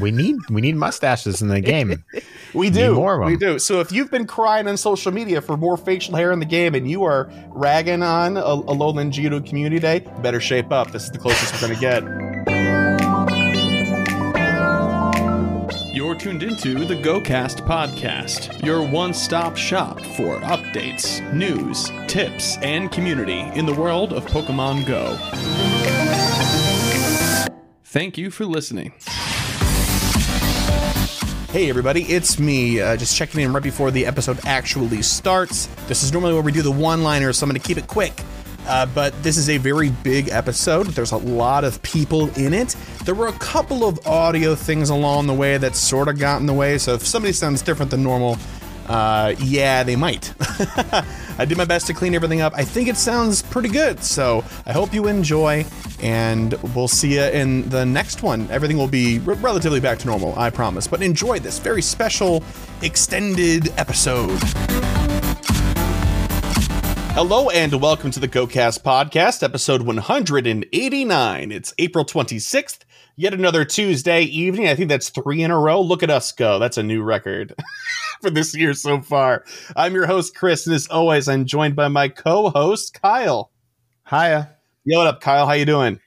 we need we need mustaches in the game. We Need do. more of 'em. We do. So if you've been crying on social media for more facial hair in the game and you are ragging on a, a Alolan Geodude Community Day, better shape up. This is the closest we're going to get. You're tuned into the GoCast podcast, your one stop shop for updates, news, tips, and community in the world of Pokemon Go. Thank you for listening. Hey everybody, it's me. Uh, just checking in right before the episode actually starts. This is normally where we do the one-liners, so I'm going to keep it quick. Uh, but this is a very big episode. There's a lot of people in it. There were a couple of audio things along the way that sort of got in the way. So if somebody sounds different than normal, uh, yeah, they might. I did my best to clean everything up. I think it sounds pretty good. So I hope you enjoy, and we'll see you in the next one. Everything will be re- relatively back to normal, I promise. But enjoy this very special extended episode. Hello and welcome to the GoCast podcast, episode 189. It's April 26th, yet another Tuesday evening. I think that's three in a row. Look at us go. That's a new record for this year so far. I'm your host, Chris, and as always, I'm joined by my co-host, Kyle. Hiya. Yo, what up, Kyle? How you doing?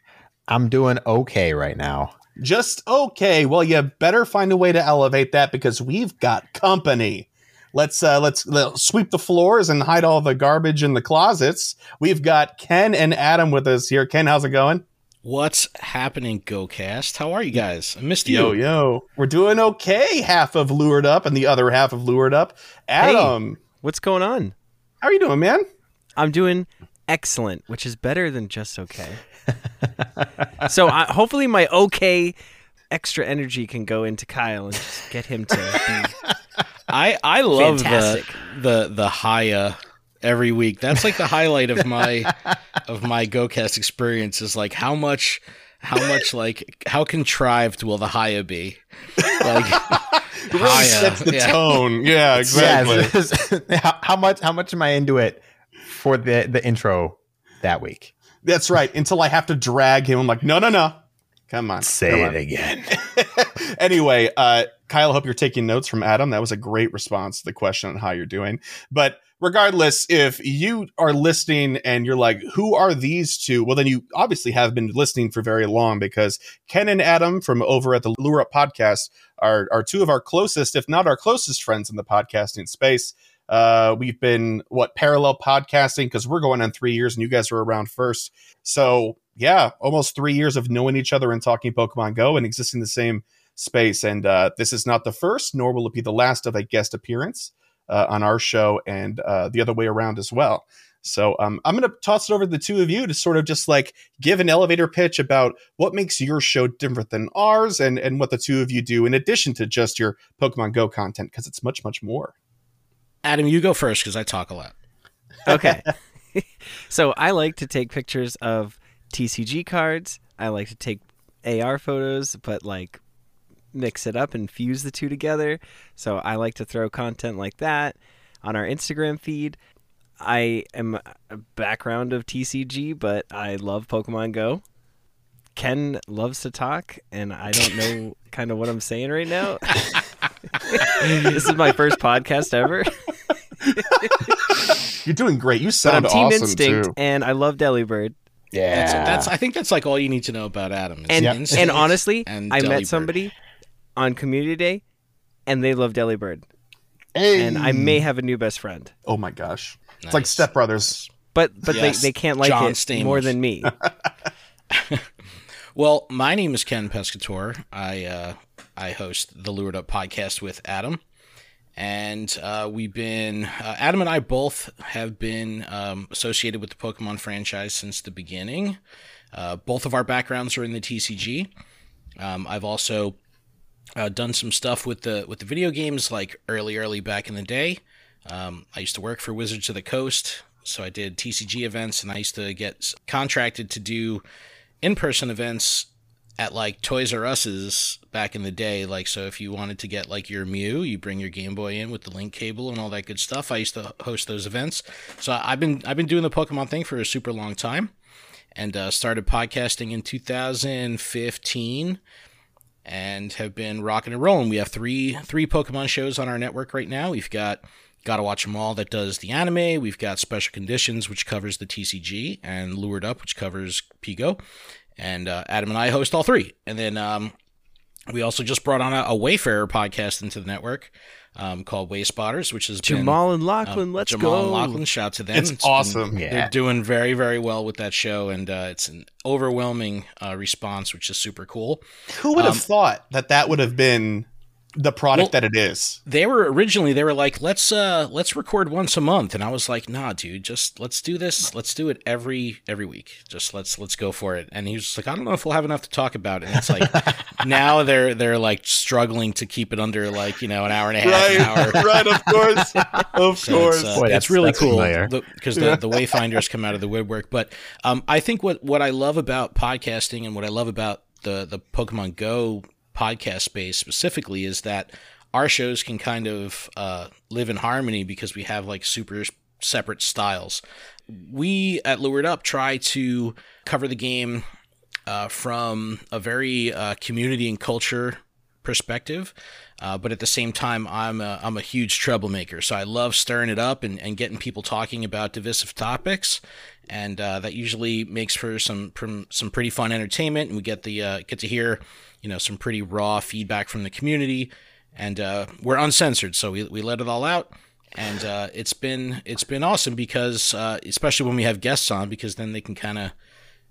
I'm doing okay right now. Just okay. Well, you better find a way to elevate that because we've got company. Let's uh, let's, let's sweep the floors and hide all the garbage in the closets. We've got Ken and Adam with us here. Ken, how's it going? What's happening, GoCast? How are you guys? I missed you. Yo, yo. We're doing okay. Half of Lured Up and the other half of Lured Up. Adam, What's going on? how are you doing, man? I'm doing excellent, which is better than just okay. so I, hopefully my okay extra energy can go into Kyle and just get him to be I I love Fantastic. the the the Haya uh, every week. That's like the highlight of my of my GoCast experience. Is like how much how much like how contrived will the Haya be? Like It really Hiya, sets the yeah. tone. Yeah, exactly. Yes. how, how much how much am I into it for the the intro that week? That's right. Until I have to drag him. I'm like, no, no, no. Come on. Say come it on. again. anyway, uh, Kyle, I hope you're taking notes from Adam. That was a great response to the question on how you're doing. But regardless, if you are listening and you're like, who are these two? Well, then you obviously have been listening for very long because Ken and Adam from over at the Lured Up podcast are, are two of our closest, if not our closest friends in the podcasting space. Uh, we've been what parallel podcasting because we're going on three years and you guys were around first. So yeah, almost three years of knowing each other and talking Pokemon Go and existing the same space. And uh, this is not the first, nor will it be the last of a guest appearance uh, on our show and uh, the other way around as well. So um, I'm going to toss it over to the two of you to sort of just like give an elevator pitch about what makes your show different than ours and, and what the two of you do in addition to just your Pokemon Go content, because it's much, much more. Adam, you go first because I talk a lot. okay. so I like to take pictures of TCG cards. I like to take AR photos, but like mix it up and fuse the two together. So I like to throw content like that on our Instagram feed. I am a background of TCG, but I love Pokemon Go. Ken loves to talk, and I don't know kind of what I'm saying right now. this is my first podcast ever. You're doing great. You But sound I'm Team awesome Instinct, too. and I love Delibird. Yeah. That's, that's I think that's like all you need to know about Adam. is And instinct and honestly, and I Delibird. met somebody on Community Day, and they love Delibird, Hey. and I may have a new best friend. Oh my gosh. It's like Nice. Step Brothers. But but Yes, they, they can't like John it Stamos. more than me. Well, my name is Ken Pescator. I uh, I host the Lured Up podcast with Adam, and uh, we've been uh, Adam and I both have been um, associated with the Pokemon franchise since the beginning. Uh, both of our backgrounds are in the TCG. Um, I've also uh, done some stuff with the with the video games, like early, early back in the day. Um, I used to work for Wizards of the Coast, so I did TCG events, and I used to get contracted to do in-person events at like Toys R Us's back in the day. Like, so if you wanted to get like your Mew, you bring your Game Boy in with the link cable and all that good stuff. I used to host those events. So I've been I've been doing the Pokemon thing for a super long time, and uh, started podcasting in 2015. And have been rocking and rolling. We have three three Pokemon shows on our network right now. We've got Gotta Watch Them All that does the anime. We've got Special Conditions, which covers the TCG, and Lured Up, which covers PoGo. And uh, Adam and I host all three. And then um, we also just brought on a, a Wayfarer podcast into the network um, called Way Spotters, which is Jamal and Lachlan. um, let's Jamal go. and Lachlan, shout out to them. It's been- awesome. Yeah. they're doing very, very well with that show, and uh, it's an overwhelming uh, response, which is super cool. Who would have Um, thought that that would have been the product Well- that it is? They were originally they were like, let's uh let's record once a month, and I was like, nah, dude, just let's do this. Let's do it every every week. Just let's let's go for it. And he was like, I don't know if we'll have enough to talk about. And it's like now they're they're like struggling to keep it under like you know an hour and a half, an hour. right, of course, of So course. it's, uh, Boy, it's that's- really that's cool familiar. because the, the Wayfinders come out of the woodwork. But um, I think what, what I love about podcasting and what I love about the the Pokemon Go podcast space specifically is that our shows can kind of uh, live in harmony because we have like super separate styles. We at Lured Up try to cover the game uh, from a very uh, community and culture perspective. Uh, but at the same time, I'm a, I'm a huge troublemaker. So I love stirring it up and, and getting people talking about divisive topics. And uh, that usually makes for some some pretty fun entertainment. And we get the uh, get to hear, you know, some pretty raw feedback from the community. And uh, we're uncensored, so we, we let it all out. And uh, it's been it's been awesome because uh, especially when we have guests on, because then they can kind of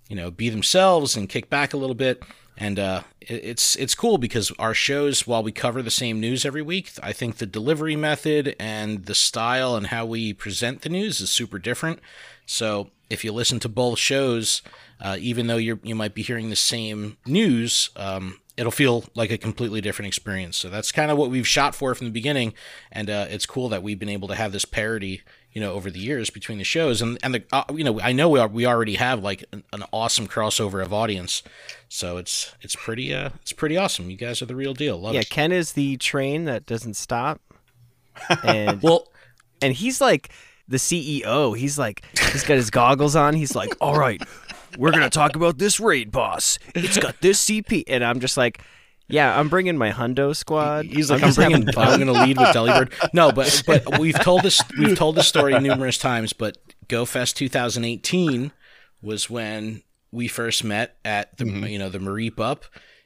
you know, be themselves and kick back a little bit. And uh, it- it's it's cool because our shows, while we cover the same news every week, I think the delivery method and the style and how we present the news is super different. So if you listen to both shows, uh, even though you you might be hearing the same news, um, it'll feel like a completely different experience. So that's kind of what we've shot for from the beginning, and uh, it's cool that we've been able to have this parody, you know, over the years between the shows. And and the uh, you know I know we are, we already have like an, an awesome crossover of audience, so it's it's pretty uh it's pretty awesome. You guys are the real deal. Love yeah, it. Ken is the train that doesn't stop, and Well, and he's like the CEO. He's like he's got his goggles on. He's like, all right, we're gonna talk about this raid boss. It's got this CP, and I'm just like, yeah, I'm bringing my Hundo squad. He's like, I'm, having bringing, fun." I'm going to lead with Delibird. No, but but we've told this we've told this story numerous times. But GoFest 2018 was when we first met at the you know the Mareep Up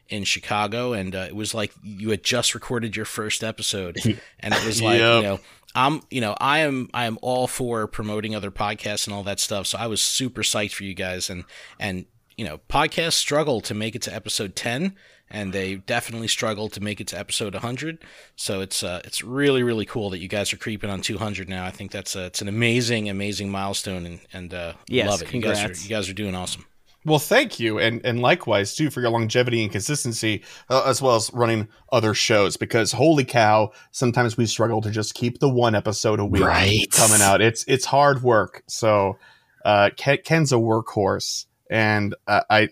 in Chicago, and uh, it was like you had just recorded your first episode, and it was like Yep. you know. I'm, you know, I am, I am all for promoting other podcasts and all that stuff. So I was super psyched for you guys, and and you know, podcasts struggle to make it to episode 10 and they definitely struggle to make it to episode 100. So it's uh, it's really really cool that you guys are creeping on 200 now. I think that's a, it's an amazing amazing milestone and and uh, Yes, love it. You guys are you guys are doing awesome. Well, thank you, and and likewise too for your longevity and consistency, uh, as well as running other shows. Because holy cow, sometimes we struggle to just keep the one episode a week Right. coming out. It's it's hard work. So, uh, Ken, Ken's a workhorse, and uh, I.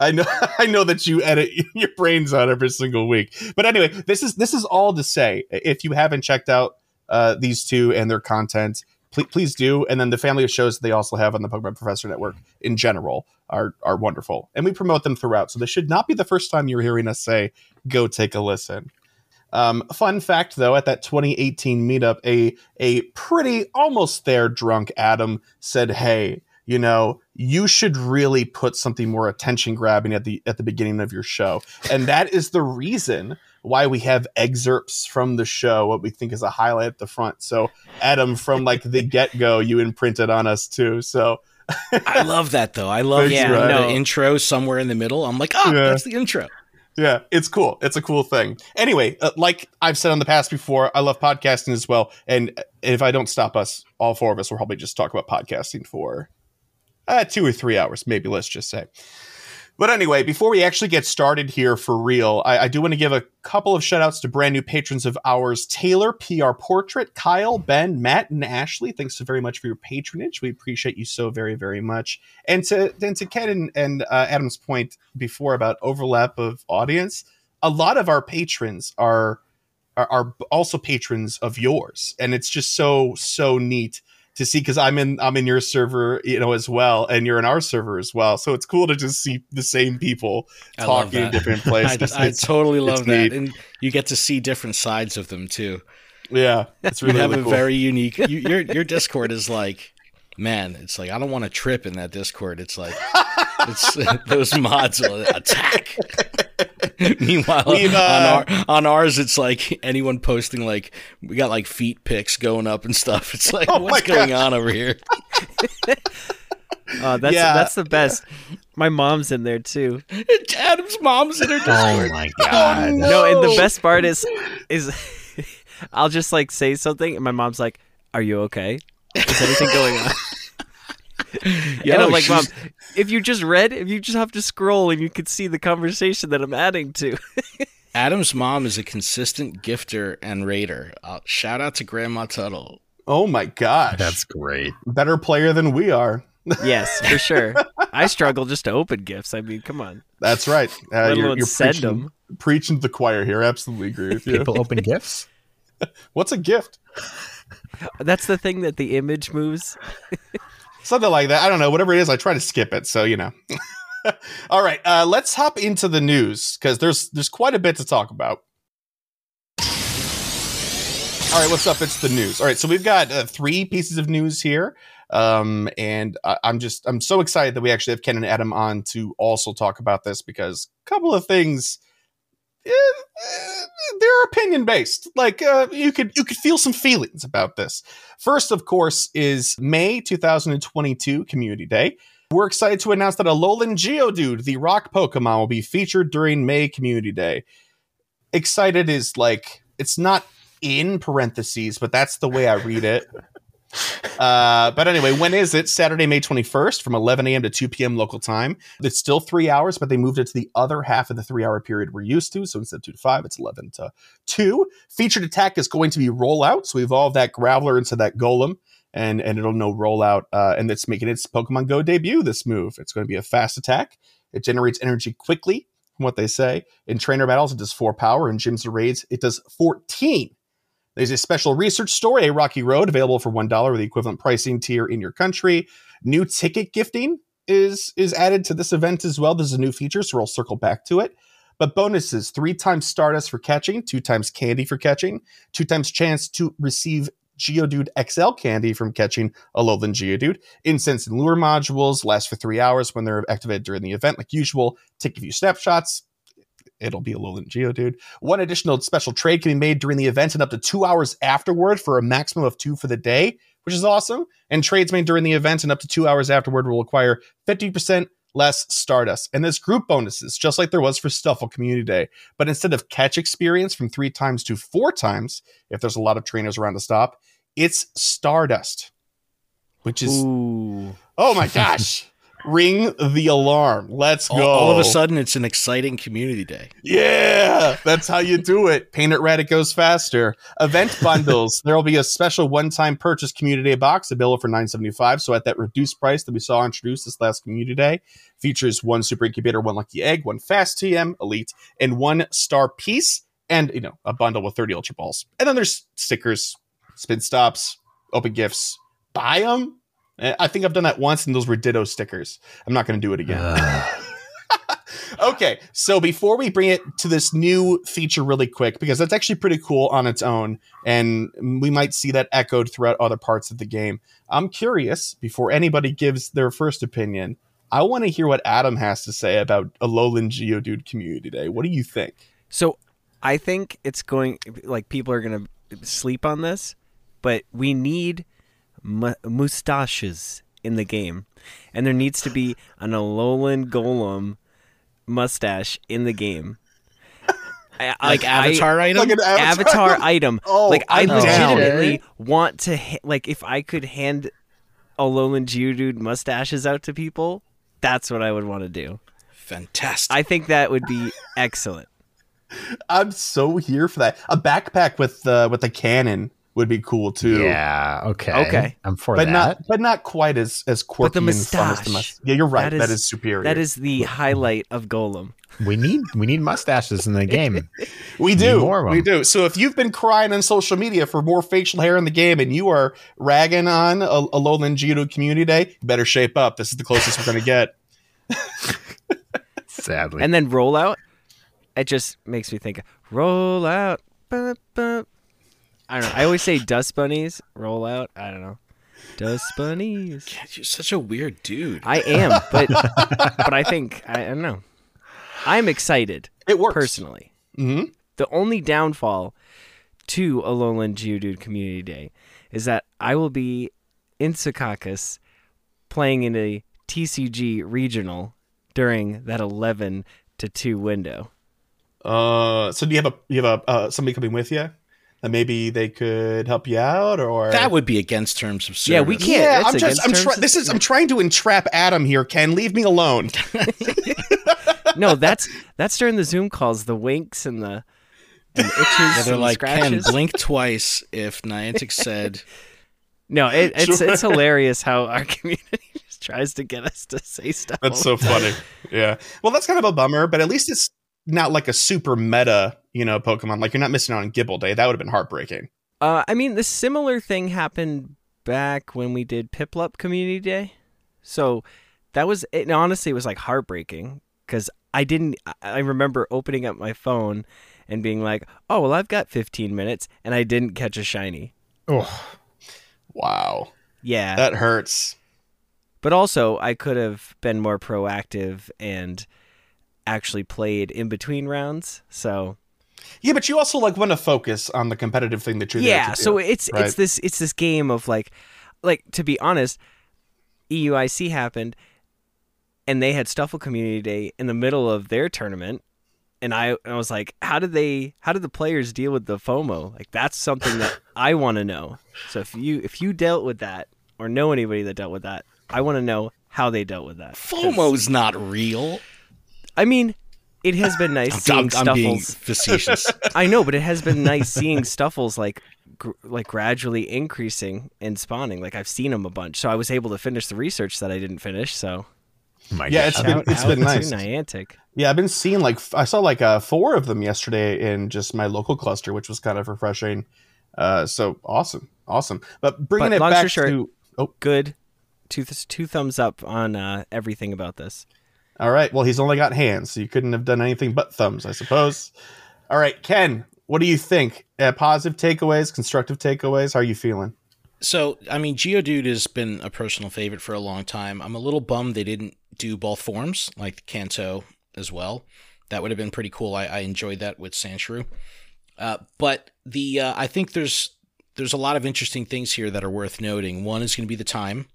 I know I know that you edit your brains out every single week. But anyway, this is this is all to say if you haven't checked out uh, these two and their content, please, please do. And then the family of shows that they also have on the Pokemon Professor Network in general are are wonderful, and we promote them throughout. So this should not be the first time you're hearing us say, "Go take a listen." Um, fun fact, though, at that 2018 meetup, a a pretty almost there drunk Adam said, "Hey, you know, you should really put something more attention grabbing at the at the beginning of your show," and that is the reason why we have excerpts from the show, what we think is a highlight at the front. So, Adam, from like the get go, you imprinted on us too. So, I love that though. I love Thanks, yeah, Ryan. the intro somewhere in the middle. I'm like, oh, Yeah. that's the intro. Yeah, it's cool. It's a cool thing. Anyway, uh, like I've said in the past before, I love podcasting as well. And if I don't stop us, all four of us will probably just talk about podcasting for uh, two or three hours, maybe. Let's just say. But anyway, before we actually get started here for real, I, I do want to give a couple of shout outs to brand new patrons of ours Taylor, PR Portrait, Kyle, Ben, Matt, and Ashley. Thanks so very much for your patronage. We appreciate you so very, very much. And to, and to Ken and, and uh, Adam's point before about overlap of audience, a lot of our patrons are, are are also patrons of yours, and it's just so so neat to see because I'm in I'm in your server, you know, as well, and you're in our server as well. So it's cool to just see the same people I talking in different places. I It's- totally love that, neat. and you get to see different sides of them too. yeah, it's really, You have really a cool. very unique. You, your your Discord is like, man, it's like I don't want to trip in that Discord. It's like it's those mods will attack. Meanwhile, We've, on, uh, our, on ours, it's like anyone posting like we got like feet pics going up and stuff. It's like Oh what's my going on over here? Uh, that's Yeah. that's the best. My mom's in there too. It's Adam's mom's in her Discord. Oh my god. No, and the best part is is I'll just like say something and my mom's like, "Are you okay? Is anything going on?" Yo, and I'm like, she's- "Mom, if you just read, if you just have to scroll and you could see the conversation that I'm adding to." Adam's mom is a consistent gifter and raider. Uh, shout out to Grandma Tuttle. Oh my gosh, That's great. better player than we are. yes, for sure. I struggle just to open gifts. I mean, come on. That's right. Uh, Let you're alone you're send preaching, them. preaching to the choir here. Absolutely agree with you. People open gifts. What's a gift? That's the thing that the image moves. Something like that. I don't know. Whatever it is, I try to skip it. So you know. All right, uh, let's hop into the news because there's there's quite a bit to talk about. All right, what's up? It's the news. All right, so we've got uh, three pieces of news here, um, and I, I'm just I'm so excited that we actually have Ken and Adam on to also talk about this because a couple of things. Eh, eh, they're opinion based. Like uh, you could you could feel some feelings about this. First, of course, is May 2022 Community Day. We're excited to announce that a Alolan Geodude, the rock Pokemon, will be featured during May Community Day. Excited is like, it's not in parentheses, but that's the way I read it. Uh, but anyway, when is it? Saturday, May 21st from 11 a.m. to 2 p.m. local time. It's still three hours, but they moved it to the other half of the three hour period we're used to. So instead of 2 to 5, it's 11 to 2. Featured attack is going to be rollout. So we evolve that Graveler into that Golem and and it'll know rollout uh, and it's making its pokemon go debut this move it's going to be a fast attack it generates energy quickly from what they say in trainer battles it does 4 power in gyms and raids it does 14 there's a special research store a rocky road available for $1 or the equivalent pricing tier in your country new ticket gifting is is added to this event as well this is a new feature so we'll circle back to it but bonuses three times stardust for catching two times candy for catching two times chance to receive Geodude XL candy from catching a Alolan Geodude. Incense and lure modules last for three hours when they're activated during the event, like usual. Take a few snapshots. It'll be a Alolan Geodude. One additional special trade can be made during the event and up to two hours afterward for a maximum of two for the day, which is awesome. And trades made during the event and up to two hours afterward will acquire 50% less Stardust. And there's group bonuses, just like there was for Stufful Community Day. But instead of catch experience from three times to four times, if there's a lot of trainers around to stop, it's Stardust, which is Ooh. oh my gosh! Ring the alarm. Let's All, go. all of a sudden, it's an exciting community day. Yeah, that's how you do it. Paint it red, it goes faster. Event bundles. there will be a special one-time purchase community day box available for nine seventy-five. So at that reduced price that we saw introduced this last community day, features one super incubator, one lucky egg, one fast TM elite, and one star piece, and you know a bundle with thirty ultra balls. And then there's stickers, spin stops, open gifts. Buy them. Eh, I think I've done that once, and those were Ditto stickers. I'm not going to do it again. okay, so before we bring it to this new feature really quick, because that's actually pretty cool on its own, and we might see that echoed throughout other parts of the game. I'm curious, before anybody gives their first opinion, I want to hear what Adam has to say about a Alolan Geodude Community Day. What do you think? So I think it's going like people are going to sleep on this, but we need mu- mustaches in the game. And there needs to be an Alolan Golem mustache in the game. I- Like I- avatar item. Like an avatar item. Oh, like I I'm down. legitimately want to ha- like if I could hand a Alolan Geodude mustaches out to people, that's what I would want to do. Fantastic. I think that would be excellent. I'm so here for that. A backpack with uh, with a cannon would be cool too. Yeah. Okay. Okay. I'm for But that. not, but not quite as as quirky the and fun as the mustache. mustache. Yeah, you're right. That that is- is superior. That is the highlight of Golem. we need we need mustaches in the game. We Need do. more of We do. So if you've been crying on social media for more facial hair in the game and you are ragging on a, a Alolan Geodude Community Day, better shape up. This is the closest we're going to get. Sadly. And then rollout, it just makes me think roll out. Ba, ba. I don't know. I always say dust bunnies, roll out. I don't know. Dust bunnies. God, You're such a weird dude. I am, but but I think I, I don't know. I'm excited It works. personally. hmm The only downfall to a Alolan Geodude Community Day is that I will be in Secaucus playing in a TCG regional during that 11 to 2 window. Uh, so do you have a you have a uh, somebody coming with you? That maybe they could help you out, or That would be against terms of service. Yeah, we can't. Yeah, That's I'm just I'm terms try- this is I'm trying to entrap Adam here. Ken, leave me alone. No, that's that's during the Zoom calls, the winks and the and the itches Yeah, they're and like, Ken, blink twice if Niantic said. No, it, it's Sure. it's hilarious how our community just tries to get us to say stuff. That's so funny. Yeah. Well, that's kind of a bummer, but at least it's not like a super meta, you know, Pokemon. Like you're not missing out on Gible Day. That would have been heartbreaking. Uh, I mean, the similar thing happened back when we did Piplup Community Day. So that was, it honestly it was like heartbreaking because I didn't, I- I remember opening up my phone and being like, oh, well, I've got 15 minutes and I didn't catch a shiny. oh, Wow. Yeah. That hurts. but also, I could have been more proactive and actually played in between rounds. So Yeah, but you also like want to focus on the competitive thing that you're there yeah to do, so it's right? it's this it's this game of like like to be honest euic happened and they had stufful community day in the middle of their tournament and I, I was like how did they how did the players deal with the fomo like that's something that i want to know so if you if you dealt with that or know anybody that dealt with that i want to know how they dealt with that 'Cause, FOMO's not real. i mean it has been nice I'm, seeing I'm being stuffuls facetious. I know, but it has been nice seeing Stuffuls like gr- like gradually increasing and spawning. Like I've seen them a bunch, so I was able to finish the research that I didn't finish. So my Yeah, God. it's been Shout it's out been to nice. Niantic. Yeah, I've been seeing like I saw like uh, four of them yesterday in just my local cluster, which was kind of refreshing. Uh, so awesome, awesome. But bringing But it back story to oh, Good. Two th- two thumbs up on uh, everything about this. All right. Well, he's only got hands, so you couldn't have done anything but thumbs, I suppose. All right, Ken, what do you think? Uh, positive takeaways, constructive takeaways. How are you feeling? So, I mean, Geodude has been a personal favorite for a long time. I'm a little bummed they didn't do both forms, like Kanto as well. That would have been pretty cool. I, I enjoyed that with Sandshrew. Uh, but the uh, I think there's there's a lot of interesting things here that are worth noting. One is going to be the time,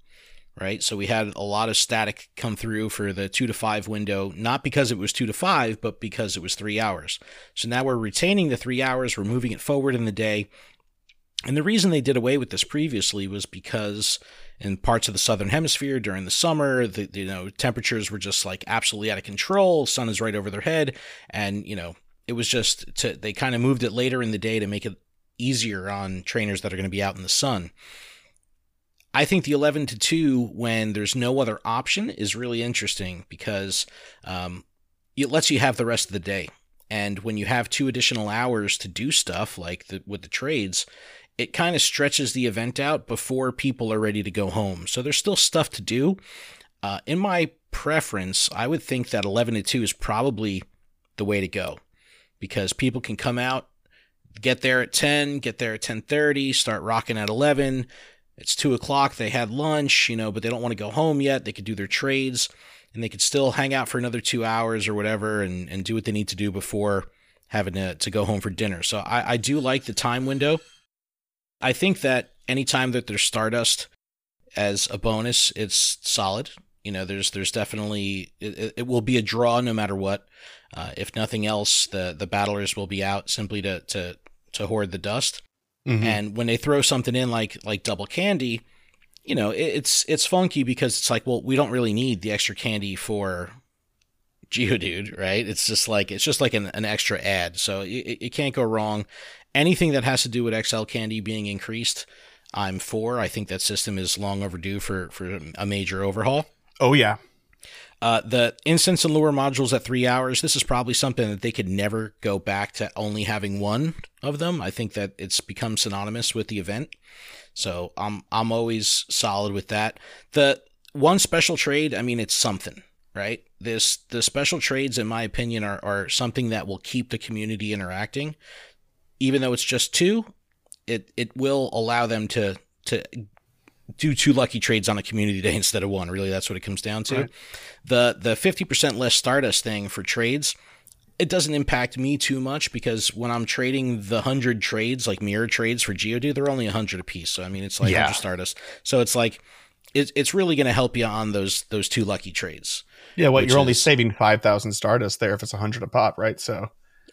right? So we had a lot of static come through for the two to five window, not because it was two to five, but because it was three hours. So now we're retaining the three hours. We're moving it forward in the day. And the reason they did away with this previously was because in parts of the southern hemisphere during the summer, the you know temperatures were just like absolutely out of control. Sun is right over their head, and you know it was just to they kind of moved it later in the day to make it easier on trainers that are going to be out in the sun. I think the 11 to 2 when there's no other option is really interesting because um, it lets you have the rest of the day. And when you have two additional hours to do stuff like the, with the trades, it kind of stretches the event out before people are ready to go home. So there's still stuff to do. Uh, in my preference, I would think that 11 to 2 is probably the way to go because people can come out, get there at 10, get there at 10:30, start rocking at 11. It's two o'clock. They had lunch, you know, but they don't want to go home yet. They could do their trades, and they could still hang out for another two hours or whatever, and, and do what they need to do before having to, to go home for dinner. So I, I do like the time window. I think that anytime that there's Stardust as a bonus, it's solid. You know, there's there's definitely it, it will be a draw no matter what. Uh, if nothing else, the the battlers will be out simply to to to hoard the dust. Mhm. And when they throw something in like like double candy, you know, it, it's it's funky because it's like, well, we don't really need the extra candy for Geodude, right? It's just like it's just like an, an extra ad, so it, it can't go wrong. Anything that has to do with XL candy being increased, I'm for. I think that system is long overdue for for a major overhaul. Oh yeah. Uh, the incense and lure modules at three hours. This is probably something that they could never go back to only having one of them. I think that it's become synonymous with the event, so I'm I'm always solid with that. The one special trade, I mean, it's something, right? This the special trades, in my opinion, are are something that will keep the community interacting, even though it's just two. It it will allow them to to do two lucky trades on a community day instead of one. Really, that's what it comes down to. Right. The the fifty percent less Stardust thing for trades, it doesn't impact me too much because when I'm trading the hundred trades, like mirror trades for Geodude, they're only hundred apiece. So I mean, it's like Yeah. hundred Stardust. So it's like it's it's really going to help you on those those two lucky trades. Yeah, what you're only saving five thousand Stardust there if it's a hundred a pop, right? So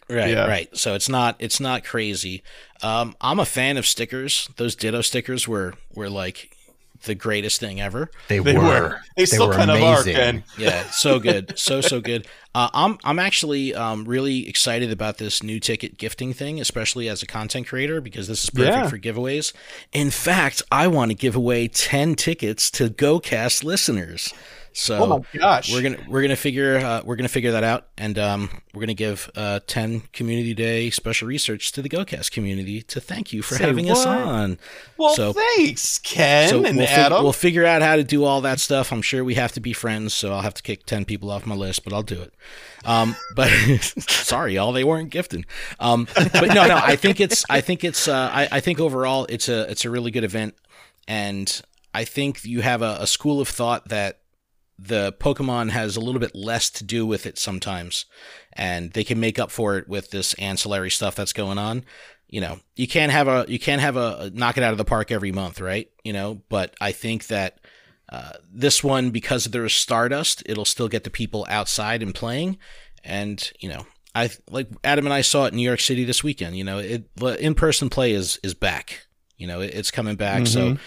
Right, Yeah. right. So it's not it's not crazy. Um, I'm a fan of stickers. Those Ditto stickers were were like the greatest thing ever. They, they were. were. They, still were kind of are, amazing. Ken. Yeah, so good, so so good. Uh, I'm I'm actually um, really excited about this new ticket gifting thing, especially as a content creator, because this is perfect Yeah. for giveaways. In fact, I want to give away ten tickets to GoCast listeners. So Oh my gosh. we're gonna we're gonna figure uh, we're gonna figure that out, and um, we're gonna give uh, ten Community Day special research to the GoCast community to thank you for Say having us on. well, so- thanks, Ken So and we'll, Adam. we'll figure out how to do all that stuff. I'm sure we have to be friends, so I'll have to kick ten people off my list, but I'll do it. Um, but sorry, all they weren't gifting. Um, but no, no, I think it's, I think it's, uh, I, I think overall it's a, it's a really good event, and I think you have a, a school of thought that the Pokemon has a little bit less to do with it sometimes, and they can make up for it with this ancillary stuff that's going on. You know, you can't have a you can't have a, a knock it out of the park every month, right? You know, but I think that uh, this one, because there's Stardust, it'll still get the people outside and playing, and you know, I like Adam and I saw it in New York City this weekend. You know, it in person play is is back. You know, it, it's coming back. So,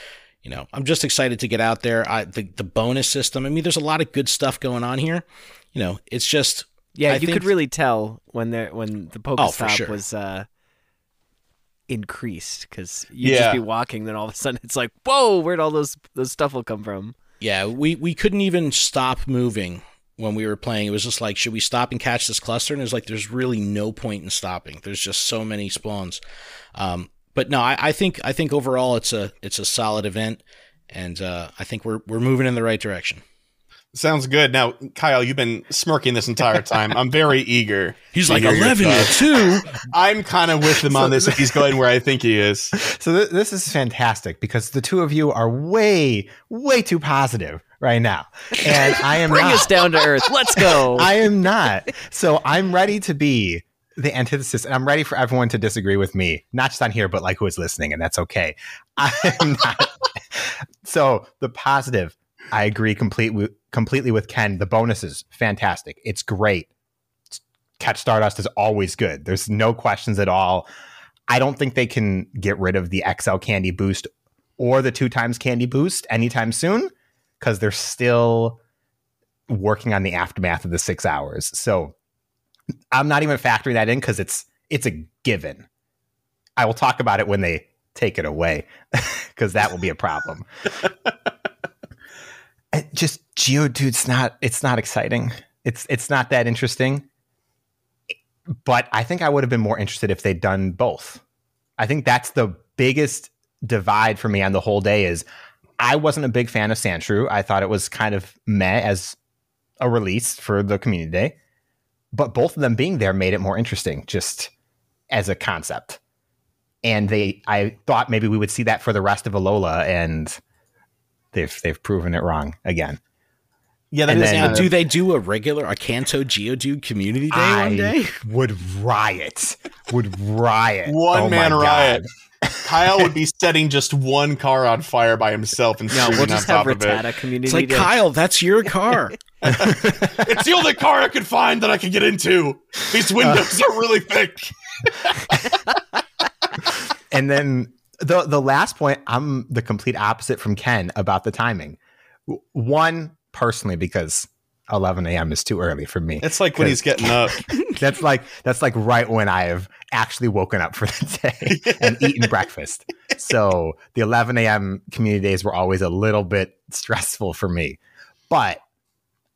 you know, I'm just excited to get out there. I the the bonus system. I mean, there's a lot of good stuff going on here. You know, it's just Yeah, I you think- could really tell when there when the Oh, for sure. was uh, increased because you'd Yeah. just be walking, then all of a sudden it's like, whoa, where'd all those those stuff will come from? Yeah, we, we couldn't even stop moving when we were playing. It was just like, should we stop and catch this cluster? And it was like, there's really no point in stopping. There's just so many spawns. Um, but no, I, I think I think overall it's a it's a solid event, and uh, I think we're we're moving in the right direction. Sounds good. Now, Kyle, you've been smirking this entire time. I'm very eager. He's like eleven to thoughts. two. I'm kind of with him on this if he's going where I think he is. So th- this is fantastic because the two of you are way, way too positive right now, and I am Bring not. us down to earth. Let's go. I am not. So I'm ready to be the antithesis, and I'm ready for everyone to disagree with me, not just on here, but like who is listening, and that's okay. I'm not. so the positive, I agree completely completely with Ken. The bonuses, fantastic. It's great. Catch Stardust is always good. There's no questions at all. I don't think they can get rid of the XL candy boost or the two times candy boost anytime soon because they're still working on the aftermath of the six hours. So I'm not even factoring that in because it's it's a given. I will talk about it when they take it away because that will be a problem. Just Geodude's not it's not exciting. It's it's not that interesting. But I think I would have been more interested if they'd done both. I think that's the biggest divide for me on the whole day is I wasn't a big fan of Sandshrew. I thought it was kind of meh as a release for the community day. But both of them being there made it more interesting just as a concept. And they I thought maybe we would see that for the rest of Alola and they've they've proven it wrong again. Yeah, that And is then- Now, kind do they do a regular a Kanto Geodude community day I one day? would riot. Would riot. One Oh man riot. Kyle would be setting just one car on fire by himself and no, we'll just on have top of it. Rattata community. It's like day. Kyle, that's your car. It's the only car I could find that I could get into. These windows are really thick. and then the the last point, I'm the complete opposite from Ken about the timing. One, personally, because 11 a.m. is too early for me. It's like when he's getting up. That's like that's like right when I have actually woken up for the day and eaten breakfast. So the 11 a.m. community days were always a little bit stressful for me, but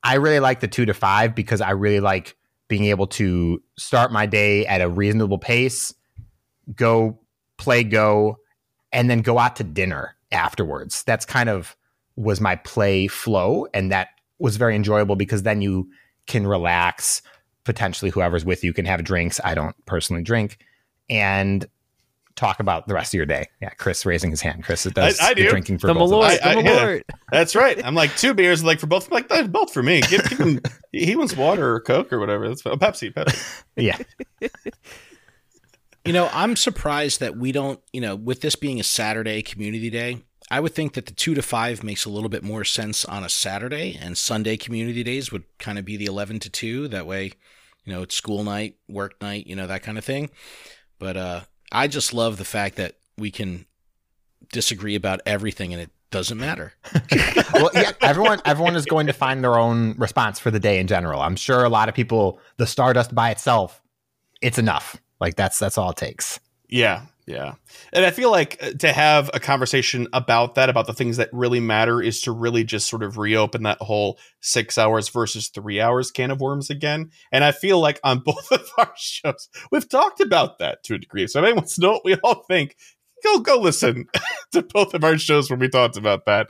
I really like the two to five because I really like being able to start my day at a reasonable pace, go play Go, and then go out to dinner afterwards. That's kind of was my play flow, and that was very enjoyable because then you can relax. Potentially, whoever's with you can have drinks. I don't personally drink, and talk about the rest of your day. Yeah, Chris raising his hand. Chris it does I- I the do. drinking for the both of us. Malort, I- the I- yeah. That's right. I'm like two beers, like for both. I'm like "That's both for me. Give, give him, he wants water or Coke or whatever. That's. Oh, Pepsi. Pepsi. Yeah, You know, I'm surprised that we don't, you know, with this being a Saturday community day, I would think that the two to five makes a little bit more sense on a Saturday, and Sunday community days would kind of be the 11 to 2. That way, you know, it's school night, work night, you know, that kind of thing. But uh, I just love the fact that we can disagree about everything and it doesn't matter. well, yeah, everyone everyone is going to find their own response for the day in general. I'm sure a lot of people, the Stardust by itself, it's enough. Like that's that's all it takes. Yeah, yeah. And I feel like uh, to have a conversation about that, about the things that really matter, is to really just sort of reopen that whole six hours versus three hours can of worms again. And I feel like on both of our shows, we've talked about that to a degree. So if anyone wants to know what we all think, go go listen to both of our shows where we talked about that.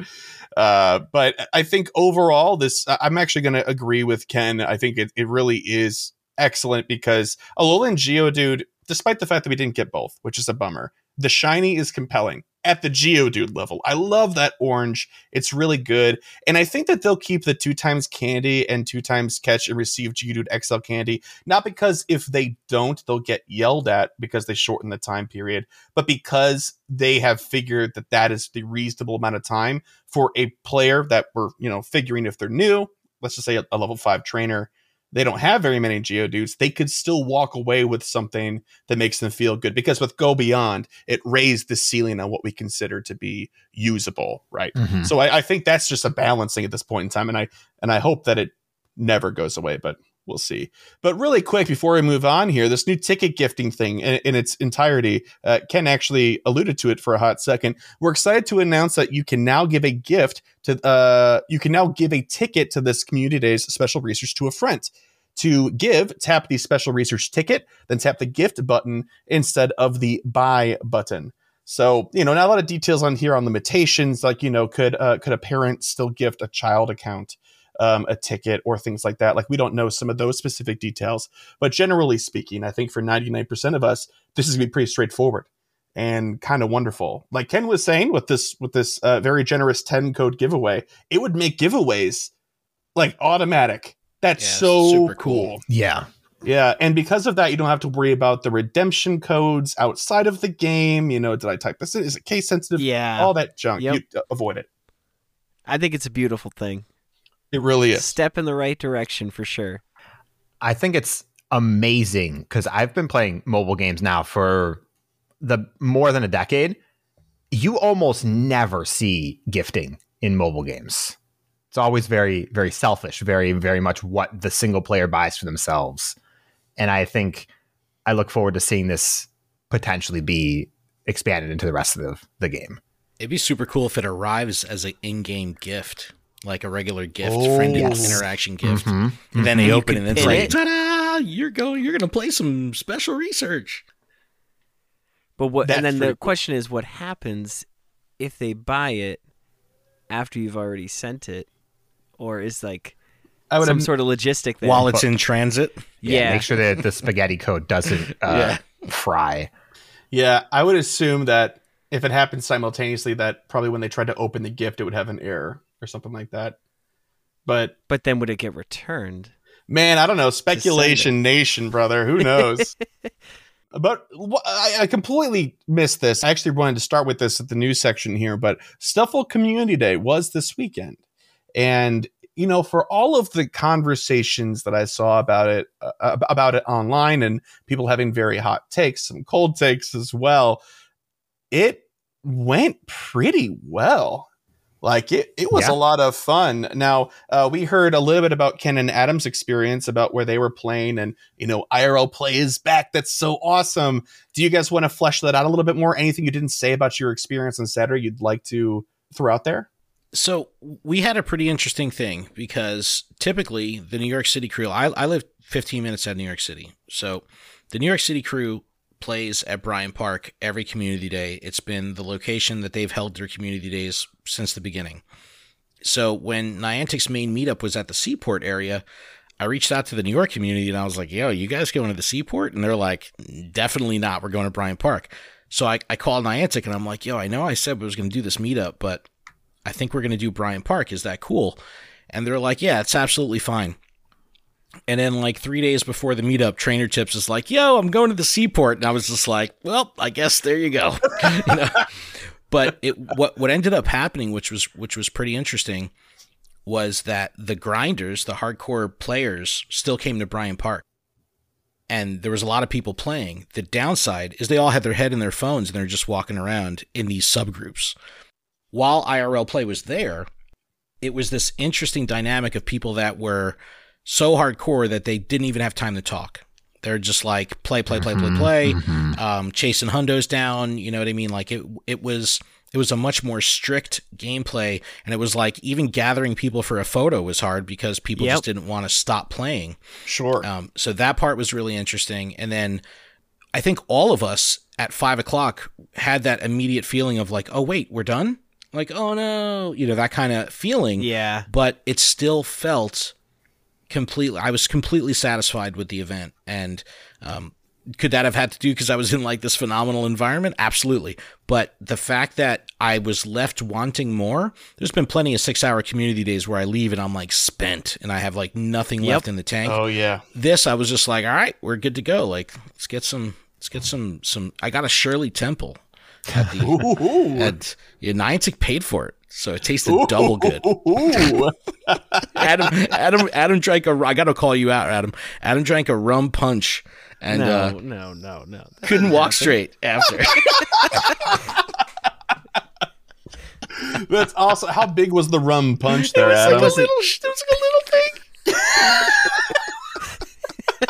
Uh, but I think overall, this I'm actually going to agree with Ken. I think it, it really is excellent because Alolan Geodude, despite the fact that we didn't get both, which is a bummer, the shiny is compelling at the Geodude level. I love that orange. It's really good. And I think that they'll keep the two times candy and two times catch and receive Geodude XL candy, not because if they don't, they'll get yelled at because they shorten the time period, but because they have figured that that is the reasonable amount of time for a player that we're, you know, figuring if they're new, let's just say a, a level five trainer they don't have very many geodudes, they could still walk away with something that makes them feel good. Because with Go Beyond, it raised the ceiling on what we consider to be usable, right? Mhm. So I, I think that's just a balancing at this point in time, and I and I hope that it never goes away, but we'll see. But really quick before we move on here, this new ticket gifting thing in, in its entirety, uh, Ken actually alluded to it for a hot second. We're excited to announce that you can now give a gift to uh, you can now give a ticket to this community days special research to a friend. To give, tap the special research ticket, then tap the gift button instead of the buy button. So, you know, not a lot of details on here on limitations, like, you know, could uh, could a parent still gift a child account um, a ticket or things like that? Like, we don't know some of those specific details. But generally speaking, I think for 99% of us, this is going to be pretty straightforward and kind of wonderful. Like Ken was saying with this with this uh, very generous 10 code giveaway, it would make giveaways like automatic. That's Yeah, so super cool. cool. Yeah. Yeah, and because of that, you don't have to worry about the redemption codes outside of the game. You know, did I type this in? Is it case sensitive? Yeah. All that junk. Yep. You uh, avoid it. I think it's a beautiful thing. It really is. Step in the right direction for sure. I think it's amazing because I've been playing mobile games now for the more than a decade. You almost never see gifting in mobile games. It's always very, very selfish, very, very much what the single player buys for themselves. And I think I look forward to seeing this potentially be expanded into the rest of the, the game. It'd be super cool if it arrives as an in-game gift, like a regular gift, Oh, friend yes. interaction gift. Mhm. And then they You open it and it's pin like, it. ta-da! You're going. You're gonna play some special research. But what That's and then the cool. question is what happens if they buy it after you've already sent it? Or is like I would some im- sort of logistic there. While it's in transit. yeah. Make sure that the spaghetti code doesn't uh, fry. Yeah, I would assume that if it happens simultaneously, that probably when they tried to open the gift, it would have an error or something like that. But But then would it get returned? man, I don't know. Speculation nation, brother. Who knows? but I, I completely missed this. I actually wanted to start with this at the news section here, but Stufful Community Day was this weekend. And you know, for all of the conversations that I saw about it uh, about it online and people having very hot takes, some cold takes as well, it went pretty well. Like it, it was Yeah. a lot of fun. Now, uh, we heard a little bit about Ken and Adam's experience about where they were playing, and you know, IRL play is back. That's so awesome. Do you guys want to flesh that out a little bit more? Anything you didn't say about your experience on Saturday you'd like to throw out there? So we had a pretty interesting thing because typically the New York City crew, I, I live 15 minutes out of New York City. So the New York City crew plays at Bryant Park every community day. It's been the location that they've held their community days since the beginning. So when Niantic's main meetup was at the Seaport area, I reached out to the New York community and I was like, yo, you guys going to the Seaport? And they're like, definitely not. We're going to Bryant Park. So I, I called Niantic and I'm like, yo, I know I said we was going to do this meetup, but I think we're going to do Bryant Park. Is that cool? And they're like, yeah, it's absolutely fine. And then, like three days before the meetup, Trainer Tips is like, "Yo, I'm going to the seaport," and I was just like, "Well, I guess there you go." you know? But it what what ended up happening, which was which was pretty interesting, was that the grinders, the hardcore players, still came to Bryant Park, and there was a lot of people playing. The downside is they all had their head in their phones and they're just walking around in these subgroups. While IRL play was there, it was this interesting dynamic of people that were so hardcore that they didn't even have time to talk. They're just like play, play, play, play, play, um, chasing hundos down. You know what I mean? Like it, it was, it was a much more strict gameplay, and it was like even gathering people for a photo was hard because people Yep. just didn't want to stop playing. Sure. Um, so that part was really interesting. And then I think all of us at five o'clock had that immediate feeling of like, oh, wait, we're done? Like, oh no, you know, that kind of feeling. Yeah. But it still felt completely, I was completely satisfied with the event. And, um, could that have had to do because I was in like this phenomenal environment? Absolutely. But the fact that I was left wanting more, there's been plenty of six hour community days where I leave and I'm like spent and I have like nothing Yep. left in the tank oh yeah. this I was just like, all right, we're good to go. Like, let's get some, let's get some, some. I got a Shirley Temple at the at yeah, Niantic paid for it, so it tasted double good. Adam, Adam, Adam drank a. I got to call you out, Adam. Adam drank a rum punch and no, uh, no, no, no. couldn't walk straight after. That's awesome. How big was the rum punch there, it was like a Adam? little. It was like a little thing.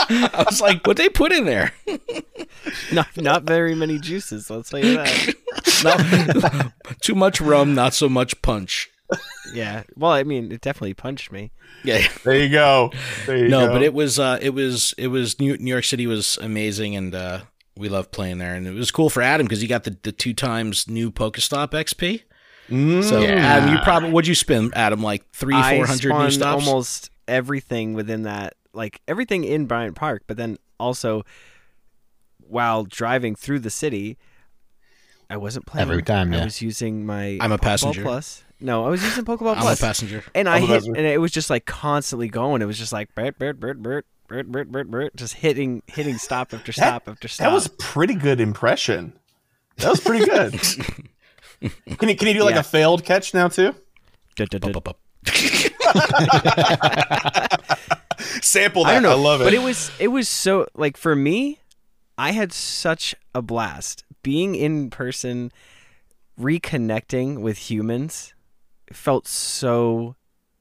I was like, what they put in there? not not very many juices. Let's say that. Not, too much rum, not so much punch. yeah. Well, I mean, it definitely punched me. Yeah. There you go. There you no, go. but it was uh, it was it was New, New York City was amazing, and uh, we loved playing there, and it was cool for Adam because he got the, the two times new Pokestop XP. Mm. So Adam, you probably what'd you spend, Adam? Like three, four hundred new stops. almost everything within that, like everything in Bryant Park, but then also while driving through the city, I wasn't playing every time. Yeah. I was using my I'm a passenger plus. No, I was using Pokeball I'm plus. a passenger, and I hit, passenger. and it was just like constantly going. It was just like burt burt burt burt burt burt burt burt, just hitting, hitting stop after stop that, after stop. That was pretty good impression. That was pretty good. can you can you do like yeah. a failed catch now too? Sample that. I I, don't know, love it. But it was it was so like for me, I had such a blast being in person, reconnecting with humans. Felt so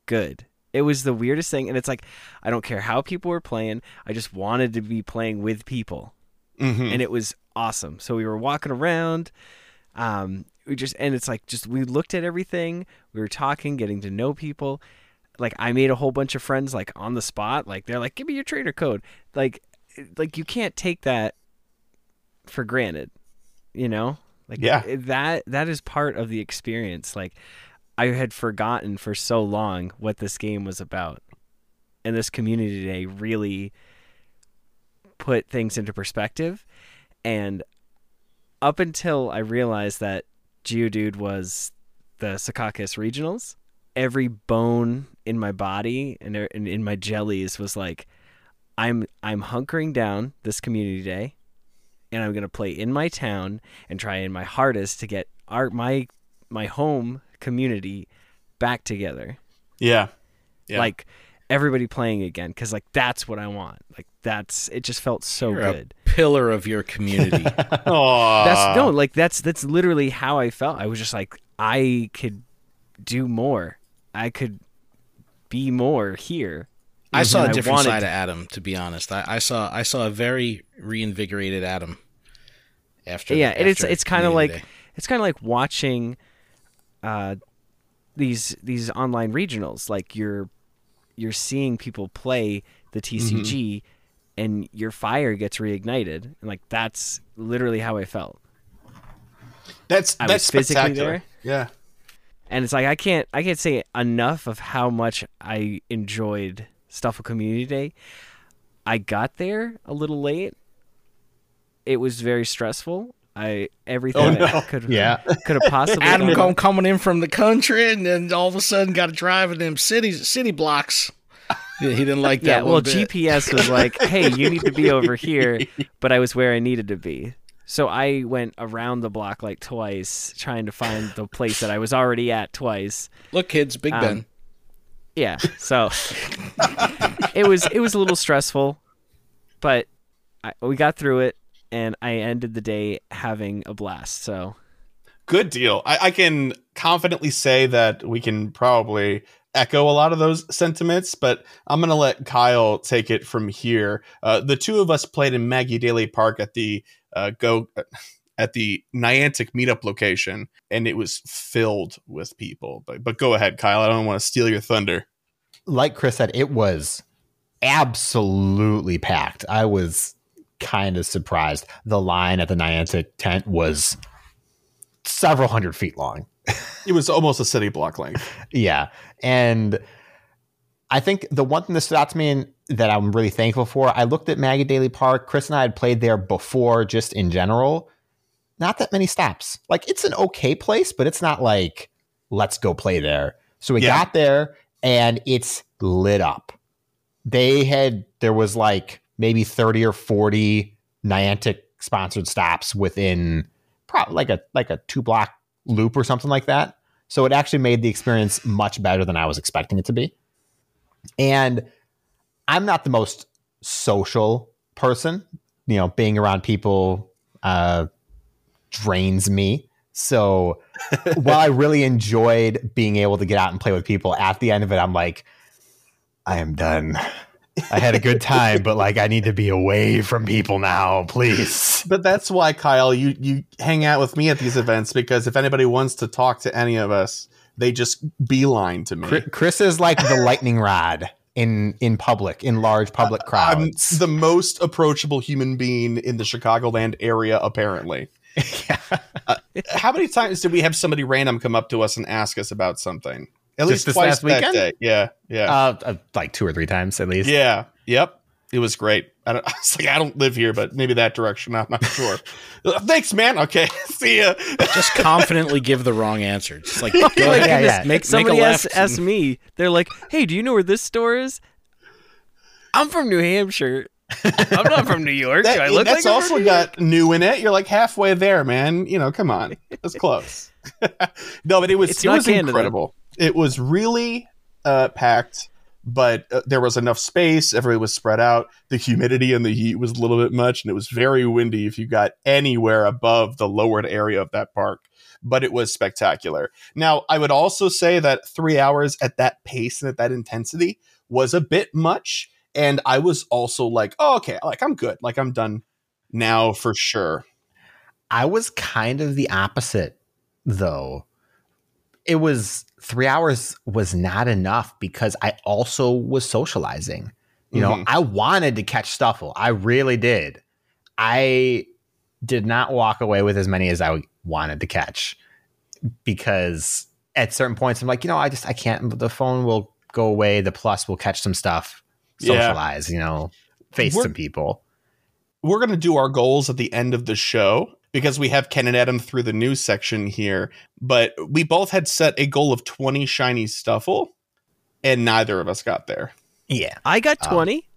good. It was the weirdest thing, and it's like I don't care how people were playing. I just wanted to be playing with people, Mhm. and it was awesome. So we were walking around. Um, we just and it's like just we looked at everything. We were talking, getting to know people. Like I made a whole bunch of friends like on the spot. Like they're like, "Give me your trader code." Like, like you can't take that for granted. You know, like Yeah. that that is part of the experience. Like I had forgotten for so long what this game was about, and this community day really put things into perspective. And up until I realized that Geodude was the Secaucus regionals, every bone in my body and er- in my jellies was like, I'm I'm hunkering down this community day, and I'm gonna play in my town and try in my hardest to get our my my home community back together yeah. Yeah. like everybody playing again because like that's what i want like that's it just felt so You're a good pillar of your community. That's no like that's that's literally how i felt i was just like i could do more. I could be more here. I saw a different side to- of Adam, to be honest. I, I saw I saw a very reinvigorated Adam after. yeah, and it's it's kind of like Day. it's kind of like watching uh, these these online regionals. Like you're you're seeing people play the TCG, Mm-hmm. and your fire gets reignited. And like that's literally how I felt. That's I was that's physically spectacular. there. Yeah. And it's like I can't I can't say enough of how much I enjoyed Stufful Community Day. I got there a little late. It was very stressful. I everything Oh, that no. could Yeah. could have possibly Adam gone- come, coming in from the country, and then all of a sudden got to drive in them cities city blocks. Yeah, he didn't like that. Yeah, well, bit. GPS was like, "Hey, you need to be over here," but I was where I needed to be. So I went around the block like twice, trying to find the place that I was already at twice. Look, kids, Big Um, Ben. Yeah, so it was it was a little stressful, but I, we got through it, and I ended the day having a blast. So Good deal. I, I can confidently say that we can probably echo a lot of those sentiments, but I'm going to let Kyle take it from here. Uh, the two of us played in Maggie Daley Park at the uh, go at the Niantic meetup location, and it was filled with people. But but go ahead, Kyle. I don't want to steal your thunder. like Chris said, it was absolutely packed. I was kind of surprised. The line at the Niantic tent was several hundred feet long. It was almost a city block length. Yeah. And I think the one thing that stood out to me and that I'm really thankful for, I looked at Maggie Daley Park. Chris and I had played there before, just in general. Not that many stops. Like it's an okay place, but it's not like let's go play there. So we Yeah. got there and it's lit up. They had there was like maybe 30 or 40 Niantic sponsored stops within probably like a like a two block loop or something like that. So it actually made the experience much better than I was expecting it to be. And I'm not the most social person. You know, being around people uh, drains me. So while I really enjoyed being able to get out and play with people, at the end of it, I'm like, I am done. I had a good time, but like I need to be away from people now, please. But that's why, Kyle, you you hang out with me at these events because if anybody wants to talk to any of us, they just beeline to me. Chris is like the lightning rod in in public, in large public crowds. I'm the most approachable human being in the Chicagoland area, apparently. Uh, how many times did we have somebody random come up to us and ask us about something? At Just least this twice last that weekend? day. Yeah, yeah, uh, uh, like two or three times at least. yeah. Yep. It was great. I, don't, I was like, I don't live here, but maybe that direction. I'm not sure. Thanks, man. Okay, see ya. Just confidently give the wrong answer. Just like, go my ahead, yeah, goodness. yeah. Make, Somebody make a asked, left. asked me, they're like, hey, do you know where this store is? I'm from New Hampshire. I'm not from New York. That- do I look that's like I'm also from New got new in it. You're like halfway there, man. You know, come on, that's close. no, but it was It's it not was Canada. incredible. It was really uh, packed, but uh, there was enough space. Everybody was spread out. The humidity and the heat was a little bit much, and it was very windy if you got anywhere above the lowered area of that park. But it was spectacular. Now, I would also say that three hours at that pace and at that intensity was a bit much. And I was also like, oh, okay, like I'm good. Like I'm done now for sure. I was kind of the opposite, though. It was three hours was not enough because I also was socializing. You know, Mhm. I wanted to catch Stufful. I really did. I did not walk away with as many as I wanted to catch because at certain points I'm like, you know, I just I can't. The phone will go away. The plus will catch some stuff, Yeah. socialize. You know, face We're- some people. We're going to do our goals at the end of the show because we have Ken and Adam through the news section here. But we both had set a goal of 20 shiny Stufful, and neither of us got there. Yeah, I got Um, 20.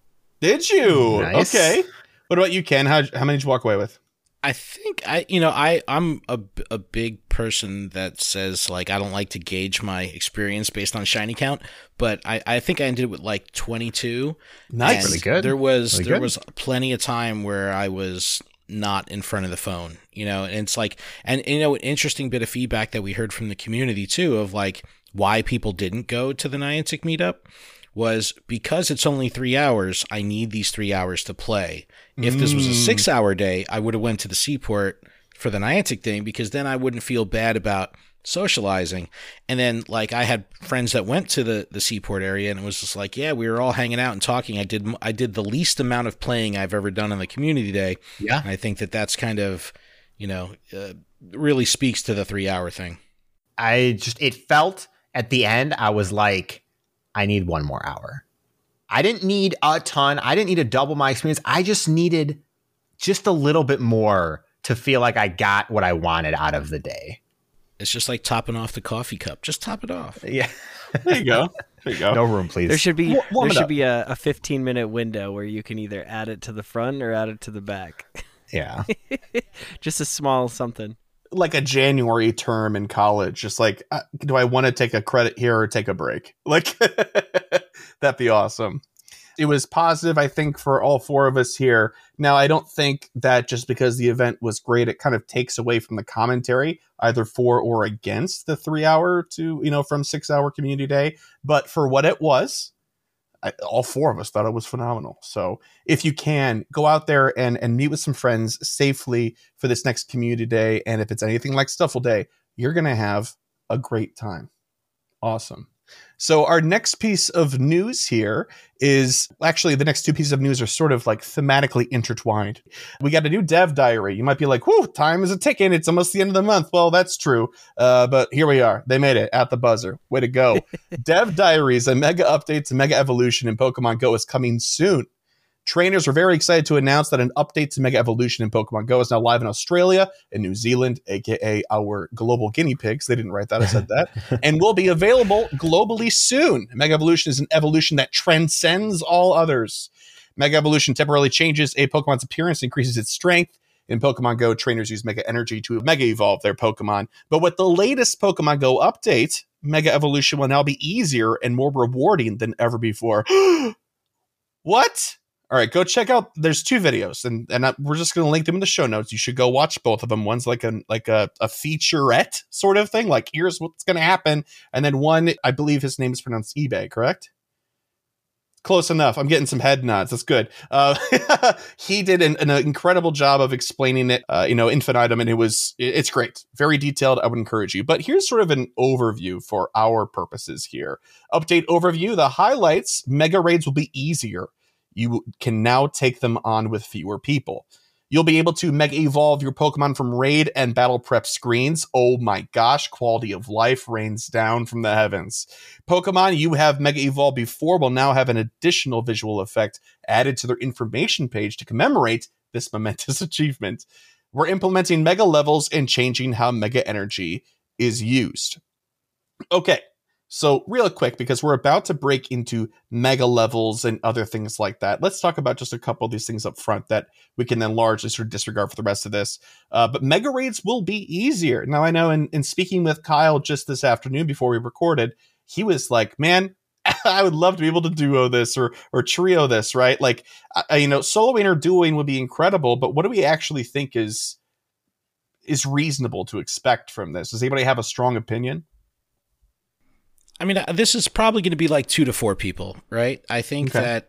Did you? Nice. Okay. What about you, Ken? How, how many did you walk away with? I think I, you know, I I'm a, a big person that says like I don't like to gauge my experience based on shiny count, but I, I think I ended with like 22. Nice. Really good. There was Really there good. was plenty of time where I was not in front of the phone, you know, and it's like and you know an interesting bit of feedback that we heard from the community too of like why people didn't go to the Niantic meetup was because it's only three hours. I need these three hours to play. If this was a Mm. six hour day, I would have went to the Seaport for the Niantic thing because then I wouldn't feel bad about socializing. And then like I had friends that went to the the Seaport area and it was just like, yeah, we were all hanging out and talking. I did I did the least amount of playing I've ever done on the community day. Yeah. And I think that that's kind of, you know, uh, really speaks to the 3 hour thing. I just it felt at the end I was like I need one more hour. I didn't need a ton. I didn't need to double my experience. I just needed just a little bit more to feel like I got what I wanted out of the day. It's just like topping off the coffee cup. Just top it off. Yeah. There you go. There you go. No room, please. There should be Wa- warm there should up. be a, a 15 minute window where you can either add it to the front or add it to the back. yeah. Just a small something. like a January term in college. Just like, uh, do I want to take a credit here or take a break? Like, that'd be awesome. It was positive, I think, for all four of us here. Now, I don't think that just because the event was great, it kind of takes away from the commentary, either for or against the three hour to, you know, from six hour community day. But for what it was, I, all four of us thought it was phenomenal. So if you can go out there and, and meet with some friends safely for this next community day, and if it's anything like Stufful Day, you're going to have a great time. Awesome. So our next piece of news here is actually the next two pieces of news are sort of like thematically intertwined. We got a new dev diary. You might be like, "Whoo, time is a ticking. It's almost the end of the month." Well, that's true. Uh, but here we are. They made it at the buzzer. Way to go. dev diaries, a mega update to mega evolution in Pokemon Go is coming soon. Trainers are very excited to announce that an update to Mega Evolution in Pokemon Go is now live in Australia and New Zealand, aka our global guinea pigs. They didn't write that, I said that. and will be available globally soon. Mega Evolution is an evolution that transcends all others. Mega Evolution temporarily changes a Pokemon's appearance, increases its strength. In Pokemon Go, trainers use Mega Energy to Mega Evolve their Pokemon. But with the latest Pokemon Go update, Mega Evolution will now be easier and more rewarding than ever before. what? All right, go check out. There's two videos, and and I, we're just going to link them in the show notes. You should go watch both of them. One's like a like a, a featurette sort of thing, like here's what's going to happen, and then one, I believe his name is pronounced eBay, correct? Close enough. I'm getting some head nods. That's good. Uh, he did an, an incredible job of explaining it, uh, you know, infinitum, and it was it- it's great, very detailed. I would encourage you. But here's sort of an overview for our purposes here. Update overview. The highlights: Mega raids will be easier you can now take them on with fewer people. You'll be able to mega evolve your Pokemon from raid and battle prep screens. Oh my gosh, quality of life rains down from the heavens. Pokemon you have mega evolved before will now have an additional visual effect added to their information page to commemorate this momentous achievement. We're implementing mega levels and changing how mega energy is used. Okay, so, real quick, because we're about to break into mega levels and other things like that, let's talk about just a couple of these things up front that we can then largely sort of disregard for the rest of this. Uh, but mega raids will be easier. Now, I know in, in speaking with Kyle just this afternoon before we recorded, he was like, man, I would love to be able to duo this or or trio this, right? Like, I, you know, soloing or duoing would be incredible, but what do we actually think is is reasonable to expect from this? Does anybody have a strong opinion? I mean, uh, this is probably going to be like two to four people, right? I think Okay. that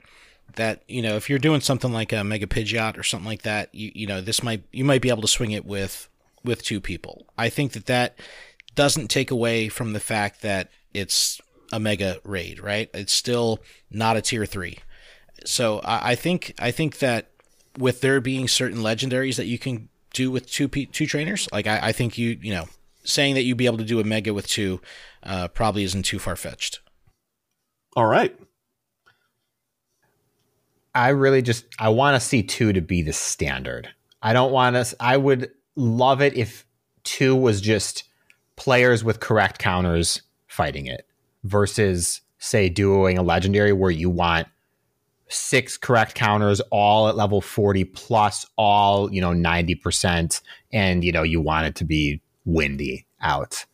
that you know, if you're doing something like a Mega Pidgeot or something like that, you you know, this might you might be able to swing it with with two people. I think that that doesn't take away from the fact that it's a mega raid, right? It's still not a tier three. So I, I think I think that with there being certain legendaries that you can do with two two trainers, like I, I think you you know saying that you'd be able to do a mega with two uh, probably isn't too far fetched. All right. I really just I want to see two to be the standard. I don't want us. I would love it if two was just players with correct counters fighting it versus say duoing a legendary where you want six correct counters all at level 40 plus all you know 90% and you know you want it to be windy out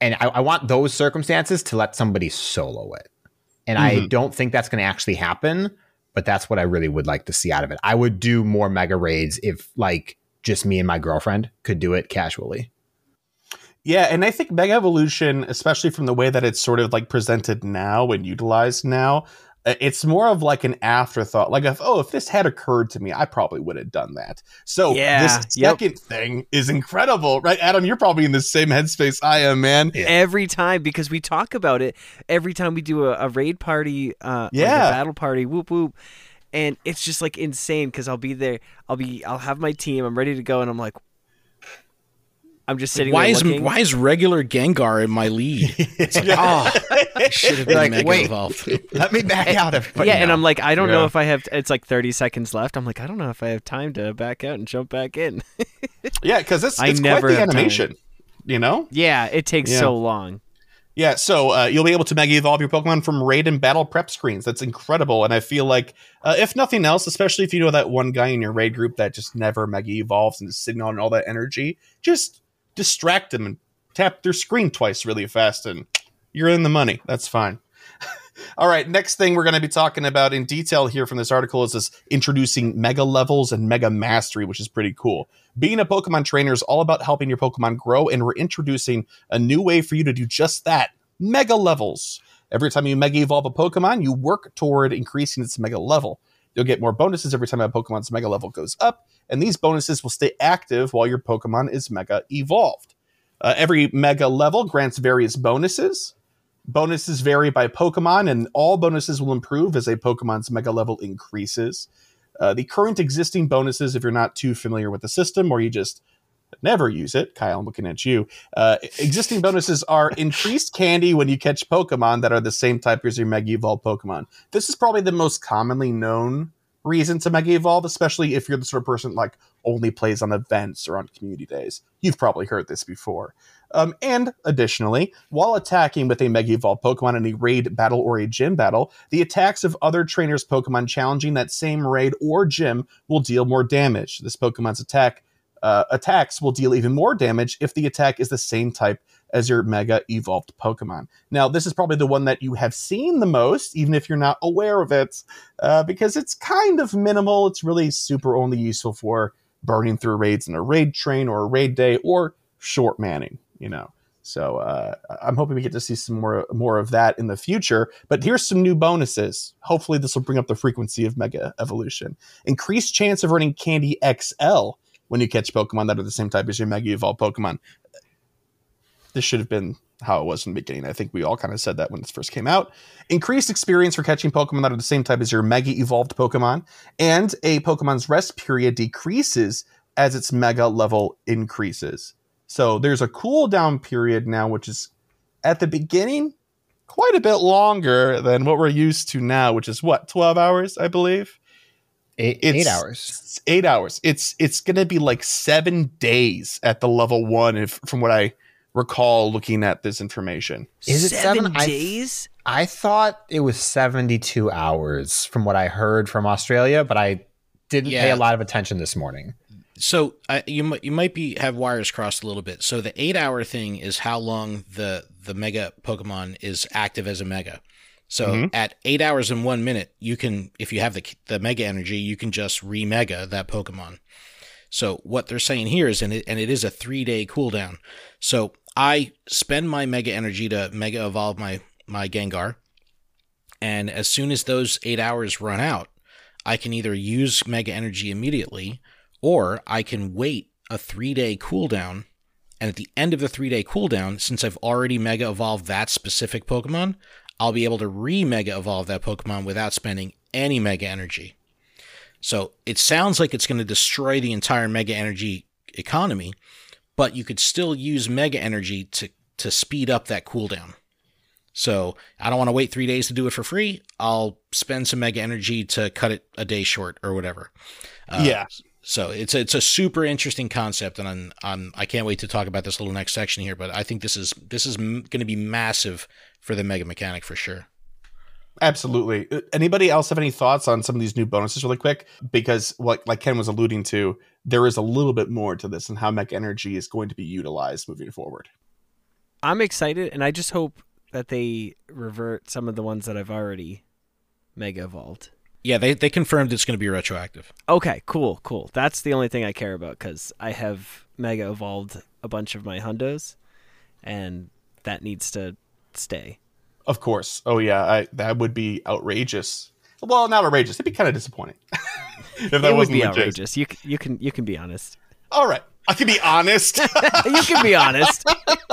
and I, I want those circumstances to let somebody solo it and I Mhm. don't think that's going to actually happen, but that's what I really would like to see out of it. I would do more mega raids if like just me and my girlfriend could do it casually. Yeah, and I think Mega Evolution, especially from the way that it's sort of like presented now and utilized now, it's more of like an afterthought. Like if oh, if this had occurred to me, I probably would have done that. So Yeah, this yep. second thing is incredible, right? Adam, you're probably in the same headspace I am, man. every time because we talk about it every time we do a, a raid party, uh, like a Yeah. battle party, whoop whoop, and it's just like insane because I'll be there, I'll be, I'll have my team, I'm ready to go, and I'm like, I'm just sitting Why there is looking. why is regular Gengar in my lead? It's like, oh, I should have been Like, Mega wait. Evolved. Let me back out, everybody. yeah, and. I'm like, I don't know if I have. It's like 30 seconds left. I'm like, I don't know if I have time to back out and jump back in. Yeah, because it's, it's never quite the have time. animation. You know? yeah, it takes Yeah. so long. Yeah, so uh, you'll be able to mega evolve your Pokemon from raid and battle prep screens. That's incredible, and I feel like, uh, if nothing else, especially if you know that one guy in your raid group that just never mega evolves and is sitting on all that energy, just distract them and tap their screen twice really fast, and you're in the money. That's fine. all right, next thing we're going to be talking about in detail here from this article is this introducing mega levels and mega mastery, which is pretty cool. Being a Pokemon trainer is all about helping your Pokemon grow, and we're introducing a new way for you to do just that mega levels. Every time you mega evolve a Pokemon, you work toward increasing its mega level. You'll get more bonuses every time a Pokemon's mega level goes up, and these bonuses will stay active while your Pokemon is mega evolved. Uh, every mega level grants various bonuses. Bonuses vary by Pokemon, and all bonuses will improve as a Pokemon's mega level increases. Uh, the current existing bonuses, if you're not too familiar with the system or you just never use it, Kyle, I'm looking at you. Uh, existing bonuses are increased candy when you catch Pokemon that are the same type as your Mega Evolve Pokemon. This is probably the most commonly known reason to Mega Evolve, especially if you're the sort of person like only plays on events or on community days. You've probably heard this before. Um, and additionally, while attacking with a Mega Evolve Pokemon in a raid battle or a gym battle, the attacks of other trainers' Pokemon challenging that same raid or gym will deal more damage. This Pokemon's attack uh, attacks will deal even more damage if the attack is the same type as your Mega Evolved Pokemon. Now, this is probably the one that you have seen the most, even if you're not aware of it, uh, because it's kind of minimal. It's really super only useful for burning through raids in a raid train or a raid day or short manning, you know. So uh, I'm hoping we get to see some more more of that in the future. But here's some new bonuses. Hopefully, this will bring up the frequency of Mega Evolution. Increased chance of earning Candy XL when you catch Pokemon that are the same type as your Mega Evolved Pokemon. This should have been how it was in the beginning. I think we all kind of said that when this first came out. Increased experience for catching Pokemon that are the same type as your Mega Evolved Pokemon, and a Pokemon's rest period decreases as its Mega level increases. So there's a cooldown period now, which is at the beginning quite a bit longer than what we're used to now, which is what, 12 hours, I believe? Eight, it's- eight hours. It's eight hours. It's it's gonna be like seven days at the level one, if from what I recall looking at this information. Is it seven seven? Days? I thought it was 72 hours from what I heard from Australia, but I didn't pay a lot of attention this morning. So I you might you might be have wires crossed a little bit. So the eight hour thing is how long the the mega Pokemon is active as a mega. So Mhm. at eight hours and one minute, you can if you have the the mega energy, you can just re mega that Pokemon. So what they're saying here is, and it, and it is a three day cooldown. So I spend my mega energy to mega evolve my my Gengar, and as soon as those eight hours run out, I can either use mega energy immediately, or I can wait a three day cooldown. And at the end of the three day cooldown, since I've already mega evolved that specific Pokemon, I'll be able to re mega evolve that Pokemon without spending any mega energy. So it sounds like it's going to destroy the entire mega energy economy, but you could still use mega energy to, to speed up that cooldown. So I don't want to wait three days to do it for free. I'll spend some mega energy to cut it a day short or whatever. Uh, yeah. So it's a, it's a super interesting concept, and I'm, I'm I can't wait to talk about this little next section here. But I think this is this is m- going to be massive for the mega mechanic for sure. Absolutely. Uh, Anybody else have any thoughts on some of these new bonuses really quick? Because what like Ken was alluding to, there is a little bit more to this and how mech energy is going to be utilized moving forward. I'm excited, and I just hope that they revert some of the ones that I've already mega evolved. Yeah, they they confirmed it's going to be retroactive. Okay, cool, cool. That's the only thing I care about because I have mega evolved a bunch of my hundos, and that needs to stay. Of course. Oh yeah, I, that would be outrageous. Well, not outrageous. It'd be kind of disappointing if that it would wasn't be outrageous. You you can you can be honest. All right, I can be honest. you can be honest.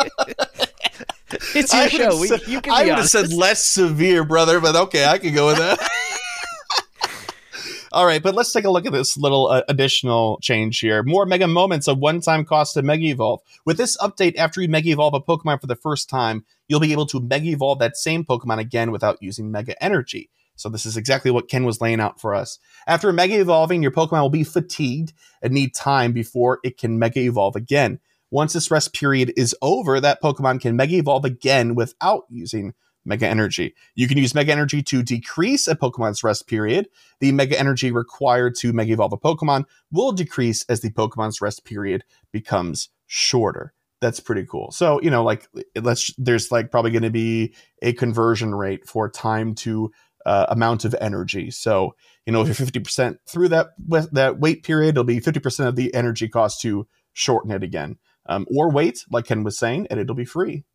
it's your I show. would've We, you can I be would have said less severe, brother, but okay, I can go with that. All right, but let's take a look at this little uh, additional change here. More Mega Moments, a one-time cost to Mega Evolve. With this update, after you Mega Evolve a Pokemon for the first time, you'll be able to Mega Evolve that same Pokemon again without using Mega Energy. So this is exactly what Ken was laying out for us. After Mega Evolving, your Pokemon will be fatigued and need time before it can Mega Evolve again. Once this rest period is over, that Pokemon can Mega Evolve again without using Mega Energy. You can use Mega Energy to decrease a Pokemon's rest period. The Mega Energy required to Mega Evolve a Pokemon will decrease as the Pokemon's rest period becomes shorter. That's pretty cool. So, you know, like let's there's like probably going to be a conversion rate for time to uh, amount of energy. So, you know, if you're 50% through that that wait period, it'll be 50% of the energy cost to shorten it again. Um, or wait, like Ken was saying, and it'll be free.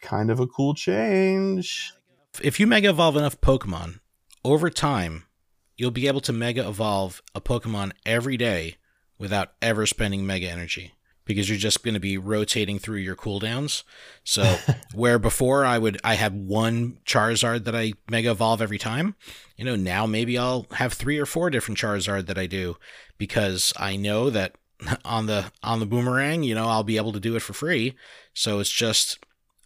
Kind of a cool change. If you mega evolve enough Pokemon, over time, you'll be able to mega evolve a Pokemon every day without ever spending mega energy because you're just going to be rotating through your cooldowns. So, where before I would I had one Charizard that I mega evolve every time, you know, now maybe I'll have three or four different Charizard that I do because I know that on the on the boomerang, you know, I'll be able to do it for free. So it's just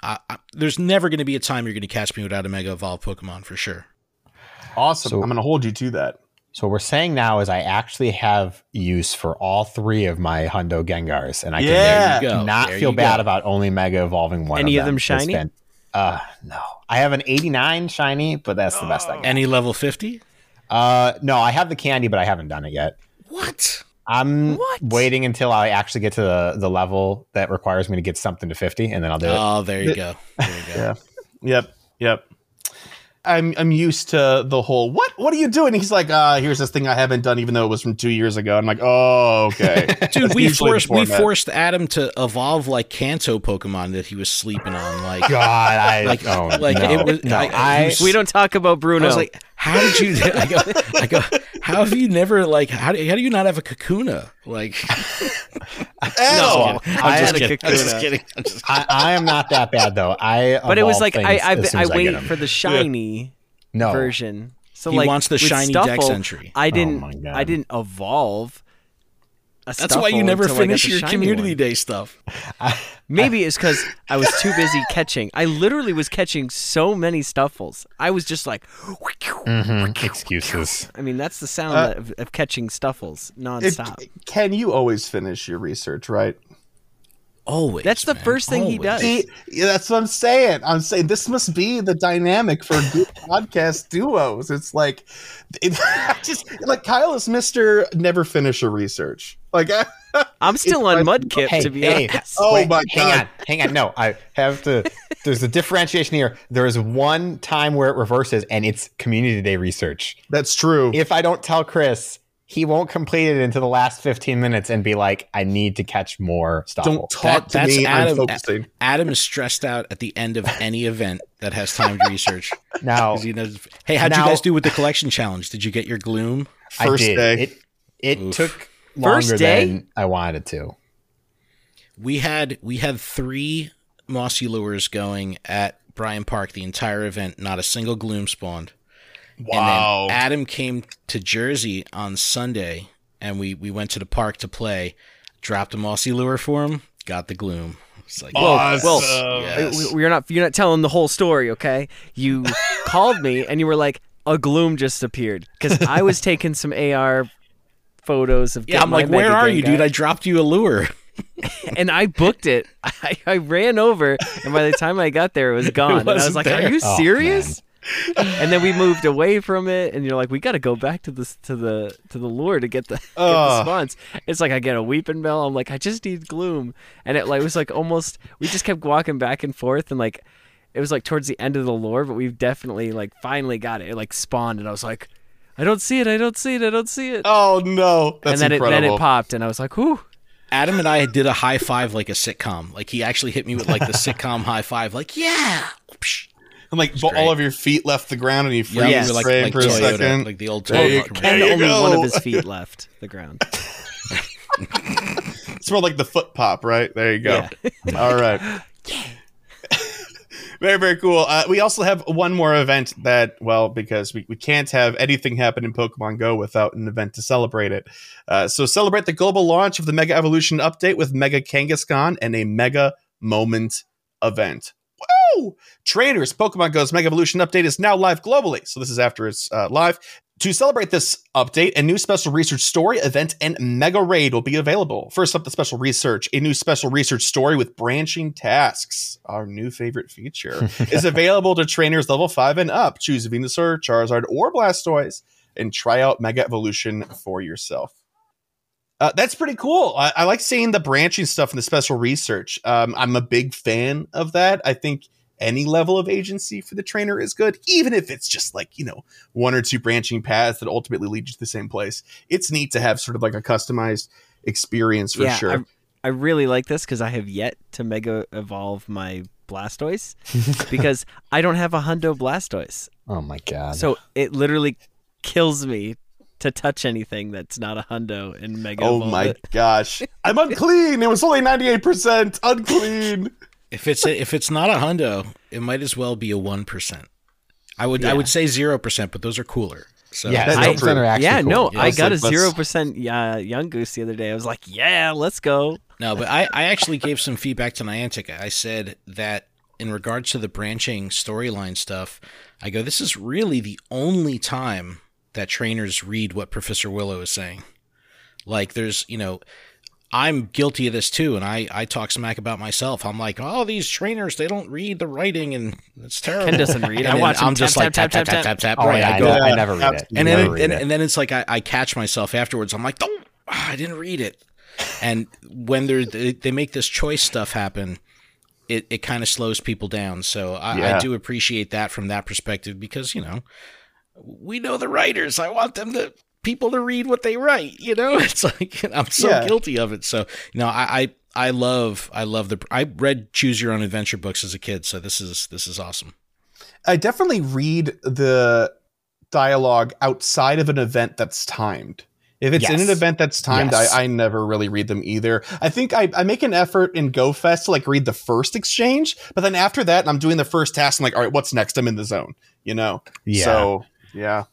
I, I, there's never going to be a time you're going to catch me without a Mega Evolve Pokemon for sure. Awesome. So- I'm going to hold you to that. So what we're saying now is I actually have use for all three of my Hundo Gengars, and I Yeah. There you can go. not There feel you bad go. about only Mega Evolving one. Any of them It's shiny? been- uh, no. I have an 89 shiny, but that's the best I got. Any level 50? Uh, no, I have the candy, but I haven't done it yet. What? I'm What? waiting until I actually get to the, the level that requires me to get something to 50, and then I'll do it. Oh, there you go. There you go. Yeah. Yep. Yep. I'm I'm used to the whole what what are you doing? He's like, uh, here's this thing I haven't done, even though it was from two years ago. I'm like, oh, okay. Dude, we forced we forced Adam to evolve like Kanto Pokemon that he was sleeping on. Like, God, I like, oh, like no, it was. no, I, I, he We don't talk about Bruno. I was like, how did you? I go, I go, how have you never like? How do, how do you not have a Kakuna? Like, no, I'm I just had a kidding. I'm just kidding. I'm just I, I am not that bad though. I but it was like I things I, I wait for the shiny no version. So He like wants the with shiny Dex entry. I Oh didn't. my God. I didn't evolve. That's why you never until I got finish your community one. day stuff. Maybe it's because I was too busy catching. I literally was catching so many Stuffuls. I was just like, Mhm, excuses. I mean, that's the sound Uh, of, of catching Stuffuls It- nonstop. can you always finish your research, right? Always. That's the man. first thing he does. See, yeah, that's what I'm saying. I'm saying this must be the dynamic for good podcast duos. It's like, it, just like Kyle is Mister Never Finish a Research. Like, I'm still on Mudkip, Hey, to be hey, honest. Oh wait, my hang God. on, hang on. No, I have to. There's a differentiation here. There is one time where it reverses, and it's community day research. that's true. If I don't tell Chris, he won't complete it into the last 15 minutes and be like, "I need to catch more stuff." Don't talk That- to that's me. I'm Adam- focusing. Adam is stressed out at the end of any event that has timed research. Now, he knows, hey, how'd you guys do with the collection challenge? Did you get your gloom? First I did. day. It it Oof. took longer First day? than I wanted to. We had we had three mossy lures going at Bryant Park the entire event. Not a single gloom spawned. Wow. And then Adam came to Jersey on Sunday, and we we went to the park to play. Dropped a mossy lure for him. Got the gloom. It's like, Whoa, Awesome. whoa. yes. We- We're not. You're not telling the whole story, okay? You called me and you were like, "A gloom just appeared," because I was taking some AR photos of. yeah, I'm like, where are you, Gengar." dude? I dropped you a lure. and I booked it. I, I ran over, and by the time I got there, it was gone. and I was like, there. "Are you Oh, serious?" And then we moved away from it, and you're like, "We got to go back to this to the to the lure to get the, get the Ugh. spawns." It's like I get a Weepinbell. I'm like, I just need gloom, and it like was like almost. We just kept walking back and forth, and like it was like towards the end of the lure, but we've definitely like finally got it. It like spawned, and I was like, "I don't see it. I don't see it. I don't see it." Oh no, that's and then incredible. it then it popped, and I was like, "Whew." Adam and I did a high five like a sitcom. Like he actually hit me with like the sitcom high five. Like yeah. Psh. And like but all of your feet left the ground and you Yeah, freeze Yes. we like, like for a Toyota, second. like the old There Toyota go. commercial. There and only go. one of his feet left the ground. it's more like the foot pop, right? There you go. All right. very, very cool. Uh, we also have one more event that, well, because we, we can't have anything happen in Pokemon Go without an event to celebrate it. Uh, so celebrate the global launch of the Mega Evolution update with Mega Kangaskhan and a Mega Moment event. Woo! Trainers, Pokemon Go's Mega Evolution update is now live globally. So this is after it's uh, live. To celebrate this update, a new special research story, event, and mega raid will be available. First up, the special research. A new special research story with branching tasks, our new favorite feature, is available to trainers level 5 and up. Choose Venusaur, Charizard, or Blastoise and try out Mega Evolution for yourself. Uh, that's pretty cool. I, I like seeing the branching stuff in the special research. Um, I'm a big fan of that. I think any level of agency for the trainer is good, even if it's just like, you know, one or two branching paths that ultimately lead you to the same place. It's neat to have sort of like a customized experience for yeah, sure. I, I really like this because I have yet to mega evolve my Blastoise because I don't have a Hundo Blastoise. Oh my god. So it literally kills me to touch anything that's not a Hundo in Mega oh Evolve my gosh. I'm unclean. It was only 98% unclean. If it's a, if it's not a hundo, it might as well be a one percent. I would I would say zero percent, but those are cooler. So yeah, That's zero true. percent are actually yeah, cool. no, Yeah, I it's got like, a zero percent uh, Yungoos the other day. I was like, yeah, let's go. No, but I, I actually gave some feedback to Niantic. I said that in regards to the branching storyline stuff, I go, this is really the only time that trainers read what Professor Willow is saying. Like, there's, you know, I'm guilty of this too, and I, I talk smack about myself. I'm like, oh, these trainers, they don't read the writing, and it's terrible. Ken doesn't read. I watch. I'm just tap, like tap, tap, tap, tap, tap, tap, Oh Right. yeah, I go, ne- I never read it. and then and, it. and then it's like I, I catch myself afterwards. I'm like, don't, ah, I didn't read it. And when they're, they they make this choice stuff happen, it, it kind of slows people down. So I, Yeah. I do appreciate that from that perspective because you know we know the writers. I want them to people to read what they write. You know, it's like I'm so Yeah. guilty of it. So you know, I, I I love I love the I read Choose Your Own Adventure books as a kid. So this is this is awesome. I definitely read the dialogue outside of an event that's timed. If it's in an event that's timed, Yes. I, I never really read them either. I think I, I make an effort in GoFest to like read the first exchange, but then after that, I'm doing the first task. I'm like, all right, what's next? I'm in the zone, you know? Yeah. So, yeah.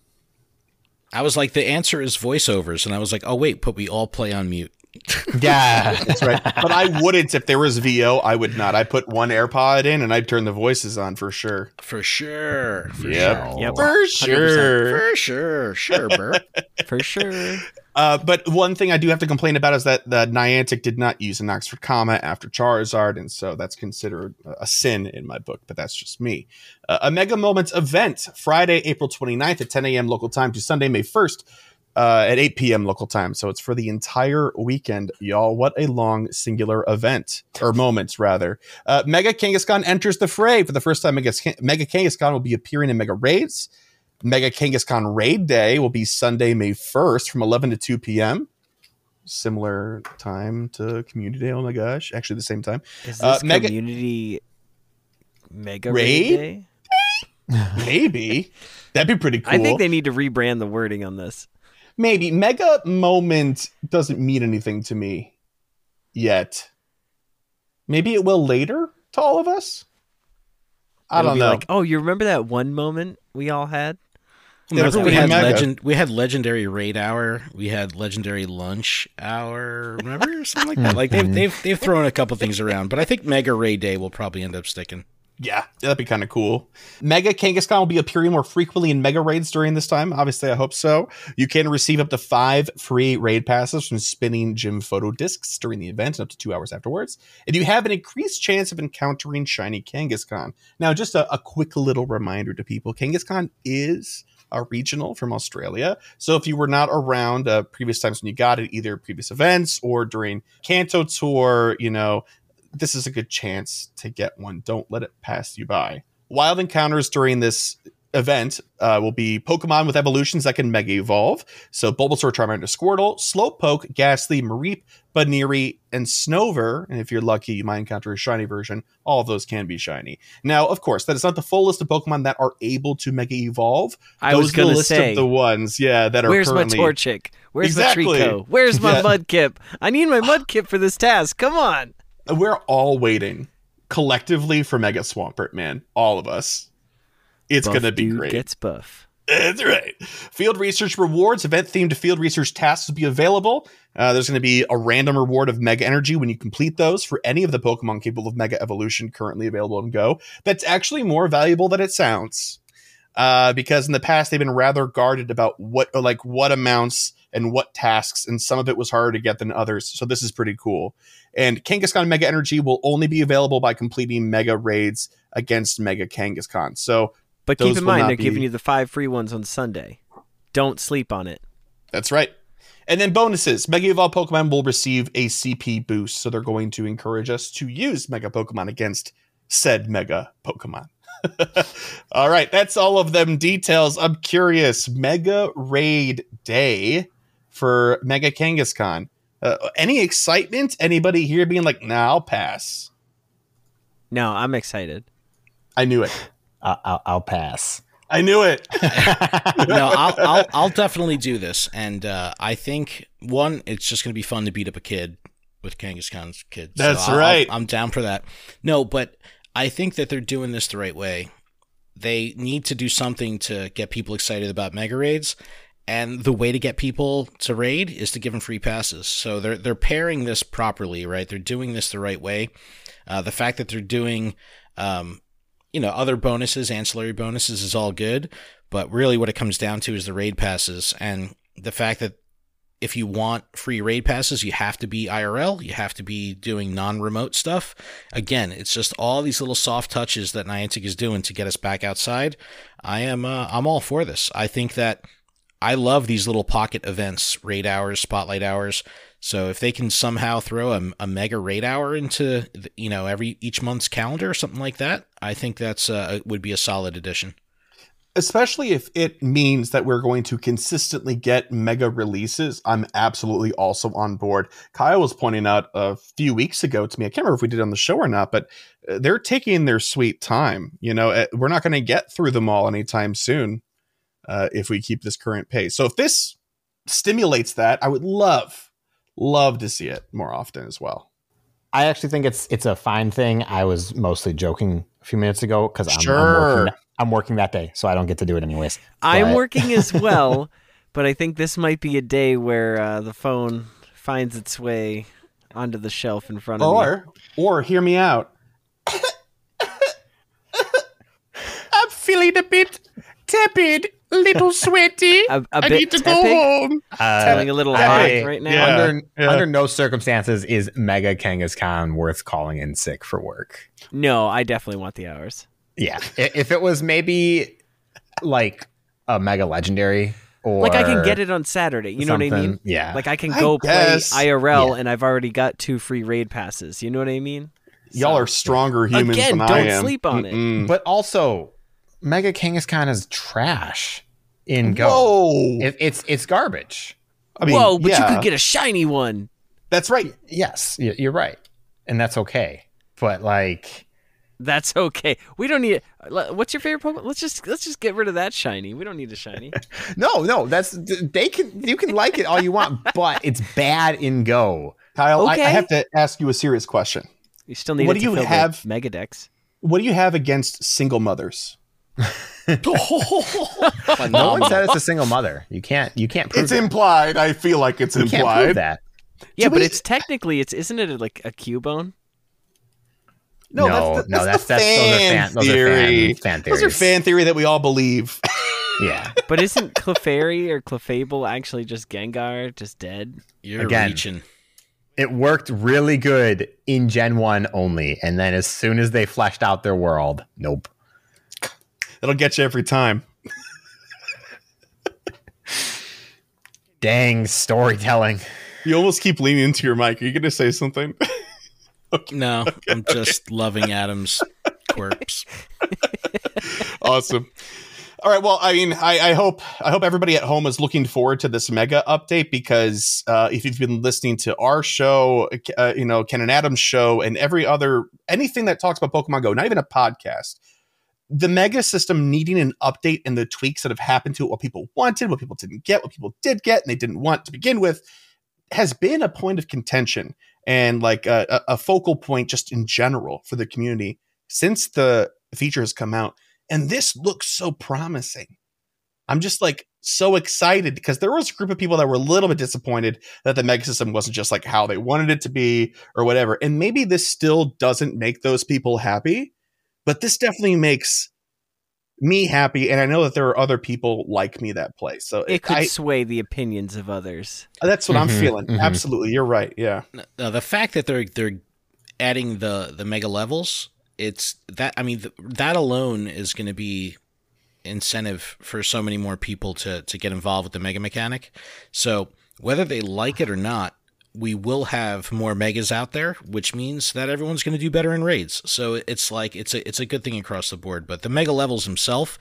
I was like, the answer is voiceovers, and I was like, oh wait, but we all play on mute. yeah, That's right. but I wouldn't if there was VO. I would not. I put one AirPod in and I'd turn the voices on for sure. For sure. For Yep. sure. Yep. For sure. For sure. Sure, Bert. For sure. Uh, but one thing I do have to complain about is that the Niantic did not use an Oxford comma after Charizard, and so that's considered a sin in my book, but that's just me. Uh, a Mega Moments event, Friday, April 29th at 10 a.m. local time to Sunday, May 1st uh, at 8 p.m. local time. So it's for the entire weekend, y'all. What a long singular event, or moments, rather. Uh, Mega Kangaskhan enters the fray. For the first time, Mega, Mega Kangaskhan will be appearing in Mega Raids. Mega Kangaskhan Raid Day will be Sunday, May 1st from 11 to 2 p.m. Similar time to Community Day. Oh my gosh. Actually, the same time. Is this Uh, Mega- community mega Raid? raid day? Maybe. That'd be pretty cool. I think they need to rebrand the wording on this. Maybe. Mega Moment doesn't mean anything to me yet. Maybe it will later to all of us. I It'll don't know. Like, oh, you remember that one moment we all had? Remember, we had mega. legend. We had legendary raid hour. We had legendary lunch hour. Remember something like that. Like they've hmm. they've they've thrown a couple things around, but I think Mega Raid Day will probably end up sticking. Yeah, that'd be kind of cool. Mega Kangaskhan will be appearing more frequently in Mega Raids during this time. Obviously, I hope so. You can receive up to five free raid passes from spinning gym photo discs during the event and up to two hours afterwards. And you have an increased chance of encountering shiny Kangaskhan. Now, just a, a quick little reminder to people Kangaskhan is a regional from Australia. So if you were not around uh, previous times when you got it, either previous events or during Kanto Tour, you know, this is a good chance to get one. Don't let it pass you by. Wild encounters during this event uh, will be Pokemon with evolutions that can Mega Evolve. So Bulbasaur, Charmander, Squirtle, Slowpoke, Gastly, Mareep, Baniri, and Snover. And if you're lucky, you might encounter a shiny version. All of those can be shiny. Now, of course, that is not the full list of Pokemon that are able to Mega Evolve. I Those was gonna list say, of the ones, yeah, that are where's my currently. Torchic? Where's Exactly. my Treecko? Where's my Yeah. Mudkip? I need my Mudkip for this task. Come on. We're all waiting collectively for Mega Swampert, man. All of us. It's gonna be great. Gets buff. That's right. Field research rewards, event themed field research tasks will be available. Uh, there's going to be a random reward of Mega Energy when you complete those for any of the Pokemon capable of Mega Evolution currently available in Go. That's actually more valuable than it sounds. Uh, because in the past they've been rather guarded about what like what amounts and what tasks, and some of it was harder to get than others. So this is pretty cool. And Kangaskhan Mega Energy will only be available by completing Mega raids against Mega Kangaskhan. So But keep in mind, they're giving you the five free ones on Sunday. Don't sleep on it. That's right. And then bonuses. Mega Evolved Pokemon will receive a CP boost, so they're going to encourage us to use Mega Pokemon against said Mega Pokemon. all right, that's all of them details. I'm curious. Mega Raid Day for Mega Kangaskhan. Uh, any excitement? Anybody here being like, nah, I'll pass? No, I'm excited. I knew it. I'll, I'll, I'll pass. I knew it. no, I'll, I'll I'll definitely do this, and uh, I think one, it's just going to be fun to beat up a kid with Kangaskhan's kids. That's I'll- right. I'll- I'm down for that. No, but I think that they're doing this the right way. They need to do something to get people excited about mega raids, and the way to get people to raid is to give them free passes. So they're they're pairing this properly, right? They're doing this the right way. Uh, the fact that they're doing, um, you know, other bonuses, ancillary bonuses, is all good. But really, what it comes down to is the raid passes and the fact that if you want free raid passes, you have to be IRL. You have to be doing non-remote stuff. Again, it's just all these little soft touches that Niantic is doing to get us back outside. I am, uh, I'm all for this. I think that I love these little pocket events, raid hours, spotlight hours. So if they can somehow throw a, a mega raid hour into, the- you know, every each month's calendar or something like that, I think that's uh, would be a solid addition. especially if it means that we're going to consistently get mega releases, I'm absolutely also on board. Kyle was pointing out a few weeks ago to me, I can't remember if we did on the show or not, but uh, they're taking their sweet time. You know, uh, we're not going to get through them all anytime soon uh, if we keep this current pace. So if this stimulates that, I would love, love to see it more often as well. I actually think it's it's a fine thing. I was mostly joking a few minutes ago because I'm, I'm, Sure. working, I'm working that day, so I don't get to do it anyways. I'm working as well, but I think this might be a day where uh, the phone finds its way onto the shelf in front of me. Or, or hear me out. I'm feeling a bit tepid, little sweaty. A, a bit tepid, home. Uh, feeling a little I- hot right now. yeah. under yeah. under no circumstances is Mega Kangaskhan worth calling in sick for work. No, I definitely want the hours. Yeah, if it was maybe like a Mega Legendary or Like I can get it on Saturday. You know what I mean? Yeah, Like I can I go play. IRL Yeah. and I've already got two free raid passes. You know what I mean? Y'all So- are stronger humans Again, than don't sleep on it. Mm-mm. but also Mega Kangaskhan is trash in Go. Whoa! It, it's it's garbage. I mean, Whoa, but yeah, you could get a shiny one. That's right. Yes, you're right, and that's okay. But like, That's okay. We don't need. What's your favorite Pokemon? Let's just let's just get rid of that shiny. We don't need a shiny. no, no, that's they can you can like it all you want, but it's bad in Go. Kyle, I, I have to ask you a serious question. You still need What it do to you fill the have- Megadex. What do you have against single mothers? No one said it's a single mother. You can't you can't prove It's that. implied. I feel like it's you can't implied. prove that. Yeah, Do but we- it's technically it's isn't it like a Cubone? No, no, that's, the, no, that's, that's the that's those are fan fan, those are theory. fan, fan Those are fan theory that we all believe. Yeah, But isn't Clefairy or Clefable actually just Gengar, just dead? You're Again. reaching. it worked really good in Gen One only, and then as soon as they fleshed out their world, nope. That'll get you every time. Dang storytelling. You almost keep leaning into your mic. Are you going to say something? No, I'm just loving Adam's quirks. awesome. All right. Well, I mean, I, I hope I hope everybody at home is looking forward to this mega update because uh, if you've been listening to our show, uh, you know, Ken and Adam's show, and every other anything that talks about Pokemon Go, not even a podcast, the mega system needing an update and the tweaks that have happened to it, what people wanted, what people didn't get, what people did get, and they didn't want to begin with, has been a point of contention and like a, a focal point just in general for the community since the feature has come out and this looks so promising. I'm just like so excited because there was a group of people that were a little bit disappointed that the mega system wasn't just like how they wanted it to be or whatever. And maybe this still doesn't make those people happy, but this definitely makes me happy. And I know that there are other people like me that play. So It could I, sway the opinions of others. that's what I'm Mhm, feeling. mhm. Absolutely. You're right. Yeah. Now, the fact that they're they're adding the the mega levels, it's that I mean th- that alone is going to be incentive for so many more people to to get involved with the mega mechanic. So whether they like it or not, we will have more megas out there, which means that everyone's going to do better in raids. So it's like it's a it's a good thing across the board. But the mega levels himself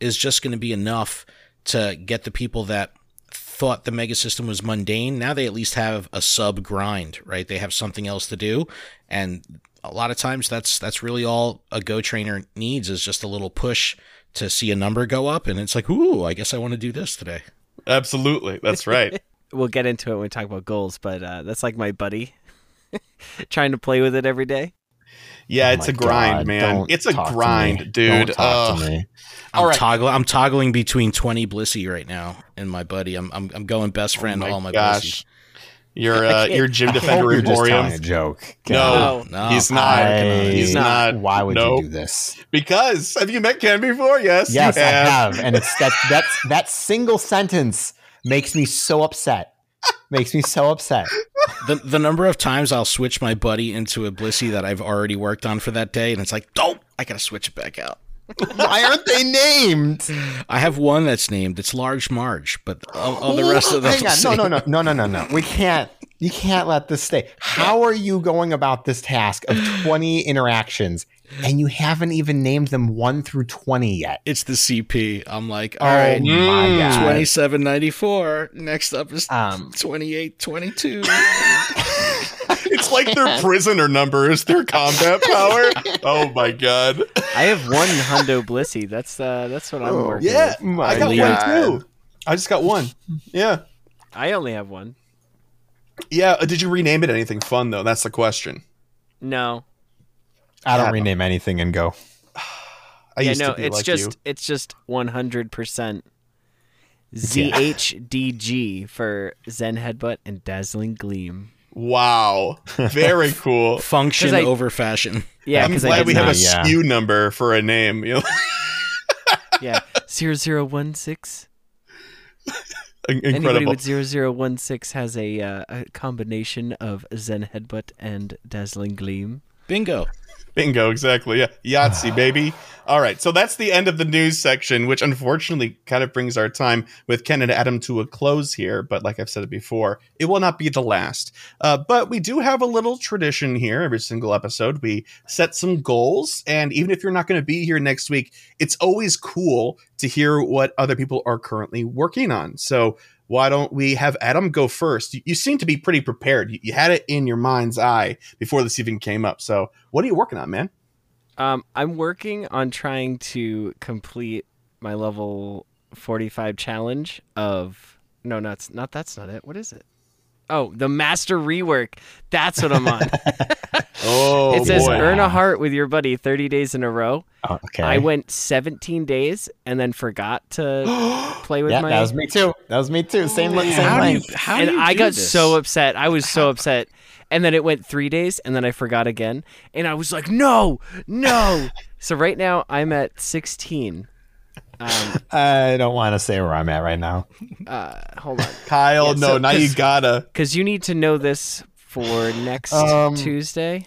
is just going to be enough to get the people that thought the mega system was mundane. Now they at least have a sub grind, right? They have something else to do, and a lot of times that's that's really all a Go trainer needs is just a little push to see a number go up, and it's like, ooh, I guess I want to do this today. Absolutely. That's right. We'll get into it when we talk about goals, but uh, that's like my buddy trying to play with it every day. Yeah, Oh it's a grind, God, man. don't It's a talk to me. grind, dude. Don't talk to me. I'm All right. toggling. I'm toggling between twenty Blissey right now and my buddy. I'm I'm, I'm going best friend Oh all my gosh. Blissies. Your uh, your gym I hope defender you're just telling emporium. a joke. No, No, he's not. I- he's not. Why would No. you do this? Because have you met Ken before? Yes. you Yes, I have, and it's that that's that single sentence makes me so upset. Makes me so upset. The the number of times I'll switch my buddy into a Blissey that I've already worked on for that day, and it's like, oh, I gotta switch it back out. Why aren't they named? I have one that's named. It's Large Marge, but all, all the rest of them. Hang on. No, no, no, no, no, no, no. We can't. You can't let this stay. How are you going about this task of 20 interactions and you haven't even named them 1 through 20 yet? It's the CP. I'm like, all oh right, mm, twenty-seven ninety-four. Next up is Um, twenty eight twenty two. It's like their prisoner number is their combat power. Oh my god. I have one Hundo Blissey. That's uh, that's what I'm Oh, working Yeah, with. I got God. one too. I just got one. Yeah. I only have one. Yeah. uh, Did you rename it anything fun though? That's the question. No. I don't Yeah. rename anything and go. I yeah, used no, to be it's like just you. it's just 100% ZHDG for Zen Headbutt and Dazzling Gleam. Wow. Very cool. Function I- over fashion. Yeah, I'm because I glad we have a. Yeah. SKU number for a name. You know, yeah, 0016. Anybody incredible. with 0016 has a, uh, a combination of Zen Headbutt and Dazzling Gleam. Bingo. Bingo, exactly. Yeah. Yahtzee, baby. All right. So that's the end of the news section, which unfortunately kind of brings our time with Ken and Adam to a close here. But like I've said it before, it will not be the last. Uh, but we do have a little tradition here every single episode. We set some goals. And even if you're not going to be here next week, it's always cool to hear what other people are currently working on. So why don't we have Adam go first? You, you seem to be pretty prepared. You, you had it in your mind's eye before this even came up. So what are you working on, man? Um, I'm working on trying to complete my level 45 challenge of no, not not that's not it. What is it? Oh, the master rework. That's what I'm on. Oh, it says boy. earn a heart with your buddy 30 days in a row. Oh, okay. I went 17 days and then forgot to play with yeah, my that was me too. That was me too. Same, oh, man. same How do you, how and do you I do got this? so upset. I was so upset. And then it went three days, and then I forgot again. And I was like, no, no. so right now I'm at 16. Um, I don't want to say where I'm at right now. uh, hold on. Kyle, Yeah, no, so- now you 'cause- gotta. Because you need to know this for next Um, Tuesday.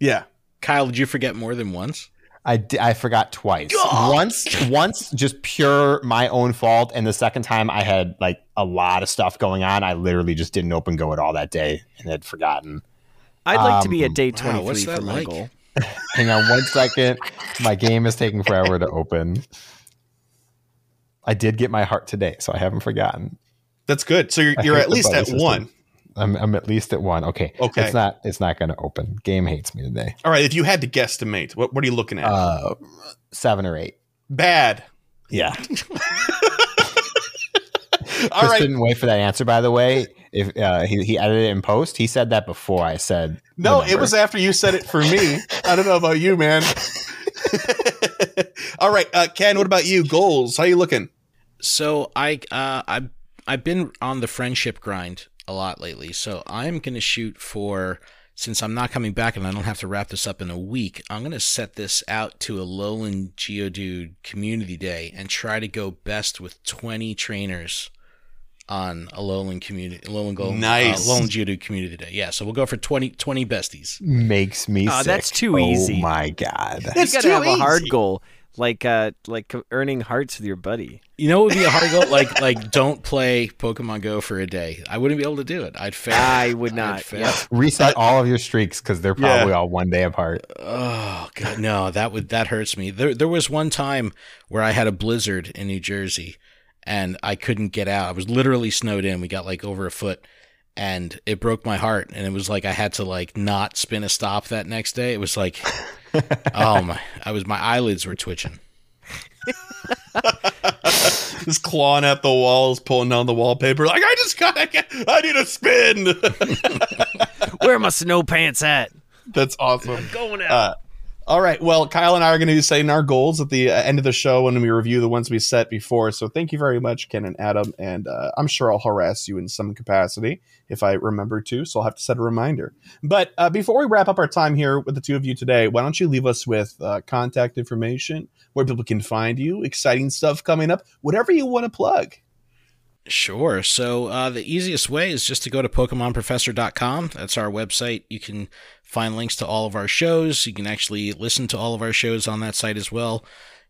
Yeah. Kyle, did you forget more than once? I, di- I forgot twice. Once, once, just pure my own fault, and the second time I had like a lot of stuff going on. I literally just didn't open go at all that day and had forgotten. I'd like to be um, at day wow, 23 what's for that my like? goal. Hang on one second. My game is taking forever to open. I did get my heart today, so I haven't forgotten. That's good. So you're, you're at least at system. one. I'm, I'm at least at one. Okay. Okay. It's not. It's not going to open. Game hates me today. All right. If you had to guesstimate, what, what are you looking at? Uh, seven or eight. Bad. Yeah. All Chris right. didn't wait for that answer. By the way, if uh, he he edited it in post, he said that before I said. No, it was after you said it for me. I don't know about you, man. All right, uh, Ken. What about you? Goals? How are you looking? So I uh, I've I've been on the friendship grind a lot lately. So I'm gonna shoot for since I'm not coming back and I don't have to wrap this up in a week. I'm gonna set this out to Alolan Geodude Community Day and try to go best with 20 trainers on Alolan community Alolan Gold Nice. uh, Alolan Geodude Community Day. Yeah, so we'll go for 20 20 besties. makes me. Oh, sick. that's too easy. Oh my god. That's you gotta too have a hard goal, like uh, like earning hearts with your buddy. You know what would be a hard goal? Like like don't play Pokemon Go for a day. I wouldn't be able to do it. I'd fail. I would not. fail. Yep. Reset all of your streaks because they're Yeah. probably all one day apart. Oh god, no, that would that hurts me. There there was one time where I had a blizzard in New Jersey and I couldn't get out. I was literally snowed in. We got like over a foot and it broke my heart and it was like I had to like not spin a stop that next day. It was like oh my I was my eyelids were twitching. Just clawing at the walls, pulling down the wallpaper. Like I just got. I, can't- I need a spin. Where are my snow pants at? That's awesome. I'm Going out. Uh, all right. Well, Kyle and I are going to be setting our goals at the uh, end of the show when we review the ones we set before. So thank you very much, Ken and Adam. And uh, I'm sure I'll harass you in some capacity if I remember to. So I'll have to set a reminder. But uh, before we wrap up our time here with the two of you today, why don't you leave us with uh, contact information, where people can find you, exciting stuff coming up, whatever you want to plug. Sure. So uh, the easiest way is just to go to PokemonProfessor.com. That's our website. You can find links to all of our shows. You can actually listen to all of our shows on that site as well.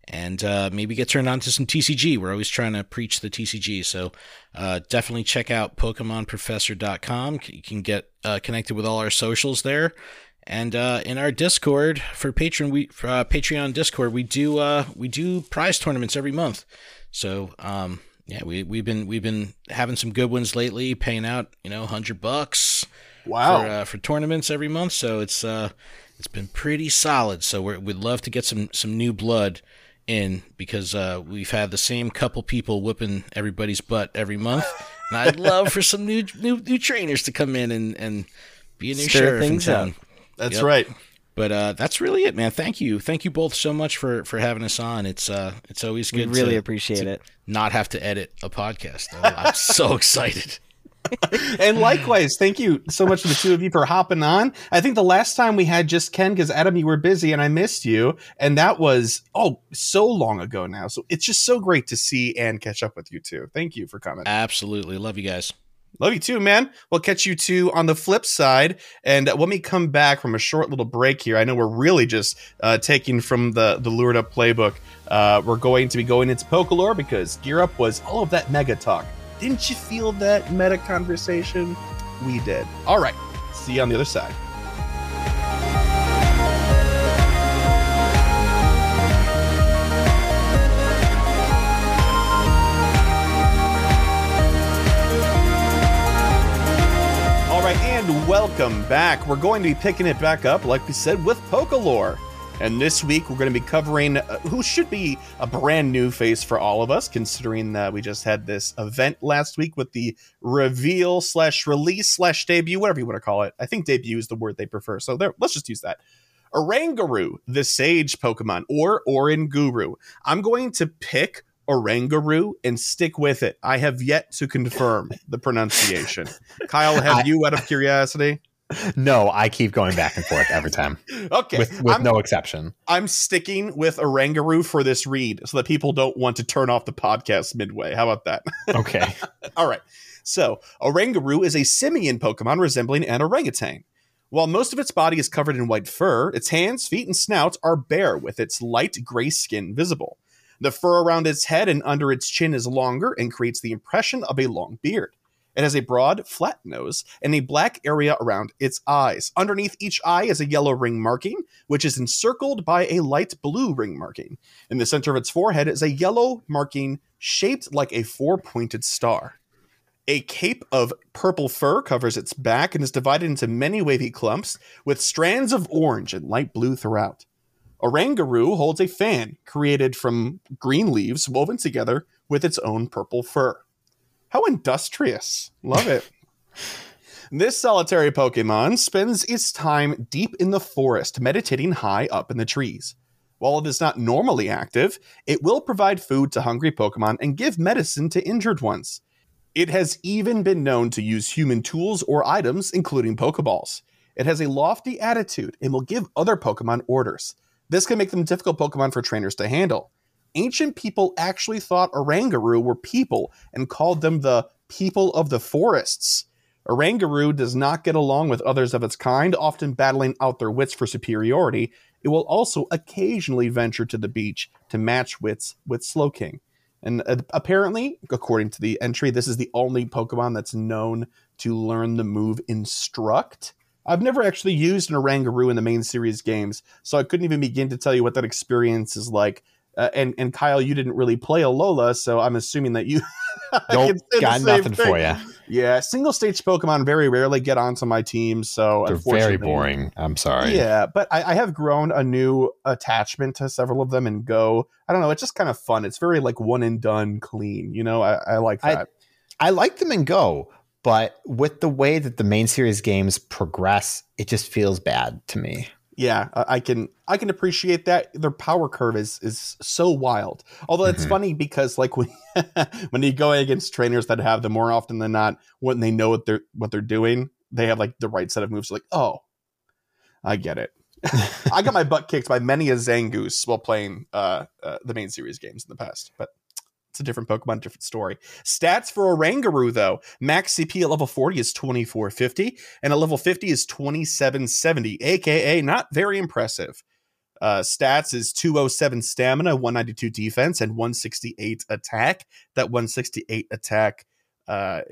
And uh, maybe get turned on to some TCG. We're always trying to preach the TCG. So uh, definitely check out PokemonProfessor.com. You can get uh, connected with all our socials there. And uh, in our Discord for Patreon, we uh, Patreon Discord, we do uh, we do prize tournaments every month. So um, yeah, we we've been we've been having some good ones lately, paying out you know hundred bucks Wow. for uh, for tournaments every month. So it's uh it's been pretty solid. So we're, we'd love to get some some new blood in because uh, we've had the same couple people whipping everybody's butt every month, and I'd love for some new new new trainers to come in and and be a new Stir sheriff in things town. up. That's Yep. right. But uh, that's really it, man. Thank you, thank you both so much for for having us on. It's uh it's always We good. really to, appreciate to it. Not have to edit a podcast. I'm so excited. and likewise, thank you so much to the two of you for hopping on. I think the last time we had just Ken because Adam, you were busy and I missed you, and that was oh so long ago now. So it's just so great to see and catch up with you too. Thank you for coming. Absolutely, love you guys. Love you too, man. We'll catch you two on the flip side. And uh, when we come back from a short little break here, I know we're really just uh, taking from the the lured up playbook. Uh, we're going to be going into Pokelore because Gear Up was all of that mega talk. Didn't you feel that meta conversation? We did. All right. See you on the other side. All right, and welcome back. We're going to be picking it back up, like we said, with Pokelore. And this week we're going to be covering uh, who should be a brand new face for all of us, considering that we just had this event last week with the reveal slash release slash debut, whatever you want to call it. I think debut is the word they prefer. So there, let's just use that. Oranguru, the sage Pokemon, or Oranguru. I'm going to pick Oranguru and stick with it. I have yet to confirm the pronunciation. Kyle, have I- you, out of curiosity? No, I keep going back and forth every time, Okay, with with no exception. I'm sticking with Oranguru for this read so that people don't want to turn off the podcast midway. How about that? Okay. All right. So, Oranguru is a simian Pokemon resembling an orangutan. While most of its body is covered in white fur, its hands, feet, and snout are bare with its light gray skin visible. The fur around its head and under its chin is longer and creates the impression of a long beard. It has a broad, flat nose and a black area around its eyes. Underneath each eye is a yellow ring marking, which is encircled by a light blue ring marking. In the center of its forehead is a yellow marking shaped like a four pointed star. A cape of purple fur covers its back and is divided into many wavy clumps with strands of orange and light blue throughout. A Oranguru holds a fan created from green leaves woven together with its own purple fur. How industrious. Love it. this solitary Pokemon spends its time deep in the forest, meditating high up in the trees. While it is not normally active, it will provide food to hungry Pokemon and give medicine to injured ones. It has even been known to use human tools or items, including Pokeballs. It has a lofty attitude and will give other Pokemon orders. This can make them difficult Pokemon for trainers to handle. Ancient people actually thought Oranguru were people and called them the people of the forests. Oranguru does not get along with others of its kind, often battling out their wits for superiority. It will also occasionally venture to the beach to match wits with Slowking. And uh, apparently, according to the entry, this is the only Pokemon that's known to learn the move Instruct. I've never actually used an Oranguru in the main series games, so I couldn't even begin to tell you what that experience is like. Uh, and and Kyle, you didn't really play Alola, so I'm assuming that you Nope, got nothing for you. Yeah, single stage Pokemon very rarely get onto my team, so They're very boring. I'm sorry. Yeah, but I, I have grown a new attachment to several of them and Go. I don't know, it's just kind of fun. It's very like one and done, clean. You know, I, I like that. I like them and Go, but with the way that the main series games progress, it just feels bad to me. Yeah, I, can I can appreciate that. Their power curve is is so wild. Although it's Mhm. funny because like when when you go against trainers that have them more often than not, when they know what they're what they're doing, they have like the right set of moves. Like, oh, I get it. I got my butt kicked by many a Zangoose while playing uh, uh, the main series games in the past, but it's a different Pokemon, different story. Stats for Oranguru, though max CP at level 40 is 2450, and at level 50 is 2770, aka not very impressive. Uh, stats is 207 stamina, 192 defense, and 168 attack. That 168 attack uh,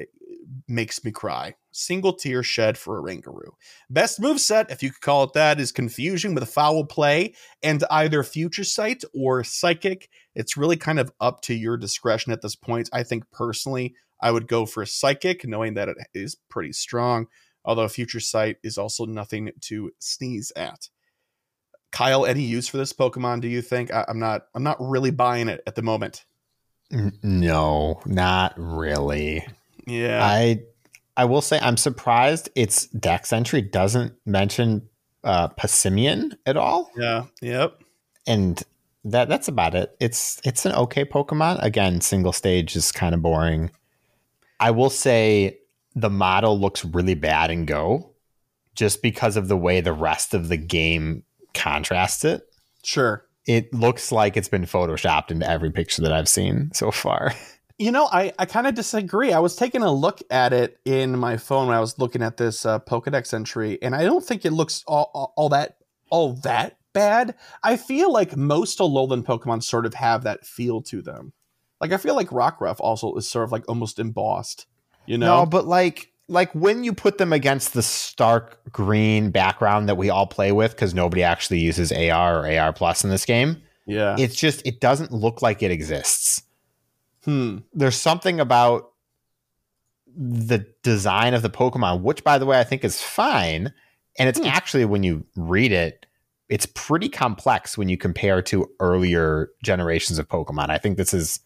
makes me cry. Single tear shed for Oranguru. Best move set, if you could call it that, is Confusion with a Foul Play and either Future Sight or Psychic. It's really kind of up to your discretion at this point. I think personally, I would go for Psychic, knowing that it is pretty strong, although Future Sight is also nothing to sneeze at. Kyle, any use for this Pokemon? Do you think? I, I'm not. I'm not really buying it at the moment. No, not really. Yeah, I I will say I'm surprised its dex entry doesn't mention uh Passimian at all. yeah, yep. And that that's about it. It's it's an okay Pokemon. Again, single stage is kind of boring. I will say the model looks really bad in Go just because of the way the rest of the game contrasts it. Sure. It looks like it's been photoshopped into every picture that I've seen so far. You know, I, I kind of disagree. I was taking a look at it in my phone when I was looking at this uh, Pokedex entry, and I don't think it looks all, all, all that all that bad. I feel like most Alolan Pokemon sort of have that feel to them. Like I feel like Rockruff also is sort of like almost embossed. You know? No, but like like when you put them against the stark green background that we all play with because nobody actually uses AR or AR plus in this game, yeah. it's just it doesn't look like it exists. Hmm. There's something about the design of the Pokemon, which by the way I think is fine, and it's Hmm. actually when you read it, it's pretty complex when you compare to earlier generations of Pokemon. I think this is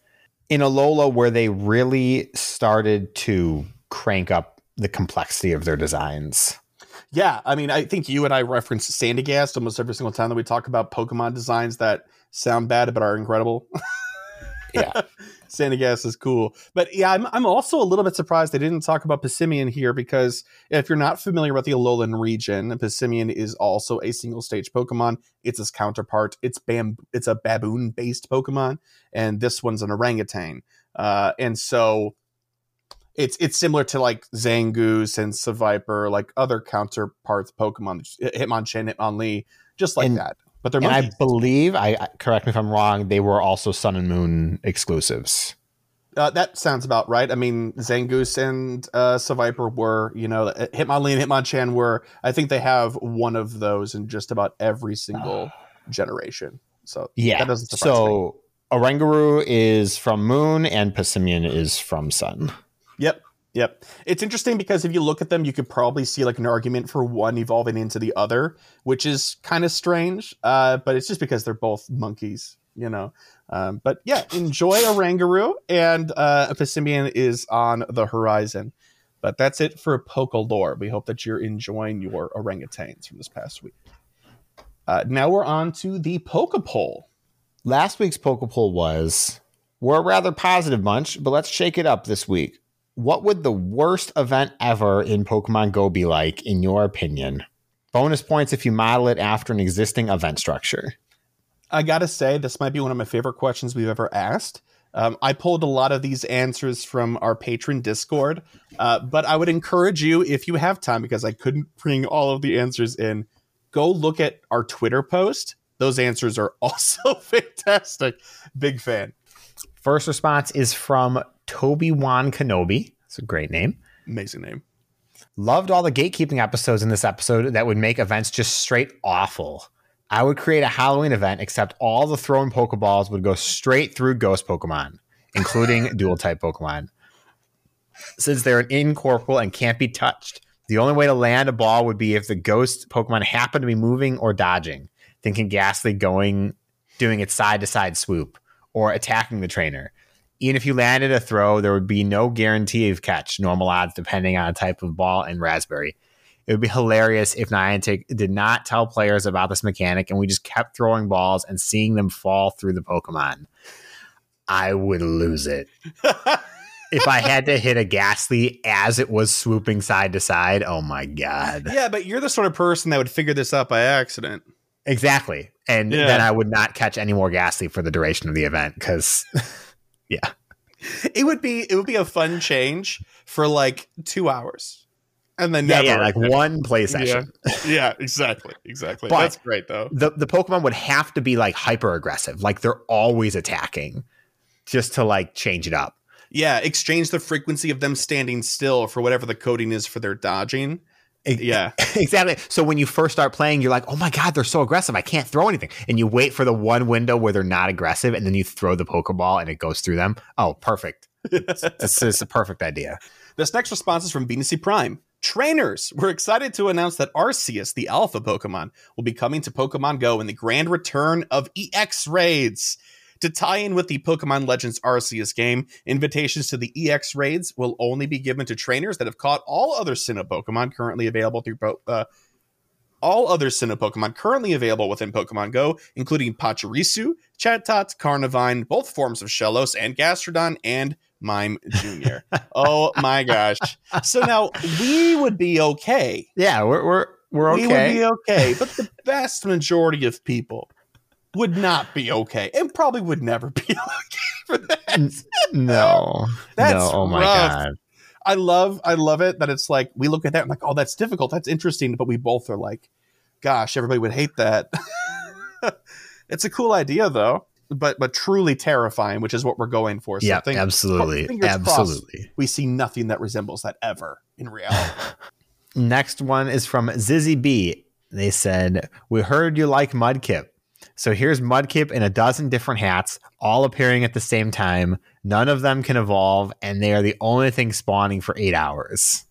in Alola where they really started to crank up the complexity of their designs. Yeah, I mean, I think you and I reference Sandygast almost every single time that we talk about Pokemon designs that sound bad but are incredible. Yeah. Sandygast is cool. But yeah, I'm, I'm also a little bit surprised they didn't talk about Passimian here because if you're not familiar with the Alolan region, Passimian is also a single stage Pokemon. It's its counterpart. It's bam- it's a baboon based Pokemon, and this one's an orangutan. Uh, and so it's it's similar to like Zangoose and Seviper, like other counterparts Pokemon, Hitmonchan, Hitmonlee, just like And- that. But they're And I believe I correct me if I'm wrong, they were also Sun and Moon exclusives. Uh, that sounds about right. I mean, Zangoose and uh, Seviper were, you know, Hitmonlee and Hitmonchan were. I think they have one of those in just about every single generation. So Yeah. that doesn't surprise me. So Oranguru is from Moon and Passimian is from Sun. Yep. Yep. It's interesting because if you look at them, you could probably see like an argument for one evolving into the other, which is kind of strange. Uh, but it's just because they're both monkeys, you know. Um, but yeah, enjoy Oranguru, and uh, Passimian is on the horizon. But that's it for Pokelore. We hope that you're enjoying your orangutans from this past week. Uh, now we're on to the Pokepoll. Last week's Pokepoll was we're a rather positive bunch, but let's shake it up this week. What would the worst event ever in Pokemon Go be like, in your opinion? Bonus points if you model it after an existing event structure. I gotta say, this might be one of my favorite questions we've ever asked. Um, I pulled a lot of these answers from our patron Discord, uh, but I would encourage you, if you have time, because I couldn't bring all of the answers in, go look at our Twitter post. Those answers are also fantastic. Big fan. First response is from Toby Wan Kenobi. It's a great name. Amazing name. Loved all the gatekeeping episodes in this episode that would make events just straight awful. I would create a Halloween event, except all the thrown Pokeballs would go straight through ghost Pokemon, including dual type Pokemon. Since they're an incorporeal and can't be touched, the only way to land a ball would be if the ghost Pokemon happened to be moving or dodging, thinking Gastly going, doing its side to side swoop, or attacking the trainer. Even if you landed a throw, there would be no guarantee of catch, normal odds depending on a type of ball and raspberry. It would be hilarious if Niantic did not tell players about this mechanic and we just kept throwing balls and seeing them fall through the Pokemon. I would lose it. if I had to hit a Gastly as it was swooping side to side, oh my God. Yeah, but you're the sort of person that would figure this out by accident. Exactly. And Yeah. then I would not catch any more Gastly for the duration of the event because, yeah. It would be it would be a fun change for like two hours, and then Yeah, never yeah, like one play session. yeah, exactly, exactly. But- That's great though. the the Pokemon would have to be like hyper aggressive, like they're always attacking, just to like change it up. Yeah, exchange the frequency of them standing still for whatever the coding is for their dodging. Yeah. exactly. So when you first start playing, you're like, "Oh my god, they're so aggressive! I can't throw anything." And you wait for the one window where they're not aggressive, and then you throw the Pokeball, and it goes through them. Oh, perfect! this is a perfect idea. This next response is from Venusy Prime. Trainers, we're excited to announce that Arceus, the alpha Pokemon, will be coming to Pokemon Go in the grand return of EX raids. To tie in with the Pokemon Legends Arceus game, invitations to the EX raids will only be given to trainers that have caught all other Sinnoh Pokemon currently available through po- uh, all other Sinnoh Pokemon currently available within Pokemon Go, including Pachirisu, Chatot, Carnivine, both forms of Shellos, and Gastrodon, and Mime Jr. oh my gosh. So now we would be okay. Yeah, we're we're we're okay. We would be okay. But the vast majority of people would not be okay and probably would never be okay for that. no, That's no. Oh my rough. god. I love I love it that it's like we look at that and like, oh, that's difficult. That's interesting. But we both are like, gosh, everybody would hate that. it's a cool idea though, but but truly terrifying, which is what we're going for. So Yeah, think- absolutely, fingers crossed. absolutely. we see nothing that resembles that ever in reality. Next one is from Zizzy B. They said, We heard you like Mudkip. So here's Mudkip in a dozen different hats, all appearing at the same time. None of them can evolve, and they are the only thing spawning for eight hours.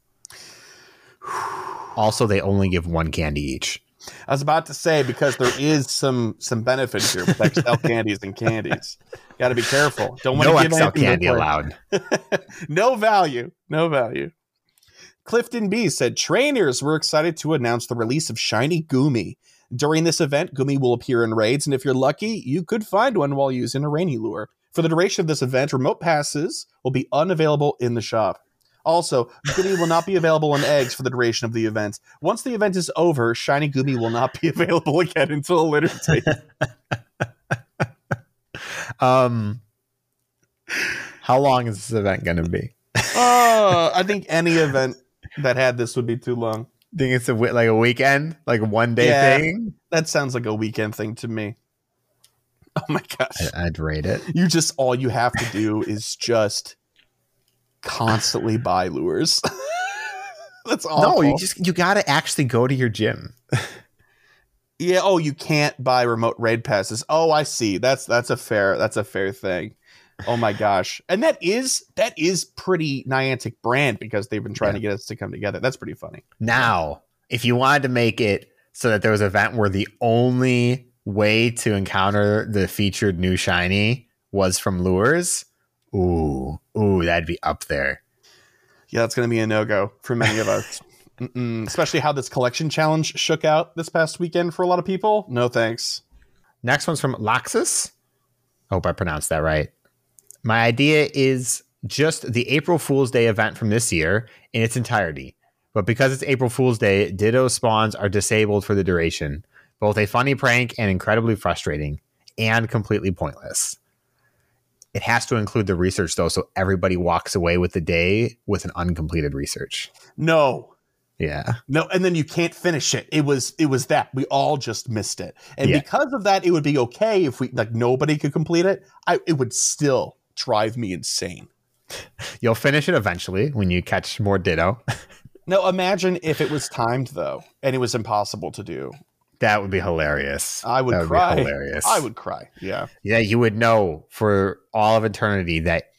Also, they only give one candy each. I was about to say because there is some some benefit here with XL candies and candies. Got to be careful. Don't want No to give XL candy allowed. no value. No value. Clifton B said trainers were excited to announce the release of Shiny Goomy. During this event, Goomy will appear in raids, and if you're lucky, you could find one while using a rainy lure. For the duration of this event, remote passes will be unavailable in the shop. Also, Goomy will not be available in eggs for the duration of the event. Once the event is over, Shiny Goomy will not be available again until a later date. Um, how long is this event going to be? Oh, I think any event that had this would be too long. Think it's a like a weekend, like one day Yeah. thing? That sounds like a weekend thing to me. Oh my gosh. I, I'd rate it. You just all you have to do is just constantly buy lures. That's awful. No, you just you got to actually go to your gym. Yeah. Oh, you can't buy remote raid passes. Oh, I see. That's that's a fair that's a fair thing. Oh my gosh. And that is that is pretty Niantic brand because they've been trying Yeah. to get us to come together. That's pretty funny. Now, if you wanted to make it so that there was an event where the only way to encounter the featured new shiny was from lures, ooh, ooh, that'd be up there. Yeah, that's going to be a no go for many of us. Especially how this collection challenge shook out this past weekend for a lot of people. No thanks. Next one's from Laxus. I Hope I pronounced that right. My idea is just the April Fool's Day event from this year in its entirety. But because it's April Fool's Day, Ditto spawns are disabled for the duration. Both a funny prank and incredibly frustrating and completely pointless. It has to include the research though, so everybody walks away with the day with an uncompleted research. No. Yeah. No, and then you can't finish it. It was it was that. We all just missed it. And Yeah. because of that, it would be okay if we like nobody could complete it. I it would still drive me insane. You'll finish it eventually when you catch more Ditto. no, imagine if it was timed though and it was impossible to do. That would be hilarious. I would That be cry. hilarious. I would cry. Yeah. Yeah, you would know for all of eternity that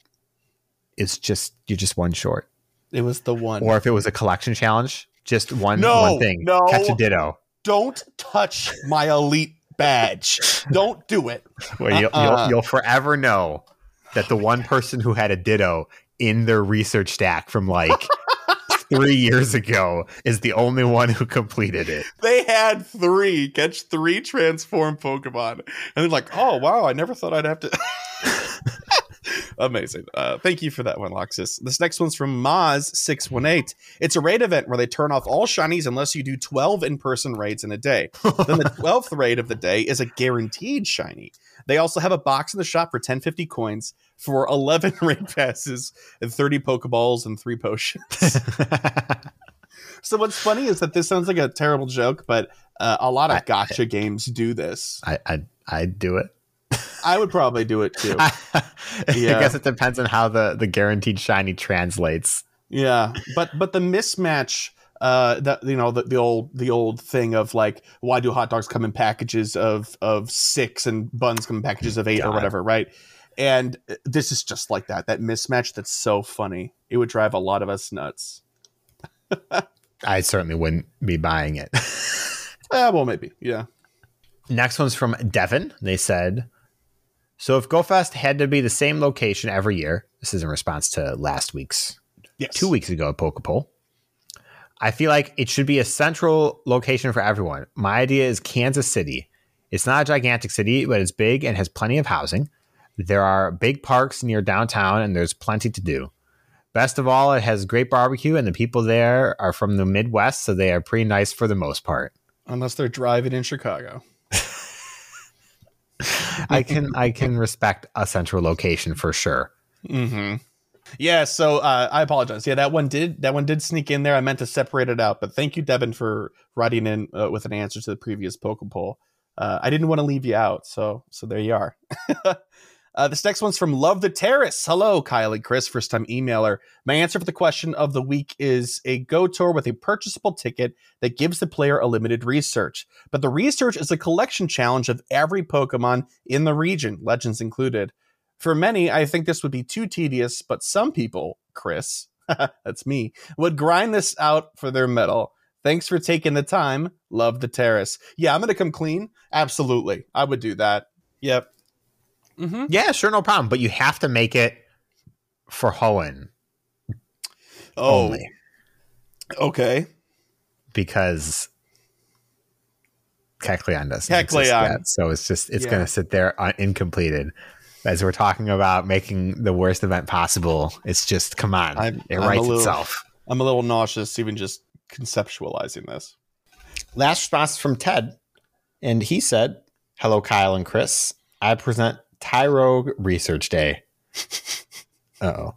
it's just you're just one short. It was the one. Or if it was a collection challenge, just one No, one thing. no. Catch a ditto. Don't touch my elite badge. Don't do it. Where you'll, Uh-uh. you'll you'll forever know that the one person who had a ditto in their research stack from like three years ago is the only one who completed it. They had three catch three transform Pokemon, and they're like, "Oh wow, I never thought I'd have to." Amazing. Uh, thank you for that one, Loxus. This next one's from Maz618. It's a raid event where they turn off all shinies unless you do 12 in person raids in a day. then the 12th raid of the day is a guaranteed shiny. They also have a box in the shop for 1050 coins for 11 raid passes and 30 Pokeballs and three potions. So what's funny is that this sounds like a terrible joke, but uh, a lot of I- gotcha games do this. I I I'd do it. I would probably do it too. I Yeah. guess it depends on how the, the guaranteed shiny translates. Yeah, but but the mismatch, uh, that you know the, the old the old thing of like, why do hot dogs come in packages of of six and buns come in packages of eight or whatever, right? And uh, this is just like that. That mismatch that's so funny. It would drive a lot of us nuts. I certainly wouldn't be buying it. Uh, well, maybe. Yeah. Next one's from Devon. They said, So if GoFest had to be the same location every year, this is in response to last week's, Yes. two weeks ago at Pokepoll, I feel like it should be a central location for everyone. My idea is Kansas City. It's not a gigantic city, but it's big and has plenty of housing. There are big parks near downtown, and there's plenty to do. Best of all, it has great barbecue, and the people there are from the Midwest, so they are pretty nice for the most part. Unless they're driving in Chicago. I can I can respect a central location for sure. Mm-hmm. Yeah, so uh, I apologize. Yeah, that one did that one did sneak in there. I meant to separate it out, but thank you, Devin, for writing in uh, with an answer to the previous Poke poll. Uh, I didn't want to leave you out, so so there you are. uh, this next one's from Love the Terrace. Hello, and Chris, first time emailer. My answer for the question of the week is a Go Tour with a purchasable ticket that gives the player a limited research. But the research is a collection challenge of every Pokemon in the region, legends included. For many, I think this would be too tedious, but some people, Chris, that's me, would grind this out for their medal. Thanks for taking the time. Love the terrace. Yeah, I'm going to come clean. Absolutely. I would do that. Yep. Mm-hmm. Yeah, sure, no problem. But you have to make it for Hoenn Oh, only okay. because Kecleon doesn't Kecleon. yet. So it's just it's Yeah. going to sit there uh, incompleted. As we're talking about making the worst event possible, it's just come on, I'm- it I'm writes little- itself. I'm a little nauseous even just conceptualizing this. Last response from Ted, and he said, "Hello, Kyle and Chris. I present Tyrogue Research Day. oh,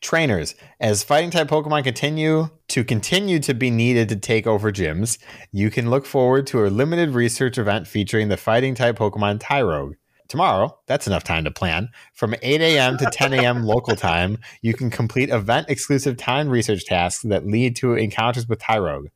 Trainers, as fighting type Pokemon continue to continue to be needed to take over gyms, you can look forward to a limited research event featuring the fighting type Pokemon Tyrogue. Tomorrow, that's enough time to plan. From 8 a.m. to 10 a.m. local time, you can complete event exclusive time research tasks that lead to encounters with Tyrogue.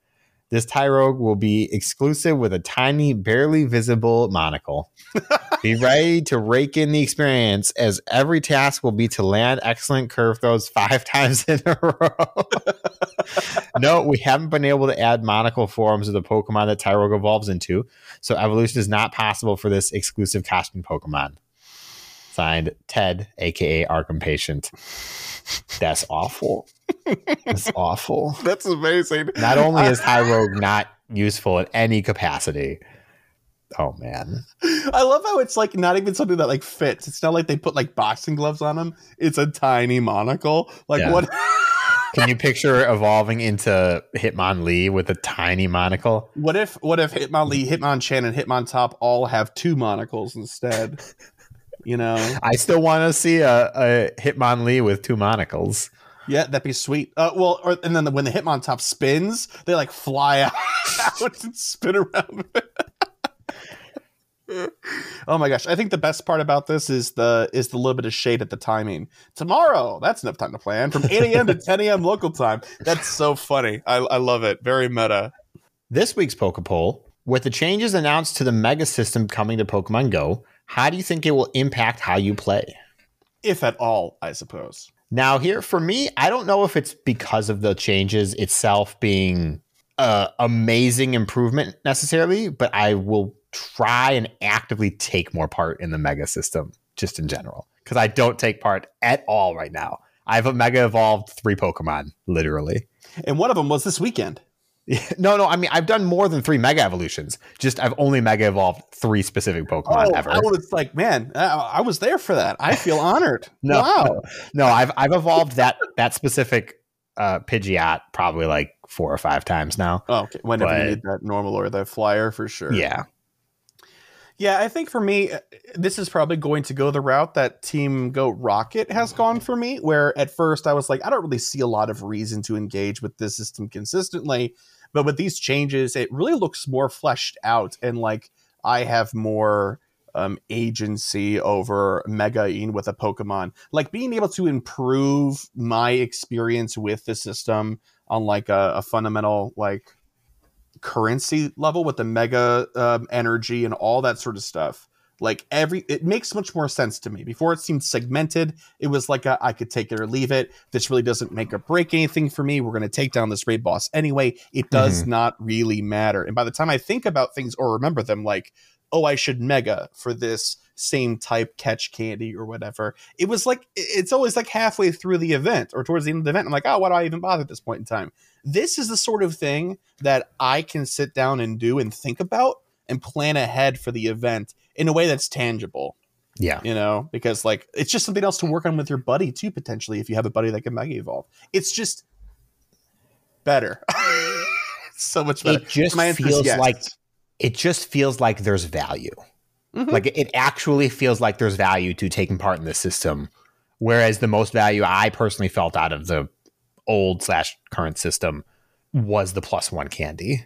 This Tyrogue will be exclusive with a tiny, barely visible monocle. be ready to rake in the experience as every task will be to land excellent curve throws five times in a row. no, we haven't been able to add monocle forms of the Pokemon that Tyrogue evolves into, so evolution is not possible for this exclusive costume Pokemon. Signed, Ted, aka Arkham Patient. That's awful. That's awful. That's amazing. Not only is Tyrogue not useful in any capacity. Oh man. I love how it's like not even something that like fits. It's not like they put like boxing gloves on him. It's a tiny monocle. Like Yeah. what? Can you picture evolving into Hitmonlee with a tiny monocle? what if what if Hitmonlee, Hitmonchan, and Hitmontop all have two monocles instead? You know? I still want to see a, a Hitmonlee with two monocles. Yeah, that'd be sweet. Uh, well, or, and then when the Hitmontop spins, they like fly out, and spin around. oh my gosh! I think the best part about this is the is the little bit of shade at the timing. Tomorrow, that's enough time to plan from eight a.m. to ten a.m. local time. That's so funny. I, I love it. Very meta. This week's Pokepoll, with the changes announced to the Mega System coming to Pokemon Go, how do you think it will impact how you play? if at all, I suppose. Now, here for me, I don't know if it's because of the changes itself being a amazing improvement necessarily, but I will try and actively take more part in the Mega System just in general because I don't take part at all right now. I've a Mega evolved three Pokemon, literally. And one of them was this weekend. no, no, I mean I've done more than three Mega evolutions. Just I've only Mega evolved three specific Pokemon oh, ever. I was like, man, I, I was there for that. I feel honored. No, wow. no, I've I've evolved that that specific uh Pidgeot probably like four or five times now. Oh, okay. Whenever But- you need that normal or that flyer for sure. Yeah. Yeah, I think for me, uh, this is probably going to go the route that Team Go Rocket has gone for me, where at first I was like, I don't really see a lot of reason to engage with this system consistently. But with these changes, it really looks more fleshed out and like I have more um, agency over Mega megaing with a Pokemon. Like being able to improve my experience with the system on like a, a fundamental like currency level with the mega um, energy and all that sort of stuff like every it makes much more sense to me. Before it seemed segmented it was like a, i could take it or leave it. This really doesn't make or break anything for me. We're going to take down this raid boss anyway. It does mm-hmm. not really matter. And by the time i think about things or remember them like oh i should mega for this same type catch candy or whatever it was like it's always like halfway through the event or towards the end of the event. I'm like oh why do i even bother at this point in time? This is the sort of thing that I can sit down and do and think about and plan ahead for the event in a way that's tangible, Yeah. you know, because like it's just something else to work on with your buddy too, potentially, if you have a buddy that can mega evolve. It's just better. so much better. It just My feels yes. like it just feels like there's value. Mhm. Like it actually feels like there's value to taking part in the system. Whereas the most value I personally felt out of the old slash current system was the plus one candy.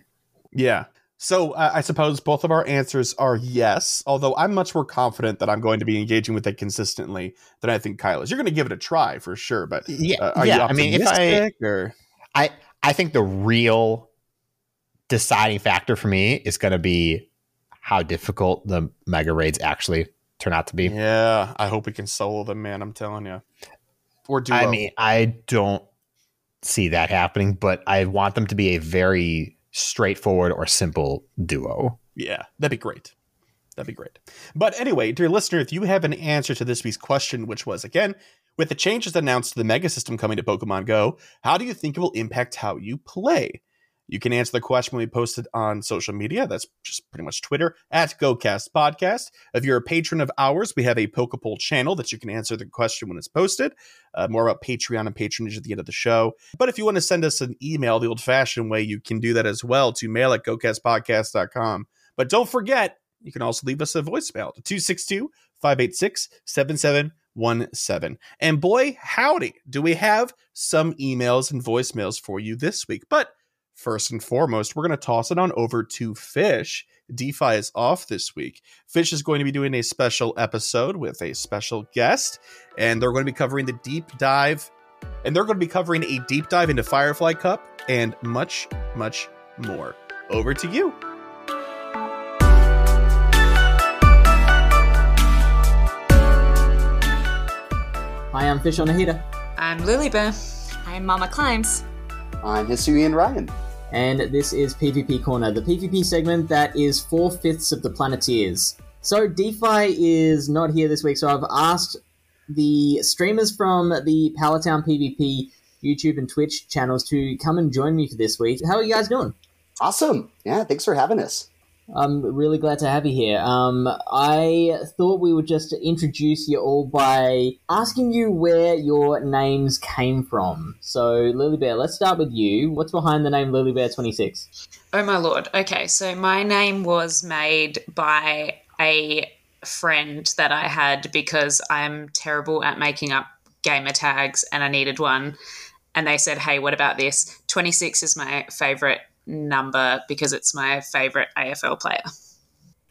Yeah. So uh, I suppose both of our answers are yes, although I'm much more confident that I'm going to be engaging with it consistently than I think Kyle is. You're going to give it a try for sure, but Yeah, uh, are yeah. you I mean, if I or I I think the real deciding factor for me is going to be how difficult the mega raids actually turn out to be. Yeah, I hope we can solo them, man. I'm telling you. Or do I mean, I don't see that happening, but I want them to be a very straightforward or simple duo. yeah, that'd be great. That'd be great. But anyway, dear listener, if you have an answer to this week's question, which was again, with the changes announced to the Mega System coming to Pokemon Go, how do you think it will impact how you play? You can answer the question we post it on social media. That's just pretty much Twitter at GoCast Podcast. If you're a patron of ours, we have a Pokepoll channel that you can answer the question when it's posted. Uh, more about Patreon and patronage at the end of the show. But if you want to send us an email the old fashioned way, you can do that as well to mail at gocastpodcast.com. But don't forget, you can also leave us a voicemail to 262 586 17. And boy, howdy, do we have some emails and voicemails for you this week. But first and foremost, we're going to toss it on over to Fish. DPhiE is off this week. Fish is going to be doing a special episode with a special guest, and they're going to be covering the deep dive, and they're going to be covering a deep dive into Firefly Cup and much, much more. Over to you. Hi, I'm Fish on a Heater. I'm Lilybear. I'm Mama Climbs. I'm Hisuian Ryan. And this is PvP Corner, the PvP segment that is four fifths of the Planeteers. So, DPhiE is not here this week, so I've asked the streamers from the Pallet Town PvP YouTube and Twitch channels to come and join me for this week. How are you guys doing? Awesome. Yeah, thanks for having us. I'm really glad to have you here. Um, I thought we would just introduce you all by asking you where your names came from. So, Lily Bear, let's start with you. What's behind the name Lily Bear 26? Oh my lord. Okay, so my name was made by a friend that I had because I'm terrible at making up gamer tags and I needed one. And they said, hey, what about this? 26 is my favorite number because it's my favorite AFL player.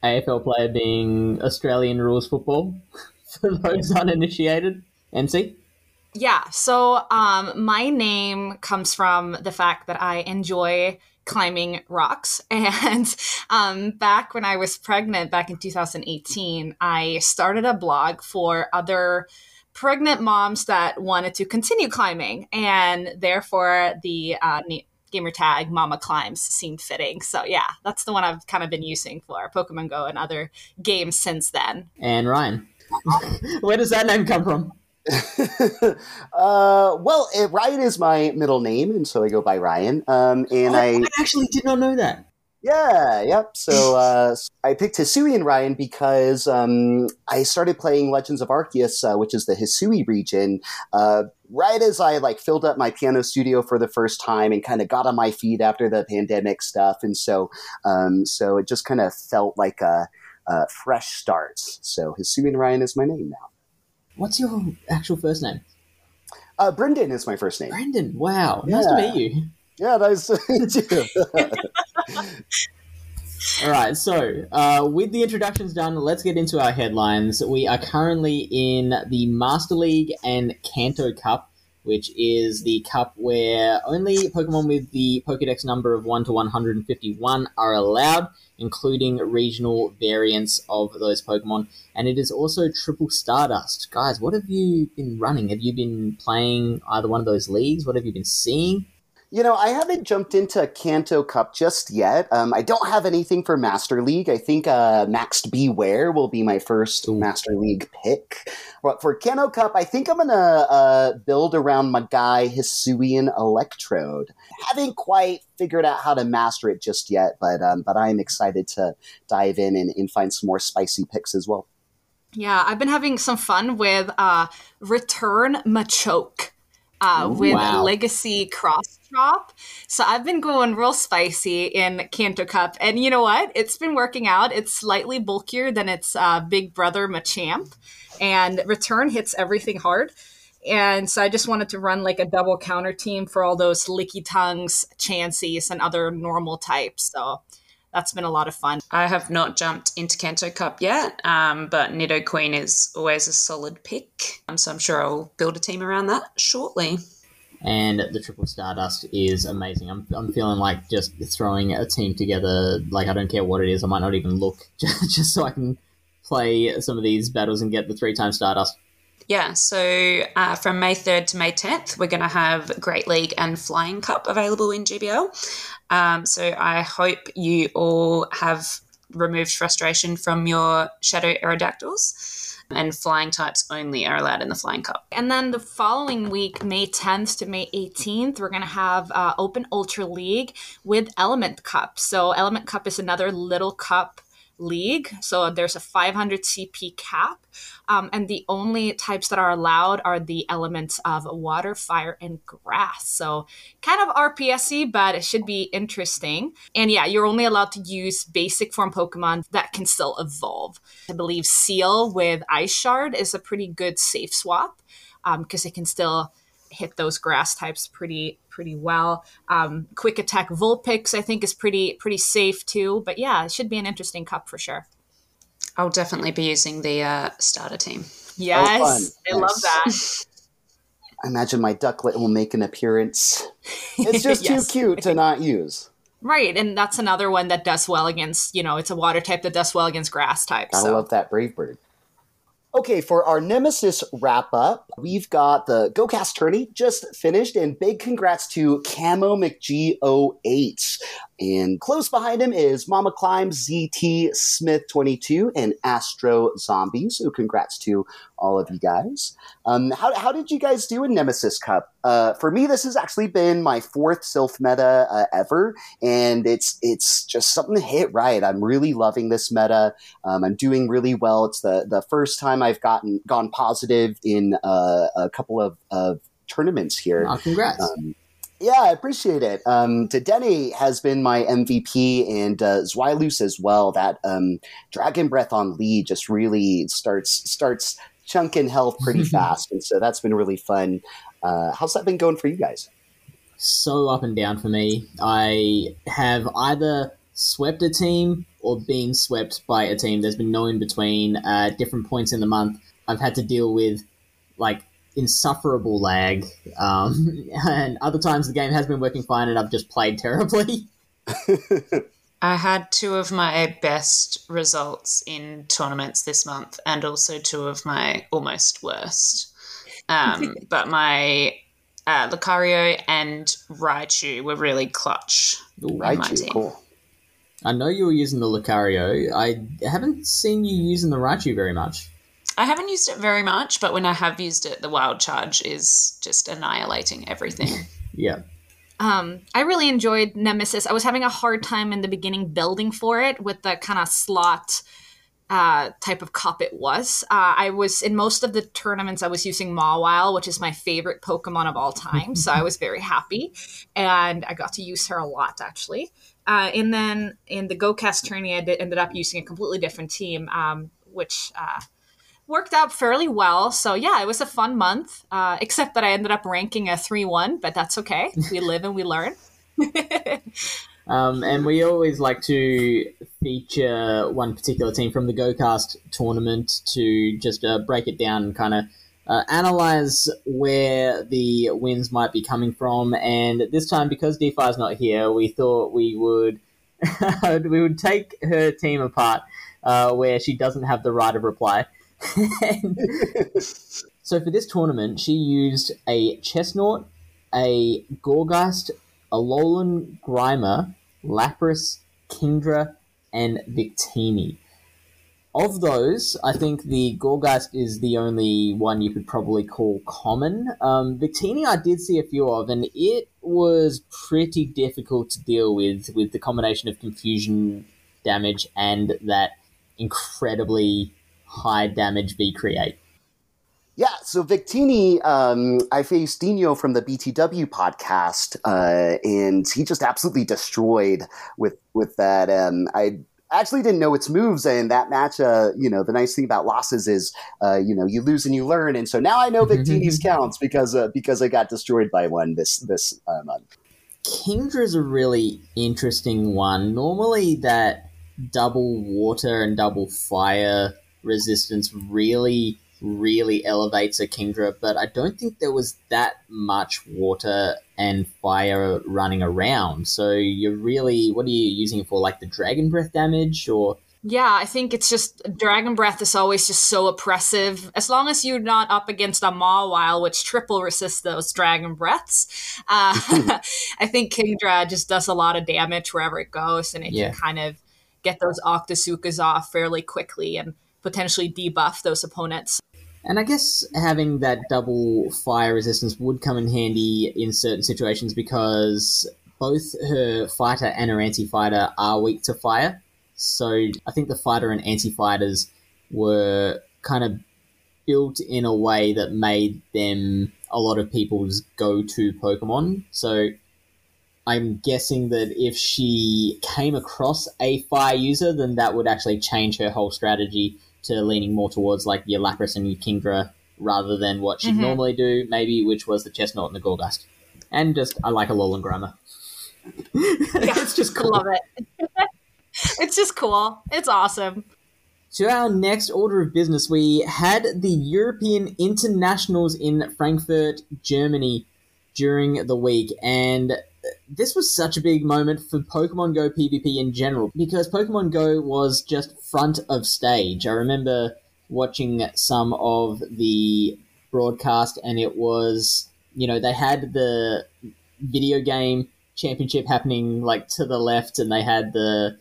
AFL player being Australian rules football for those uninitiated. MC? Yeah, so um, my name comes from the fact that I enjoy climbing rocks. And um, back when I was pregnant, back in 2018, I started a blog for other pregnant moms that wanted to continue climbing. And therefore, the uh, gamer tag Mama Climbs seemed fitting. So yeah, that's the one I've kind of been using for Pokemon Go and other games since then. And Ryan, where does that name come from? uh, well, it, Ryan is my middle name, and so I go by Ryan. Um, and oh, I, I actually did not know that. Yeah, yep. So uh, I picked Hisuian Ryan because um, I started playing Legends of Arceus, uh, which is the Hisui region, uh, right as I like filled up my piano studio for the first time and kind of got on my feet after the pandemic stuff, and so um, so it just kind of felt like a, a fresh start. So Hisuian Ryan is my name now. What's your actual first name? Uh, Brendan is my first name. Brendan. Wow. Nice to meet you. Yeah, nice to. All right, so uh, with the introductions done, let's get into our headlines. We are currently in the Master League and Kanto Cup, which is the cup where only Pokemon with the Pokedex number of 1 to 151 are allowed, including regional variants of those Pokemon. And it is also Triple Stardust. Guys, what have you been running? Have you been playing either one of those leagues? What have you been seeing? You know, I haven't jumped into Kanto Cup just yet. Um, I don't have anything for Master League. I think uh, Maxed Bewear will be my first Ooh. Master League pick. But for Kanto Cup, I think I'm going to uh, build around my guy Hisuian Electrode. Haven't quite figured out how to master it just yet, but um, but I'm excited to dive in and, and find some more spicy picks as well. Yeah, I've been having some fun with uh, Return Machoke uh, with wow. Legacy Cross Chop. So I've been going real spicy in Kanto Cup. And you know what? It's been working out. It's slightly bulkier than its uh, big brother Machamp. And Return hits everything hard. And so I just wanted to run like a double counter team for all those Lickitungs, Chanseys, and other normal types. So that's been a lot of fun. I have not jumped into Kanto Cup yet, um, but Nidoqueen is always a solid pick. Um, so I'm sure I'll build a team around that shortly. and the triple stardust is amazing. I'm, I'm feeling like just throwing a team together. Like I don't care what it is. I might not even look just, just so I can play some of these battles and get the three times stardust. Yeah, so uh, from May 3rd to May 10th, we're going to have Great League and Flying Cup available in GBL. Um, so I hope you all have removed frustration from your Shadow Aerodactyls, and flying types only are allowed in the Flying Cup. And then the following week, May 10th to May 18th, we're going to have uh, Open Ultra League with Element Cup. So, Element Cup is another little cup league. So there's a 500 CP cap. Um, and the only types that are allowed are the elements of water, fire, and grass. So kind of RPSy, but it should be interesting. And yeah, you're only allowed to use basic form Pokemon that can still evolve. I believe Seel with Ice Shard is a pretty good safe swap because um, it can still hit those grass types pretty pretty well. Um, quick attack Vulpix I think is pretty pretty safe too. But yeah, it should be an interesting cup for sure. I'll definitely be using the uh, starter team. Yes, oh, I love that. I imagine my Ducklett will make an appearance. It's just yes. too cute to not use. Right, and that's another one that does well against, you know, it's a water type that does well against grass type. I so. love that brave bird. Okay, for our Nemesis wrap up, we've got the GoCast tourney just finished, and big congrats to Camo McG08. And close behind him is Mama Climb, ZT Smith 22, and Astro Zombies. So congrats to all of you guys. Um, how, how did you guys do in Nemesis Cup? Uh, for me, this has actually been my fourth Silph meta uh, ever, and it's it's just something to hit right. I'm really loving this meta. Um, I'm doing really well. It's the the first time I've gotten gone positive in uh, a couple of, of tournaments here. Oh, congrats. Um, yeah, I appreciate it. Um, Dedenne has been my MVP and uh, Zweilous as well. That um, Dragon Breath on Lee just really starts starts chunking health pretty fast, and so that's been really fun. Uh, how's that been going for you guys? So up and down for me. I have either swept a team or been swept by a team. There's been no in between. Uh, different points in the month, I've had to deal with like insufferable lag. Um, and other times the game has been working fine and I've just played terribly. I had two of my best results in tournaments this month and also two of my almost worst. Um, but my uh, Lucario and Raichu were really clutch. Ooh, Raichu, cool. I know you were using the Lucario. I haven't seen you using the Raichu very much. I haven't used it very much, but when I have used it, the wild charge is just annihilating everything. yeah. Um, I really enjoyed Nemesis. I was having a hard time in the beginning building for it with the kind of slot uh, type of cup it was. Uh, I was in most of the tournaments. I was using Mawile, which is my favorite Pokemon of all time. so I was very happy, and I got to use her a lot actually. Uh, and then in the GoCast tourney, I did, ended up using a completely different team, um, which uh, worked out fairly well. So yeah, it was a fun month. Uh, except that I ended up ranking a three one, but that's okay. We live and we learn. um, and we always like to feature one particular team from the GoCast tournament to just uh, break it down and kind of. Uh, analyze where the wins might be coming from, and this time because DPhiE is not here, we thought we would we would take her team apart uh, where she doesn't have the right of reply. so for this tournament, she used a Chesnaught, a Gourgeist, a Alolan Grimer, Lapras, Kingdra, and Victini. Of those, I think the Gourgeist is the only one you could probably call common. Um, Victini, I did see a few of, and it was pretty difficult to deal with with the combination of confusion damage and that incredibly high damage V create. Yeah, so Victini, um, I faced Dino from the BTW podcast, uh, and he just absolutely destroyed with with that. Um, I actually didn't know its moves, and that match, uh, you know, the nice thing about losses is, uh, you know, you lose and you learn, and so now I know Victini's counts because uh, because I got destroyed by one this this uh, month. Kingdra is a really interesting one. Normally, that double water and double fire resistance really, really elevates a Kingdra, but I don't think there was that much water and fire running around. So you're really, what are you using it for? Like the Dragon Breath damage or? Yeah, I think it's just Dragon Breath is always just so oppressive. As long as you're not up against a Mawile, which triple resists those Dragon Breaths, uh, I think Kingdra just does a lot of damage wherever it goes, and it yeah. can kind of get those Octazookas off fairly quickly. And potentially debuff those opponents. And I guess having that double fire resistance would come in handy in certain situations because both her fighter and her anti fighter are weak to fire. So I think the fighter and anti fighters were kind of built in a way that made them a lot of people's go to Pokemon. So I'm guessing that if she came across a fire user, then that would actually change her whole strategy to leaning more towards like your Lapras and your Kingdra rather than what she'd Mhm. normally do, maybe, which was the Chesnaught and the Gourgeist. And just, I like a Alolan Grimer. it's just cool. Love it. it's just cool. It's awesome. To our next order of business, we had the European Internationals in Frankfurt, Germany during the week, and this was such a big moment for Pokemon Go PvP in general because Pokemon Go was just front of stage. I remember watching some of the broadcast, and it was, you know, they had the video game championship happening like to the left, and they had the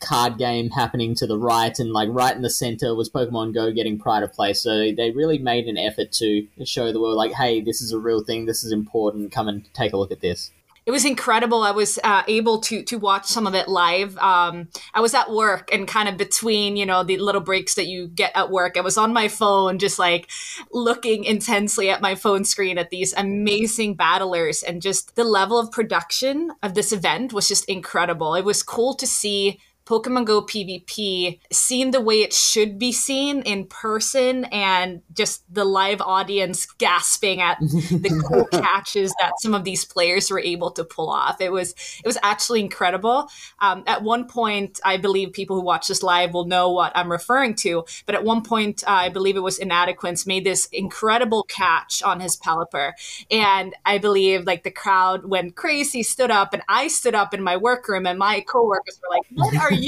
card game happening to the right, and like right in the center was Pokemon Go getting pride of place. So they really made an effort to show the world, like, hey, this is a real thing. This is important. Come and take a look at this. It was incredible. I was uh, able to to watch some of it live. Um, I was at work and kind of between, you know, the little breaks that you get at work. I was on my phone, just like looking intensely at my phone screen at these amazing battlers, and just the level of production of this event was just incredible. It was cool to see Pokemon Go PvP seen the way it should be seen in person and just the live audience gasping at the cool catches that some of these players were able to pull off. It was it was actually incredible. Um, at one point, I believe people who watch this live will know what I'm referring to. But at one point, uh, I believe it was Inadequence made this incredible catch on his Pelipper, and I believe like the crowd went crazy, stood up, and I stood up in my workroom, and my coworkers were like, "What are you?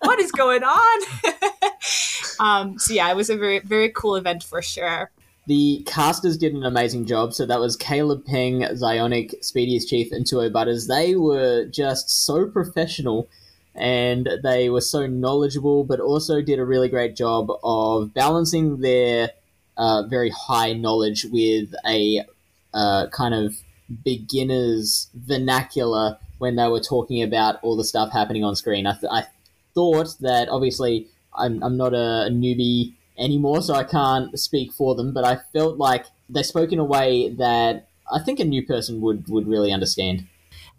What is going on?" um, so yeah, it was a very very cool event for sure. The casters did an amazing job. So that was Caleb Peng, Zionic, Speediest Chief, and Tuo Butters. They were just so professional and they were so knowledgeable, but also did a really great job of balancing their uh, very high knowledge with a uh, kind of beginner's vernacular when they were talking about all the stuff happening on screen. I, th- I thought that obviously I'm, I'm not a, newbie anymore, so I can't speak for them, but I felt like they spoke in a way that I think a new person would, would really understand.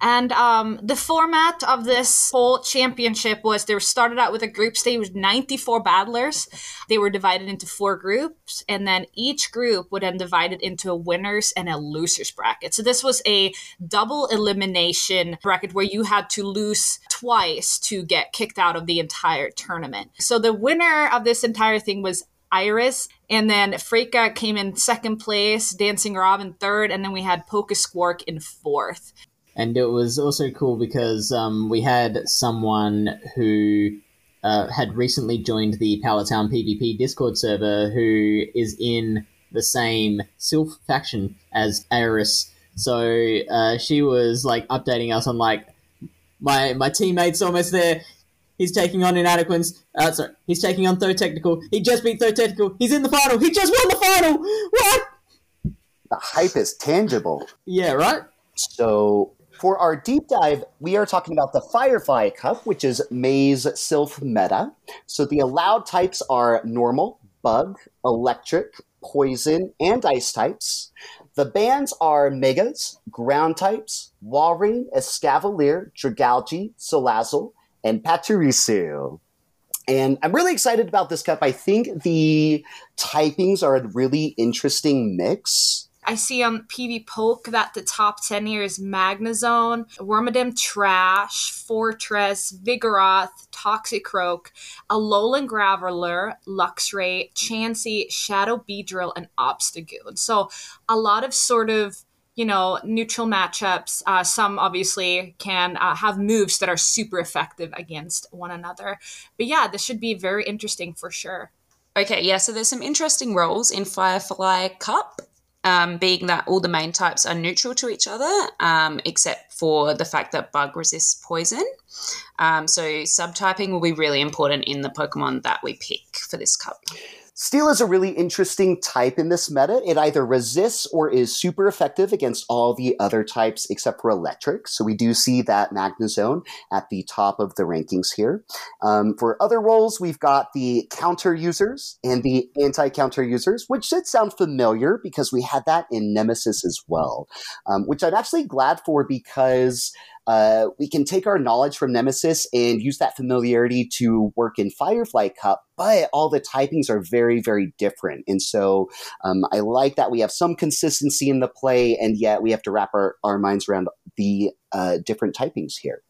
And um, the format of this whole championship was they started out with a group stage with 94 battlers. They were divided into four groups, and then each group would then divided into a winners and a losers bracket. So this was a double elimination bracket where you had to lose twice to get kicked out of the entire tournament. So the winner of this entire thing was Iris, and then Freka came in second place, Dancing Robin third, and then we had Poke Squark in fourth and it was also cool because um, we had someone who uh, had recently joined the Pallet Town PvP Discord server who is in the same Silph faction as Aeris. So uh, she was like updating us on like my my teammate's almost there. He's taking on Inadequance. Uh, sorry, he's taking on Third Technical. He just beat Third Technical. He's in the final. He just won the final. What? The hype is tangible. Yeah, right. So for our deep dive, we are talking about the Firefly Cup, which is Maze Silph meta. So the allowed types are normal, bug, electric, poison, and ice types. The bans are Megas, ground types, Walrein, Escavalier, Dragalge, Salazzle, and Pachirisu. And I'm really excited about this cup. I think the typings are a really interesting mix. I see on PvPoke that the top 10 here is Magnezone, Wormadam Trash, Forretress, Vigoroth, Toxicroak, Alolan Graveler, Luxray, Chansey, Shadow Beedrill, and Obstagoon. So a lot of sort of you know, neutral matchups. Uh, some obviously can uh, have moves that are super effective against one another. But yeah, this should be very interesting for sure. Okay, yeah, so there's some interesting roles in Firefly Cup um, being that all the main types are neutral to each other, um, except for the fact that bug resists poison. Um, so subtyping will be really important in the Pokemon that we pick for this cup. Steel is a really interesting type in this meta. It either resists or is super effective against all the other types except for electric. So we do see that Magnezone at the top of the rankings here. Um, for other roles, we've got the counter users and the anti counter users, which should sound familiar because we had that in Nemesis as well, um, which I'm actually glad for because uh, we can take our knowledge from Nemesis and use that familiarity to work in Firefly Cup, but all the typings are very, very different. And so um, I like that we have some consistency in the play, and yet we have to wrap our, our minds around the uh, different typings here.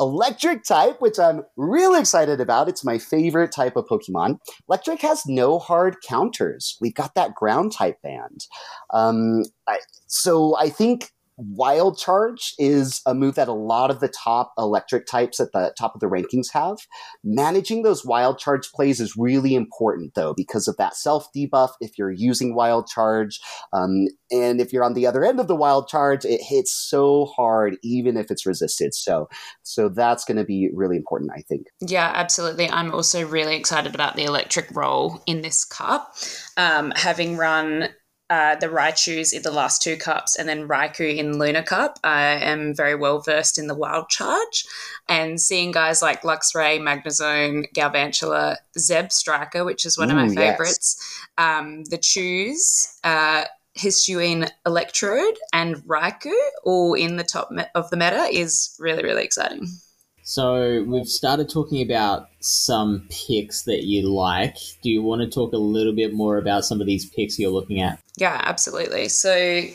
Electric type, which I'm really excited about. It's my favorite type of Pokemon. Electric has no hard counters. We've got that ground type band. Um, I, so I think Wild Charge is a move that a lot of the top electric types at the top of the rankings have. Managing those Wild Charge plays is really important, though, because of that self debuff if you're using Wild Charge. Um, and if you're on the other end of the Wild Charge, it hits so hard, even if it's resisted. So, so that's going to be really important, I think. Yeah, absolutely. I'm also really excited about the electric role in this cup. Um, having run uh, the Raichus in the last two cups and then Raikou in Luna Cup. I am very well versed in the Wild Charge and seeing guys like Luxray, Magnezone, Galvantula, Zebstrika, which is one of my yes. favorites, um, the Chews, uh, Electrode, and Raikou all in the top me- of the meta is really, really exciting. So we've started talking about some picks that you like. Do you want to talk a little bit more about some of these picks you're looking at? Yeah, absolutely. So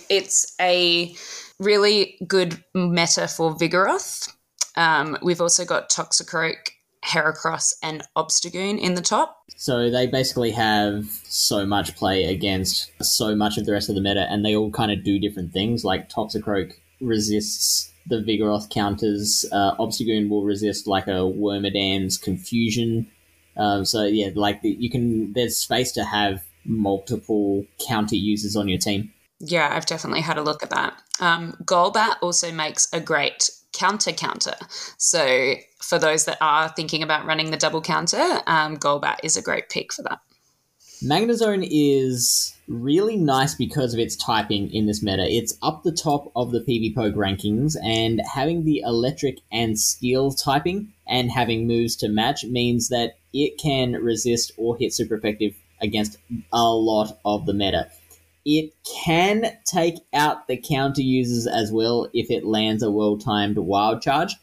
it's a really good meta for Vigoroth. Um, we've also got Toxicroak, Heracross, and Obstagoon in the top. So they basically have so much play against so much of the rest of the meta, and they all kind of do different things. Like Toxicroak resists the Vigoroth counters. Uh, Obstagoon will resist like a Wormadam's Confusion. Um, so yeah, like the, you can. There's space to have multiple counter users on your team. Yeah, I've definitely had a look at that. Um, Golbat also makes a great counter counter. So for those that are thinking about running the double counter, um, Golbat is a great pick for that. Magnezone is really nice because of its typing in this meta. It's up the top of the PvPoke rankings, and having the electric and steel typing and having moves to match means that it can resist or hit super effective against a lot of the meta. It can take out the counter users as well if it lands a well timed wild charge,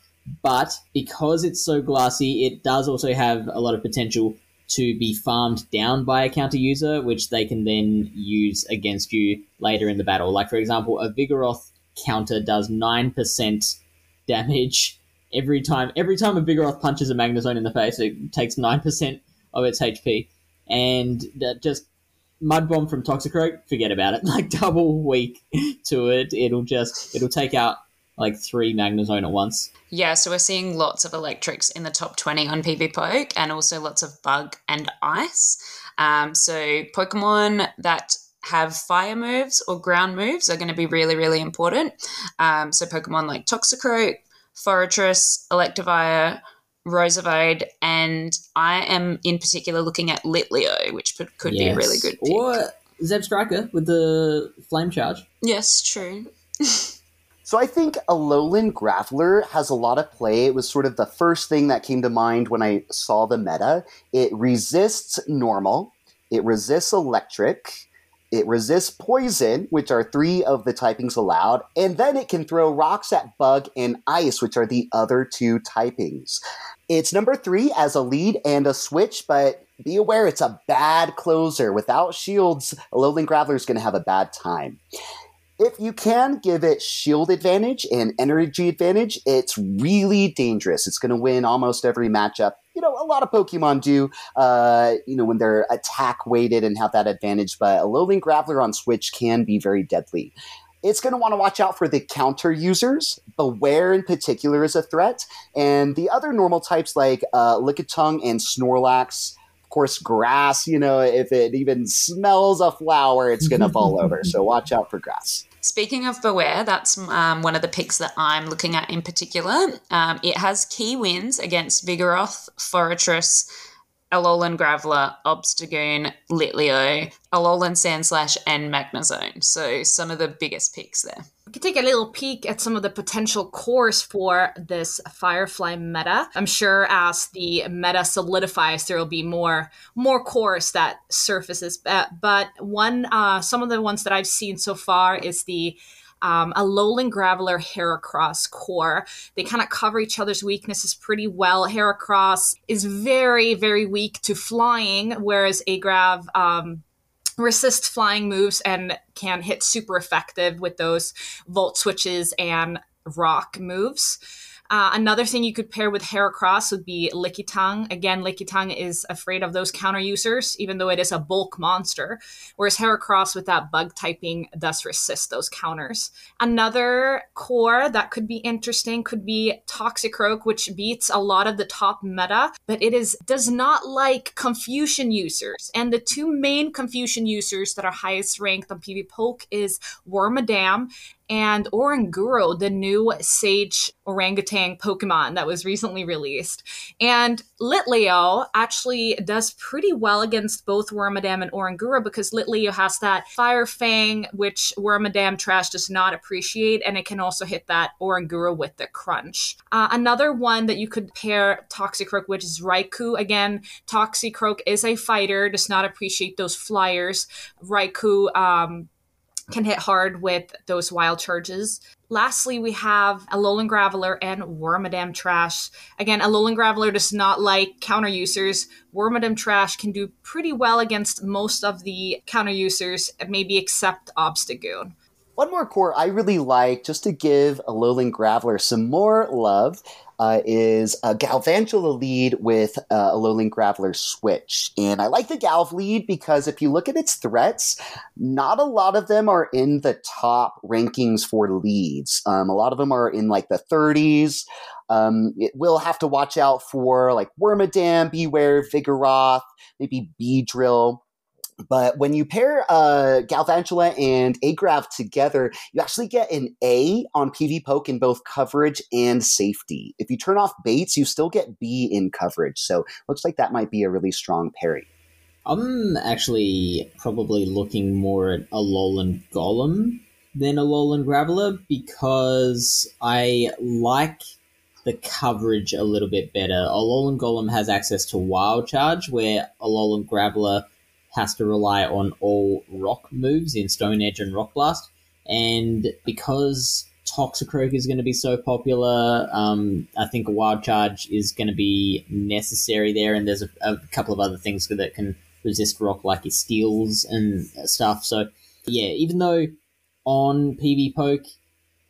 but because it's so glassy, it does also have a lot of potential to be farmed down by a counter user, which they can then use against you later in the battle. Like, for example, a Vigoroth counter does 9% damage every time. Every time a Vigoroth punches a Magnezone in the face, it takes 9% of its HP. And that just Mud Bomb from Toxicroak, forget about it. Like, double weak to it. It'll just, it'll take out like three Magnezone at once. Yeah, so we're seeing lots of electrics in the top 20 on PvPoke and also lots of bug and ice. Um, so Pokemon that have fire moves or ground moves are going to be really, really important. Um, so Pokemon like Toxicroak, Forretress, Electivire, Roserade, and I am in particular looking at Litleo, which could, could be a really good pick. Or Zebstrika with the Flame Charge. Yes, true. So I think a Alolan Graveler has a lot of play. It was sort of the first thing that came to mind when I saw the meta. It resists normal, it resists electric, it resists poison, which are three of the typings allowed, and then it can throw rocks at bug and ice, which are the other two typings. It's number three as a lead and a switch, but be aware it's a bad closer. Without shields, Alolan Graveler is going to have a bad time if you can give it shield advantage and energy advantage, it's really dangerous. It's going to win almost every matchup. You know, a lot of Pokemon do, uh, you know, when they're attack weighted and have that advantage, but a Alolan Graveler on Switch can be very deadly. It's going to want to watch out for the counter users. Bewear in particular is a threat. And the other normal types like uh, Lickitung and Snorlax, course, grass, you know, if it even smells a flower, it's going to fall over. So watch out for grass. Speaking of Bewear, that's um, one of the picks that I'm looking at in particular. Um, it has key wins against Vigoroth, Forretress, Alolan Graveler, Obstagoon, Litleo, Alolan Sandslash, and Magnezone. So some of the biggest picks there. We could take a little peek at some of the potential cores for this Firefly meta. I'm sure as the meta solidifies, there will be more more cores that surfaces. But one, uh, some of the ones that I've seen so far is the um, Alolan Graveler Heracross core. They kind of cover each other's weaknesses pretty well. Heracross is very, very weak to flying, whereas Agrav um, resists flying moves and can hit super effective with those Volt switches and rock moves. Uh, another thing you could pair with Heracross would be Lickitung. Again, Lickitung is afraid of those counter users, even though it is a bulk monster, whereas Heracross with that bug typing does resist those counters. Another core that could be interesting could be Toxicroak, which beats a lot of the top meta, but it is does not like Confusion users. And the two main Confusion users that are highest ranked on PvPoke is Wormadam and Oranguru, the new Sage orangutan Pokemon that was recently released. And Litleo actually does pretty well against both Wormadam and Oranguru because Litleo has that Fire Fang, which Wormadam Trash does not appreciate, and it can also hit that Oranguru with the Crunch. Uh, another one that you could pair Toxicroak, which is Raikou. Again, Toxicroak is a fighter, does not appreciate those flyers. Raikou, um, can hit hard with those wild charges. Lastly, we have Alolan Graveler and Wormadam Trash. Again, Alolan Graveler does not like counter users. Wormadam Trash can do pretty well against most of the counter users, maybe except Obstagoon. One more core I really like, just to give Alolan Graveler some more love, uh, is a Galvantula lead with uh, Alolan Graveler switch. And I like the Galv lead because if you look at its threats, not a lot of them are in the top rankings for leads. Um, a lot of them are in like the 30s. Um, it will have to watch out for like Wormadam, Bewear, Vigoroth, maybe Beedrill. But when you pair uh, Galvantula and Agrav together, you actually get an A on PvPoke in both coverage and safety. If you turn off baits, you still get B in coverage. So looks like that might be a really strong parry. I'm actually probably looking more at a Alolan Golem than a Alolan Graveler because I like the coverage a little bit better. A Alolan Golem has access to Wild Charge, where a Alolan Graveler has to rely on all rock moves in Stone Edge and Rock Blast. And because Toxicroak is going to be so popular, um, I think a Wild Charge is going to be necessary there. And there's a, a, couple of other things that can resist rock, like his steals and stuff. So, yeah, even though on PvPoke,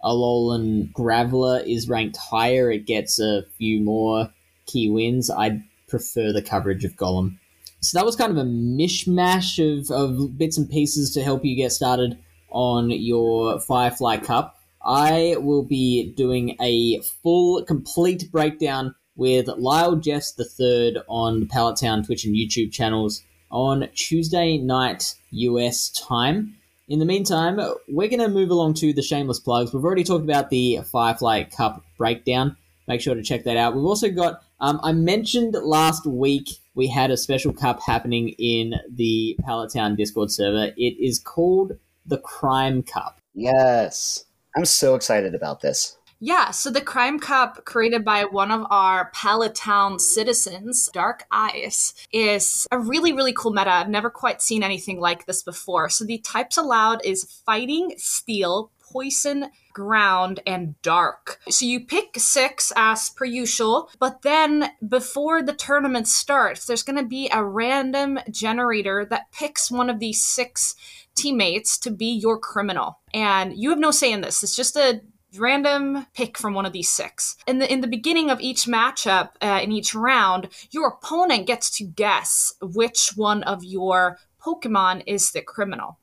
Alolan Graveler is ranked higher, it gets a few more key wins. I prefer the coverage of Golem. So that was kind of a mishmash of, of bits and pieces to help you get started on your Firefly Cup. I will be doing a full, complete breakdown with Lyle Jeffs the third on the Pallet Town Twitch and YouTube channels on Tuesday night US time. In the meantime, we're going to move along to the shameless plugs. We've already talked about the Firefly Cup breakdown. Make sure to check that out. We've also got, um, I mentioned last week we had a special cup happening in the Pallet Town Discord server. It is called the Crime Cup. Yes. I'm so excited about this. Yeah, so the Crime Cup, created by one of our Pallet Town citizens, Dark Eyes, is a really, really cool meta. I've never quite seen anything like this before. So the types allowed is fighting, steel, poison, ground, and dark. So you pick six as per usual, but then before the tournament starts, there's going to be a random generator that picks one of these six teammates to be your criminal. And you have no say in this. It's just a random pick from one of these six. In the in the beginning of each matchup, uh, in each round, your opponent gets to guess which one of your Pokemon is the criminal.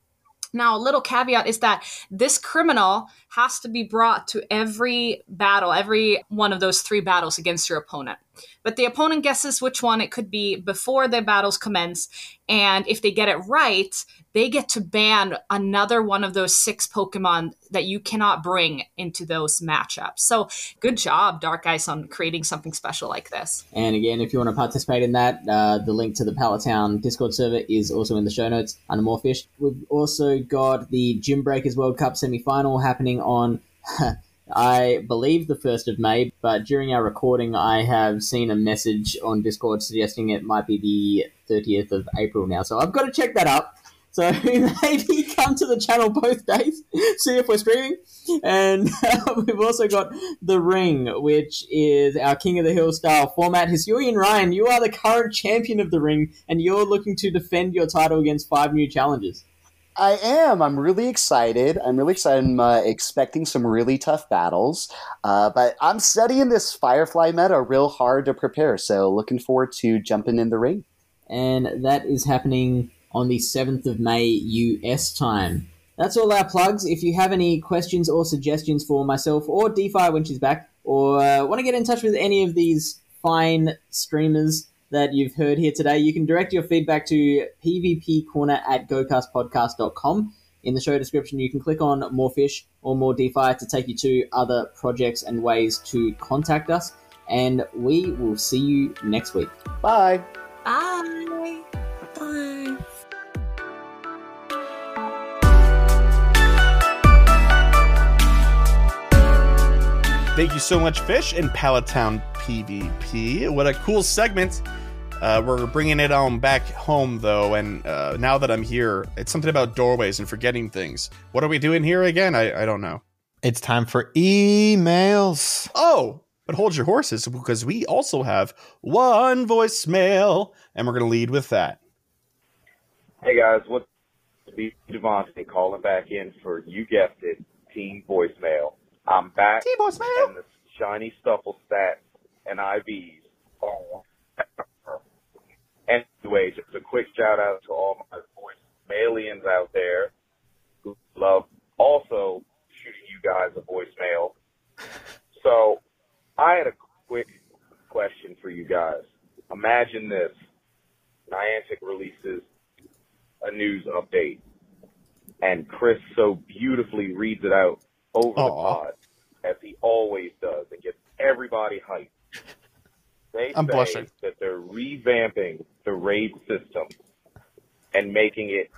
Now, a little caveat is that this criminal has to be brought to every battle, every one of those three battles against your opponent. but the opponent guesses which one it could be before the battles commence. And if they get it right, they get to ban another one of those six Pokemon that you cannot bring into those matchups. So good job, Dark Ice, on creating something special like this. And again, if you want to participate in that, uh, the link to the Pallet Town Discord server is also in the show notes under Morefish. We've also got the Gym Breakers World Cup semi final happening on. I believe the 1st of May, but during our recording, I have seen a message on Discord suggesting it might be the 30th of April now. So I've got to check that up. So maybe come to the channel both days, see if we're streaming. And uh, we've also got The Ring, which is our King of the Hill style format. Hisuian Ryan, you are the current champion of The Ring, and you're looking to defend your title against five new challenges. I am. I'm really excited. I'm really excited. I'm uh, expecting some really tough battles. Uh, but I'm studying this Firefly meta real hard to prepare. So looking forward to jumping in the ring. And that is happening on the 7th of May US time. That's all our plugs. If you have any questions or suggestions for myself or DPhiE when she's back, or uh, want to get in touch with any of these fine streamers that you've heard here today, you can direct your feedback to pvpcorner at gocastpodcast.com. In the show description, you can click on More Fish or More DPhiE to take you to other projects and ways to contact us. And we will see you next week. Bye. Bye. Bye. Thank you so much, Fish and Pallet Town PvP. What a cool segment. Uh, we're bringing it on back home, though, and uh, now that I'm here, it's something about doorways and forgetting things. What are we doing here again? I, I don't know. It's time for emails. Oh, but hold your horses because we also have one voicemail, and we're going to lead with that. Hey guys, what's Steve Devontae calling back in for you guessed it, team voicemail. I'm back Team voicemail. and the shiny stufful stats and IVs are Anyway, just a quick shout out to all my voicemailians out there who love also shooting you guys a voicemail. So I had a quick question for you guys. Imagine this. Niantic releases a news update and Chris so beautifully reads it out over the Aw. pod as he always does and gets everybody hyped. They I'm say blushing. that they're revamping the raid system and making it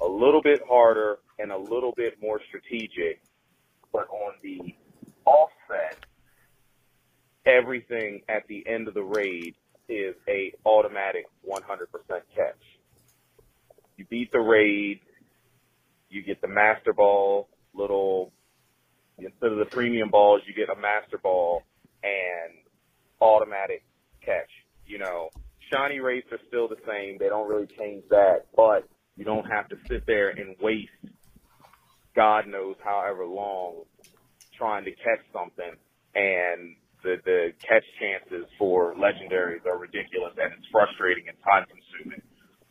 a little bit harder and a little bit more strategic, but on the offset, everything at the end of the raid is a automatic 100% catch. You beat the raid, you get the master ball, little instead of the premium balls, you get a master ball and automatic catch. You know, shiny rates are still the same. They don't really change that, but you don't have to sit there and waste God knows however long trying to catch something and the, the catch chances for legendaries are ridiculous and it's frustrating and time consuming.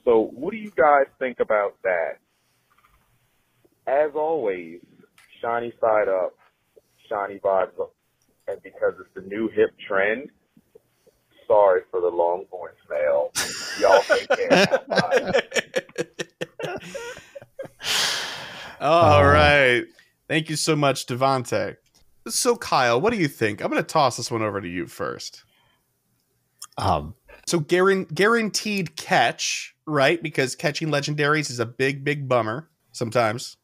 So what do you guys think about that? As always, shiny side up, shiny vibes up. And because it's the new hip trend, sorry for the long voicemail. Y'all take care. Bye. All right. Thank you so much, Devonte. So, Kyle, what do you think? I'm going to toss this one over to you first. Um, So, guaran- guaranteed catch, right? Because catching legendaries is a big, big bummer sometimes.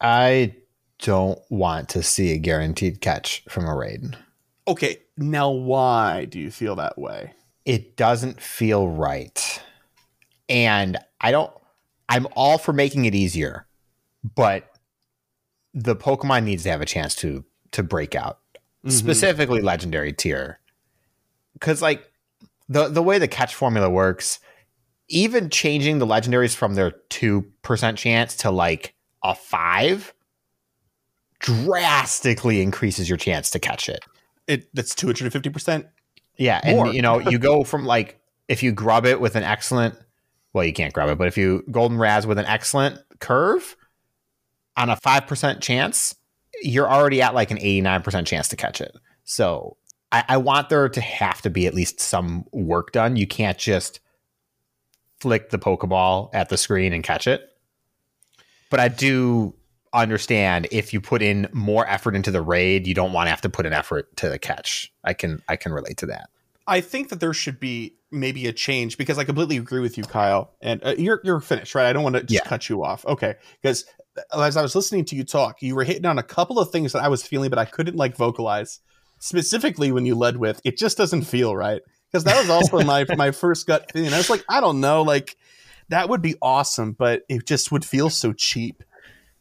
I don't want to see a guaranteed catch from a raid. Okay, now why do you feel that way? It doesn't feel right. And I don't I'm all for making it easier, but the Pokemon needs to have a chance to to break out. Mm-hmm. Specifically legendary tier. Cuz like the the way the catch formula works, even changing the legendaries from their 2% chance to like a 5 drastically increases your chance to catch it. It that's 250%. Yeah, and More. you know, you go from like if you grub it with an excellent, well, you can't grub it, but if you golden razz with an excellent curve on a five percent chance, you're already at like an eighty nine percent chance to catch it. So I, I want there to have to be at least some work done. You can't just flick the Pokeball at the screen and catch it. But I do understand if you put in more effort into the raid, you don't want to have to put an effort to the catch. I can I can relate to that. I think that there should be maybe a change because I completely agree with you, Kyle. And uh, you're you're finished, right? I don't want to just Yeah. cut you off. Okay, because as I was listening to you talk, you were hitting on a couple of things that I was feeling, but I couldn't like vocalize. Specifically, when you led with, it just doesn't feel right. Because that was also my my first gut feeling. I was like, I don't know, like that would be awesome, but it just would feel so cheap.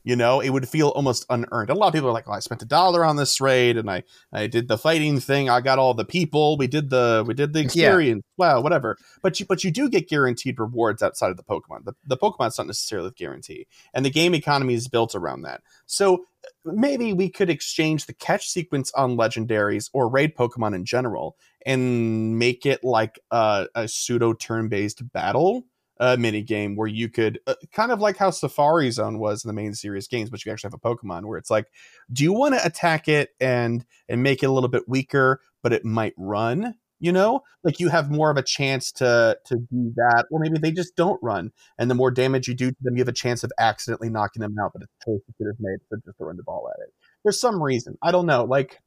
You know, it would feel almost unearned. A lot of people are like, "Oh, I spent a dollar on this raid, and I I did the fighting thing. I got all the people. We did the we did the experience. Wow, whatever." But you but you do get guaranteed rewards outside of the Pokemon. The the Pokemon's not necessarily a guarantee, and the game economy is built around that. So uh, maybe we could exchange the catch sequence on legendaries or raid Pokemon in general and make it like a, a pseudo turn based battle uh, mini game where you could uh, kind of like how Safari Zone was in the main series games, but you actually have a Pokemon where it's like, do you want to attack it and and make it a little bit weaker, but it might run? You know, like you have more of a chance to to do that, or maybe they just don't run, and the more damage you do to them, you have a chance of accidentally knocking them out. But it's a choice you could have made to just throwing the ball at it. There's some reason I don't know, like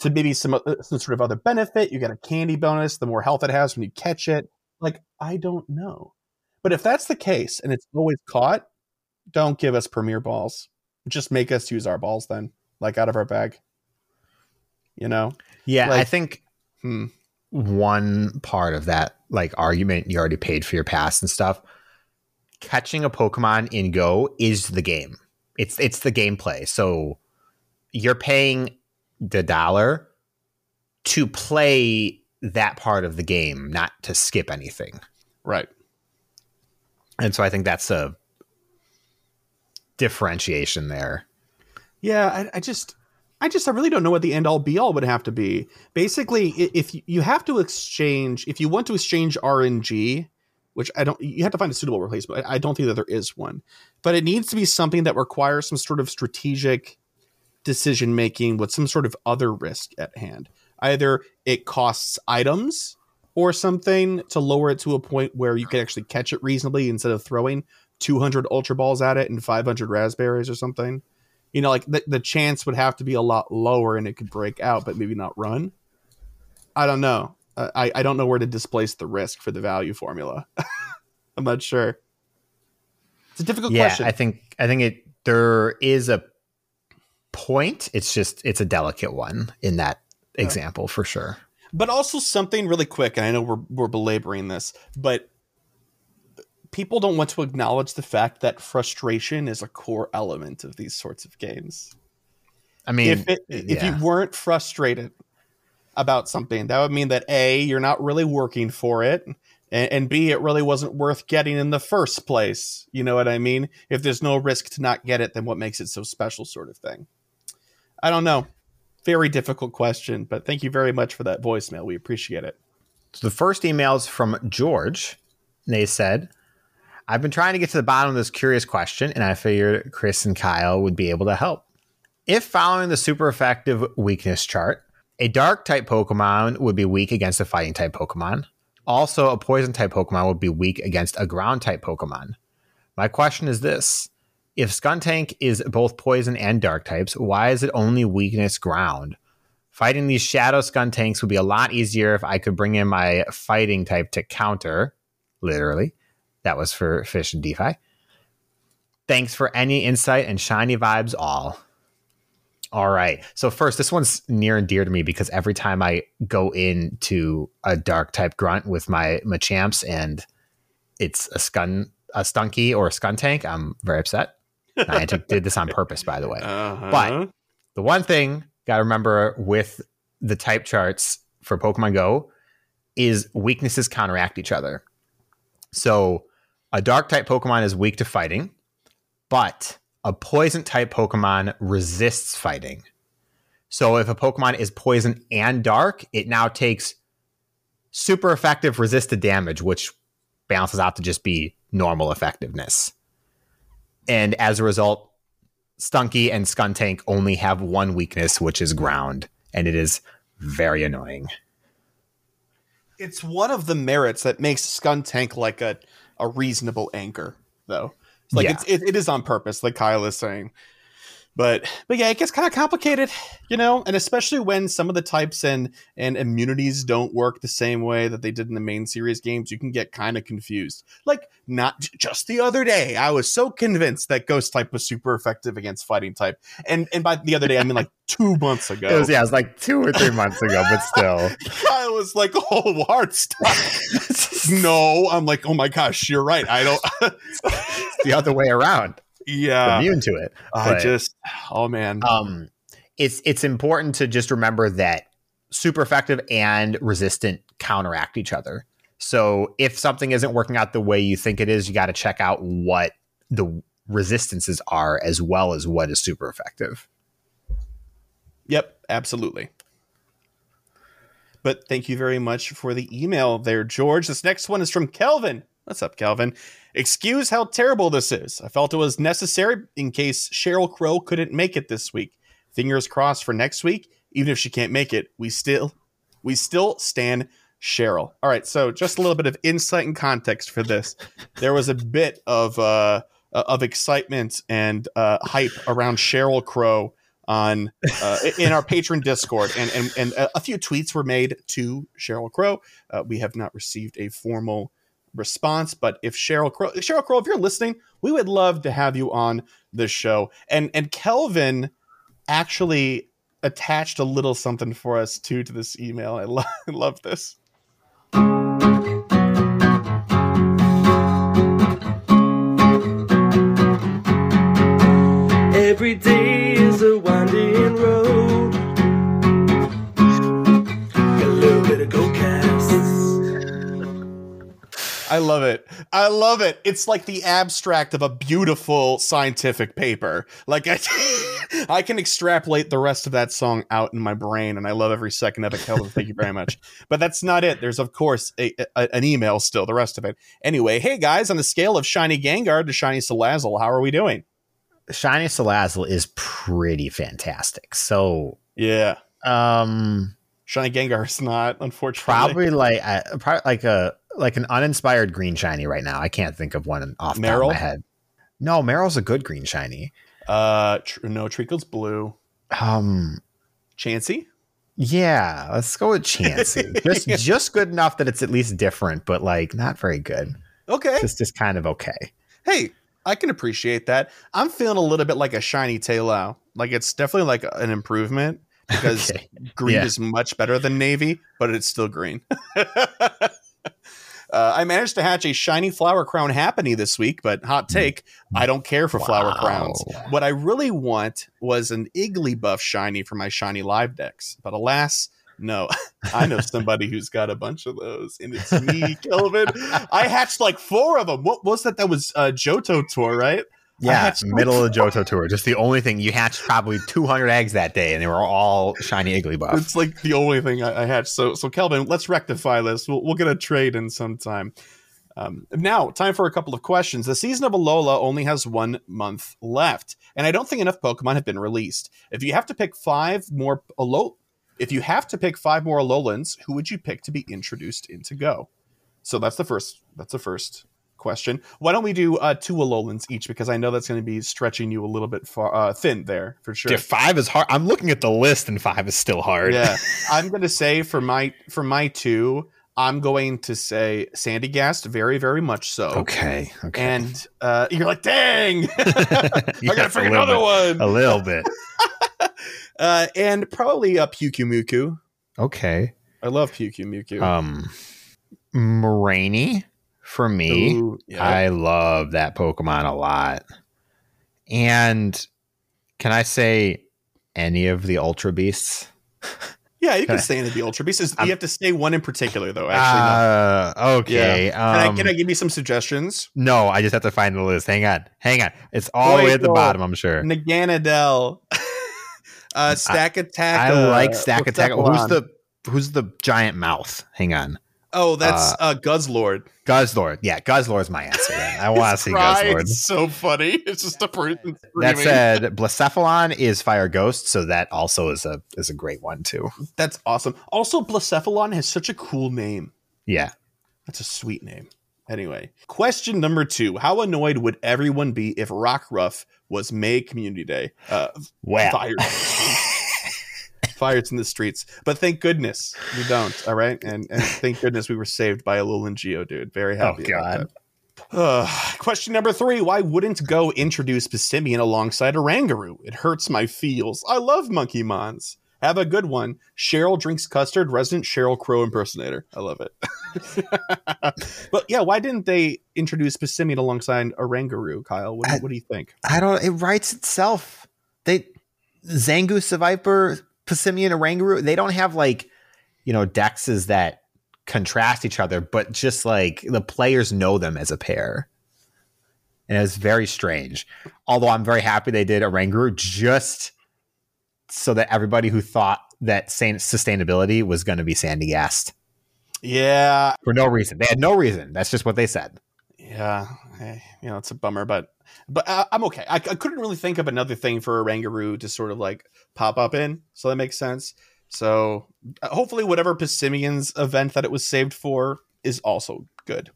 to maybe some uh, some sort of other benefit. You get a candy bonus the more health it has when you catch it. Like I don't know, but if that's the case and it's always caught, don't give us premier balls. Just make us use our balls then, like out of our bag. You know, Yeah, I think hmm. one part of that like argument you already paid for your pass and stuff. Catching a Pokemon in Go is the game. It's it's the gameplay. So you're paying the dollar to play that part of the game, not to skip anything. right. And so I think that's a differentiation there. Yeah, I, I just, I just, I really don't know what the end all be all would have to be. Basically, if you- have to exchange, if you want to exchange RNG, which I don't, you have to find a suitable replacement. I don't think that there is one, but it needs to be something that requires some sort of strategic decision making with some sort of other risk at hand. Either it costs items or something to lower it to a point where you can actually catch it reasonably instead of throwing 200 ultra balls at it and 500 raspberries or something you know, like the, the chance would have to be a lot lower and it could break out, but maybe not run. I don't know. Uh, I, I don't know where to displace the risk for the value formula. I'm not sure. It's a difficult yeah, question. I think I think it there is a point. It's just it's a delicate one in that example for sure. But also something really quick, and I know we're, we're belaboring this, but people don't want to acknowledge the fact that frustration is a core element of these sorts of games. I mean, if it, if you weren't frustrated about something, that would mean that a you're not really working for it, and, and b it really wasn't worth getting in the first place. You know what I mean? If there's no risk to not get it, then what makes it so special, sort of thing. I don't know. Very difficult question, but thank you very much for that voicemail. We appreciate it. So the first email is from George. And They said, I've been trying to get to the bottom of this curious question, and I figured Chris and Kyle would be able to help. If following the super effective weakness chart, a dark type Pokemon would be weak against a fighting type Pokemon. Also, a poison type Pokemon would be weak against a ground type Pokemon. My question is this If Skuntank is both poison and dark types, why is it only weakness ground? Fighting these shadow Skuntanks would be a lot easier if I could bring in my fighting type to counter, literally. That was for Fish and DPhiE. Thanks for any insight and shiny vibes all. All right. So first, this one's near and dear to me because every time I go into a dark type grunt with my Machamps and it's a skun a stunky or a skuntank, I'm very upset. Niantic did this on purpose, by the way. Uh-huh. But the one thing got to remember with the type charts for Pokemon Go is weaknesses counteract each other. So a dark type Pokemon is weak to fighting, but a poison type Pokemon resists fighting. So if a Pokemon is poison and dark, it now takes super effective resisted damage, which balances out to just be normal effectiveness. And as a result, Stunky and Skuntank only have one weakness, which is ground, and it is very annoying. It's one of the merits that makes Skuntank like a, a reasonable anchor, though. Like Yeah. it's, it, it is on purpose, like Kyle is saying. But but yeah, it gets kind of complicated, you know, and especially when some of the types and and immunities don't work the same way that they did in the main series games, you can get kind of confused. Like not just the other day, I was so convinced that Ghost type was super effective against Fighting type, and and by the other day, I mean like two months ago. It was yeah, it was like two or three months ago, but still. I was like, "Oh, hard stop." no, I'm like, "Oh my gosh, you're right." I don't. It's the other way around. Yeah, Immune to it. I But, just. Oh man. um it's it's important to just remember that super effective and resistant counteract each other. So if something isn't working out the way you think it is, you got to check out what the resistances are as well as what is super effective. Yep, absolutely. But thank you very much for the email there, George. This next one is from Kelvin. What's up, Calvin? Excuse how terrible this is. I felt it was necessary in case Sheryl Crow couldn't make it this week. Fingers crossed for next week. Even if she can't make it, we still we still stand Sheryl. All right, so just a little bit of insight and context for this. There was a bit of uh of excitement and uh, hype around Sheryl Crow on uh, in our patron Discord, and and and a few tweets were made to Sheryl Crow. Uh, we have not received a formal response, but if Sheryl Crow, Sheryl Crow, if you're listening, we would love to have you on the show. And and Kelvin actually attached a little something for us too to this email. I, lo- I love this. I love it. I love it. It's like the abstract of a beautiful scientific paper. Like I, I can extrapolate the rest of that song out in my brain, and I love every second of it. Kelvin, thank you very much. But that's not it. There's of course a, a- an email still. The rest of it. Anyway, hey guys, on the scale of shiny Gengar to shiny Salazzle, how are we doing? Shiny Salazzle is pretty fantastic. So, Yeah, um, shiny Gengar is not unfortunately. probably like uh, probably like a like an uninspired green shiny right now. I can't think of one off the top of my head. No, Meryl's a good green shiny. Uh, tr- no, Treecko's blue. Um, Chansey. yeah, let's go with Chansey. just just good enough that it's at least different, but like not very good. Okay. Just just kind of okay. hey, I can appreciate that. I'm feeling a little bit like a shiny Taillow. Like it's definitely like an improvement because Okay. green Yeah. is much better than navy, but it's still green. Uh, I managed to hatch a shiny flower crown Happiny this week, but hot take, I don't care for flower Hmm. Crowns. What I really want was an Igglybuff shiny for my shiny live decks, but alas, no. I know somebody who's got a bunch of those, and it's me, Kelvin. I hatched like four of them. What was that? That was uh, Johto Tour, right? I Yeah, hatched middle of the Johto tour. Just the only thing you hatched probably 200 eggs that day, and they were all shiny Igglybuff. It's like the only thing I, I hatched. So, so Kelvin, let's rectify this. We'll, we'll get a trade in sometime. Um, now, time for a couple of questions. The season of Alola only has one month left, and I don't think enough Pokemon have been released. If you have to pick five more Alola, if you have to pick five more Alolans, who would you pick to be introduced into Go? So that's the first. That's the first question. Why don't we do uh, two Alolans each? Because I know that's going to be stretching you a little bit far uh, thin there for sure. Yeah, five is hard. I'm looking at the list, and five is still hard. Yeah, I'm going to say for my for my two, I'm going to say Sandygast, very very much so. Okay. Okay. And uh, you're like, dang, I Yes, a pick little another bit. one. A little bit. Uh, and probably a Pyukumuku. Okay. I love Pyukumuku. Um, Moraine for me. Ooh, yeah. I love that Pokemon a lot. And can I say any of the Ultra Beasts? yeah, you can can I- say any of the Ultra Beasts. I'm- You have to say one in particular, though. Actually, no. uh, okay. Can, I, Um, can I give you some suggestions? no, I just have to find the list. Hang on. Hang on. It's all the way at the bottom, I'm sure. Naganadel, uh, Stakataka. I uh, like Stakataka. Who's the who's the giant mouth? Hang on. Oh, that's Uh, uh, Guzzlord. Guzzlord. Yeah, Guzzlord's my answer. Then. I want to see Cry Guzzlord. is so funny. It's just a person That said, Blacephalon is Fire Ghost, so that also is a is a great one too. That's awesome. Also, Blacephalon has such a cool name. Yeah. That's a sweet name. Anyway, question number two: How annoyed would everyone be if Rockruff was May Community Day? Uh, Wow. fires, fires in the streets. But thank goodness we don't. All right, and and thank goodness we were saved by a Alolan Geodude. Very happy. Oh, God. Uh, question number three: Why wouldn't Go introduce Passimian alongside Oranguru? It hurts my feels. I love Monkey Mons. Have a good one. Cheryl drinks custard. Resident Sheryl Crow impersonator. I love it. but yeah, why didn't they introduce Passimian alongside Oranguru? Kyle, what, do- what do you think? I don't. It writes itself. They Zangoose, Viper, Passimian, Oranguru. They don't have like you know dexes that contrast each other, but just like the players know them as a pair, and it's very strange. Although I'm very happy they did Oranguru just so that everybody who thought that san- sustainability was going to be Sandygast Yeah, for no reason. They had no reason. That's just what they said. Yeah, eh, you know, it's a bummer, but but uh, I'm okay. I, I couldn't really think of another thing for Oranguru to sort of like pop up in, so that makes sense. So uh, hopefully, whatever Passimian's event that it was saved for is also good.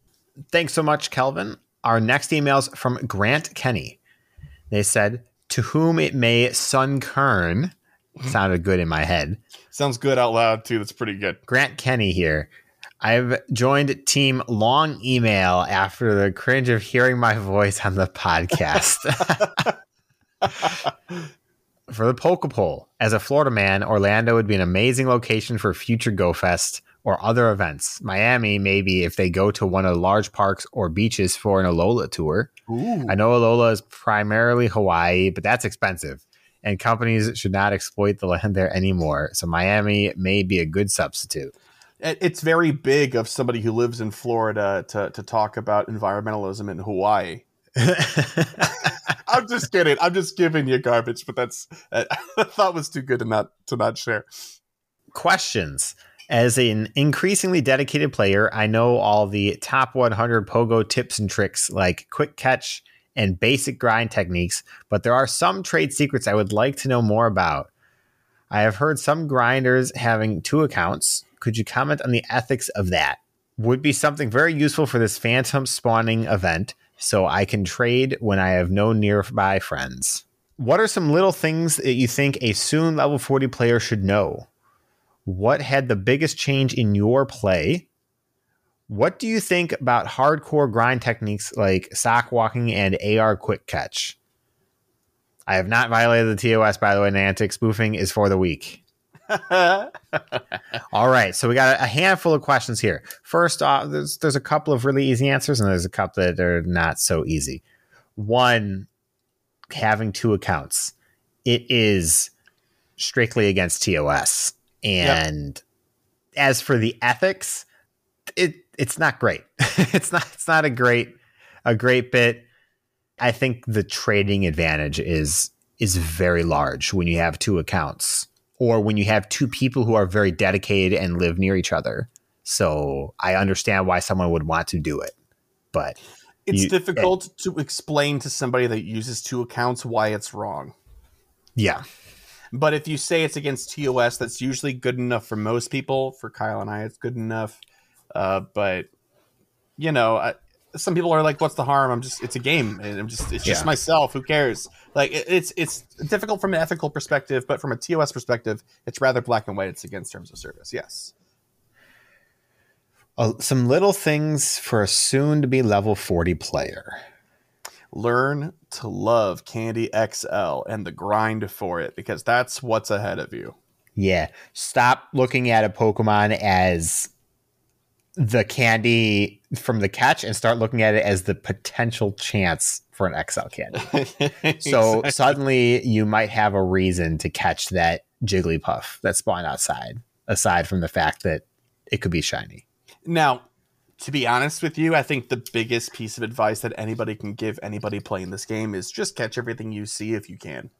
Thanks so much, Kelvin. Our next email's from Grant Kenny. They said, To whom it may Sunkern, sounded good in my head. Sounds good out loud too. That's pretty good. Grant Kenny here. I've joined Team Long Email after the cringe of hearing my voice on the podcast. for the Pokepoll, as a Florida man, Orlando would be an amazing location for future GoFest or other events. Miami, maybe if they go to one of the large parks or beaches for an Alola tour. Ooh. I know Alola is primarily Hawaii, but that's expensive. And companies should not exploit the land there anymore. So Miami may be a good substitute. It- It's very big of somebody who lives in Florida to to talk about environmentalism in Hawaii. I'm just kidding. I'm just giving you garbage, but that's uh, I thought was too good to not to not share. Questions. As an increasingly dedicated player, I know all the top 100 PoGo tips and tricks like quick catch and basic grind techniques, but there are some trade secrets I would like to know more about. I have heard some grinders having two accounts. Could you comment on the ethics of that? Would be something very useful for this phantom spawning event so I can trade when I have no nearby friends. What are some little things that you think a soon level 40 player should know? What had the biggest change in your play? What do you think about hardcore grind techniques like sock walking and AR quick catch? I have not violated the TOS, by the way. Niantic spoofing is for the weak. All right, so we got a handful of questions here. First off, there's there's a couple of really easy answers, and there's a couple that are not so easy. One, having two accounts, it is strictly against TOS, and as for the ethics, it it's not great. it's not it's not a great a great bit. I think the trading advantage is is very large when you have two accounts or when you have two people who are very dedicated and live near each other. So I understand why someone would want to do it. But It's You- difficult to explain to somebody that uses two accounts why it's wrong. yeah, But if you say it's against TOS, that's usually good enough for most people. For Kyle and I, it's good enough. Uh, but you know, I, some people are like, "What's the harm?" I'm just, it's a game, and I'm just, it's just Yeah. myself. Who cares? Like, it, it's it's difficult from an ethical perspective, but from a TOS perspective, it's rather black and white. It's against terms of service. Yes. Uh, some little things for a soon to be level 40 player. Learn to love Candy XL and the grind for it because that's what's ahead of you. Yeah. Stop looking at a Pokemon as the candy from the catch and start looking at it as the potential chance for an XL candy. So suddenly you might have a reason to catch that Jigglypuff that spawned outside, aside from the fact that it could be shiny. Now, to be honest with you, I think the biggest piece of advice that anybody can give anybody playing this game is just catch everything you see if you can.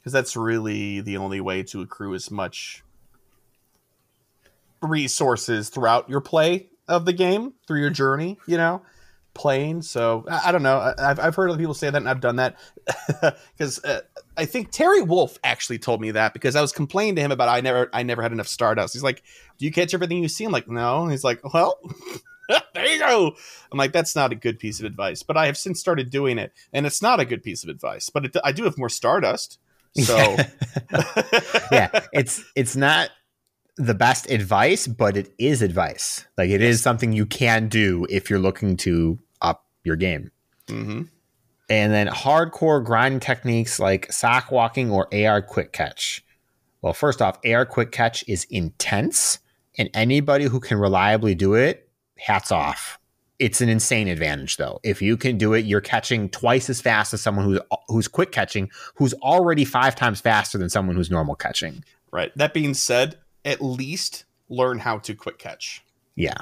Because that's really the only way to accrue as much resources throughout your play of the game through your journey. You know, playing. So I, I don't know. I, I've I've heard other people say that, and I've done that because uh, I think Terry Wolf actually told me that because I was complaining to him about I never I never had enough Stardust. He's like, "Do you catch everything you see?" I'm like, "No." He's like, "Well." there you go. I'm like, that's not a good piece of advice, but I have since started doing it, and it's not a good piece of advice. But it, I do have more Stardust, so yeah, it's it's not the best advice, but it is advice. Like it is something you can do if you're looking to up your game. Mhm. And then hardcore grind techniques like sock walking or AR quick catch. Well, first off, AR quick catch is intense, and anybody who can reliably do it, hats off. It's an insane advantage though. If you can do it, you're catching twice as fast as someone who's who's quick catching, who's already five times faster than someone who's normal catching. right. That being said, at least learn how to quick catch. Yeah.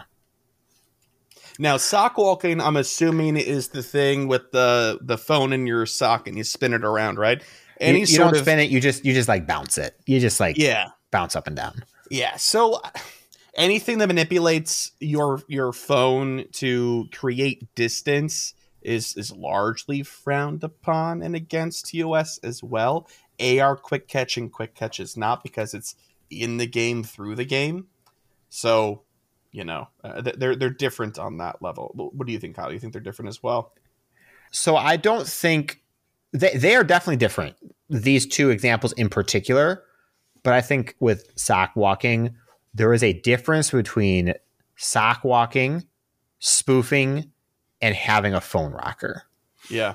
Now, sock walking, I'm assuming is the thing with the the phone in your sock and you spin it around, right? Any you, you sort don't of spin it, you just you just like bounce it. You just like yeah, bounce up and down. yeah. So anything that manipulates your your phone to create distance is is largely frowned upon and against TOS as well. AR quick catch and quick catch is not because it's in the game through the game. So, you know, uh, they're they're different on that level. What do you think, Kyle? You think they're different as well? So I don't think they they are definitely different. These two examples in particular, but I think with sock walking, there is a difference between sock walking, spoofing, and having a phone rocker. Yeah.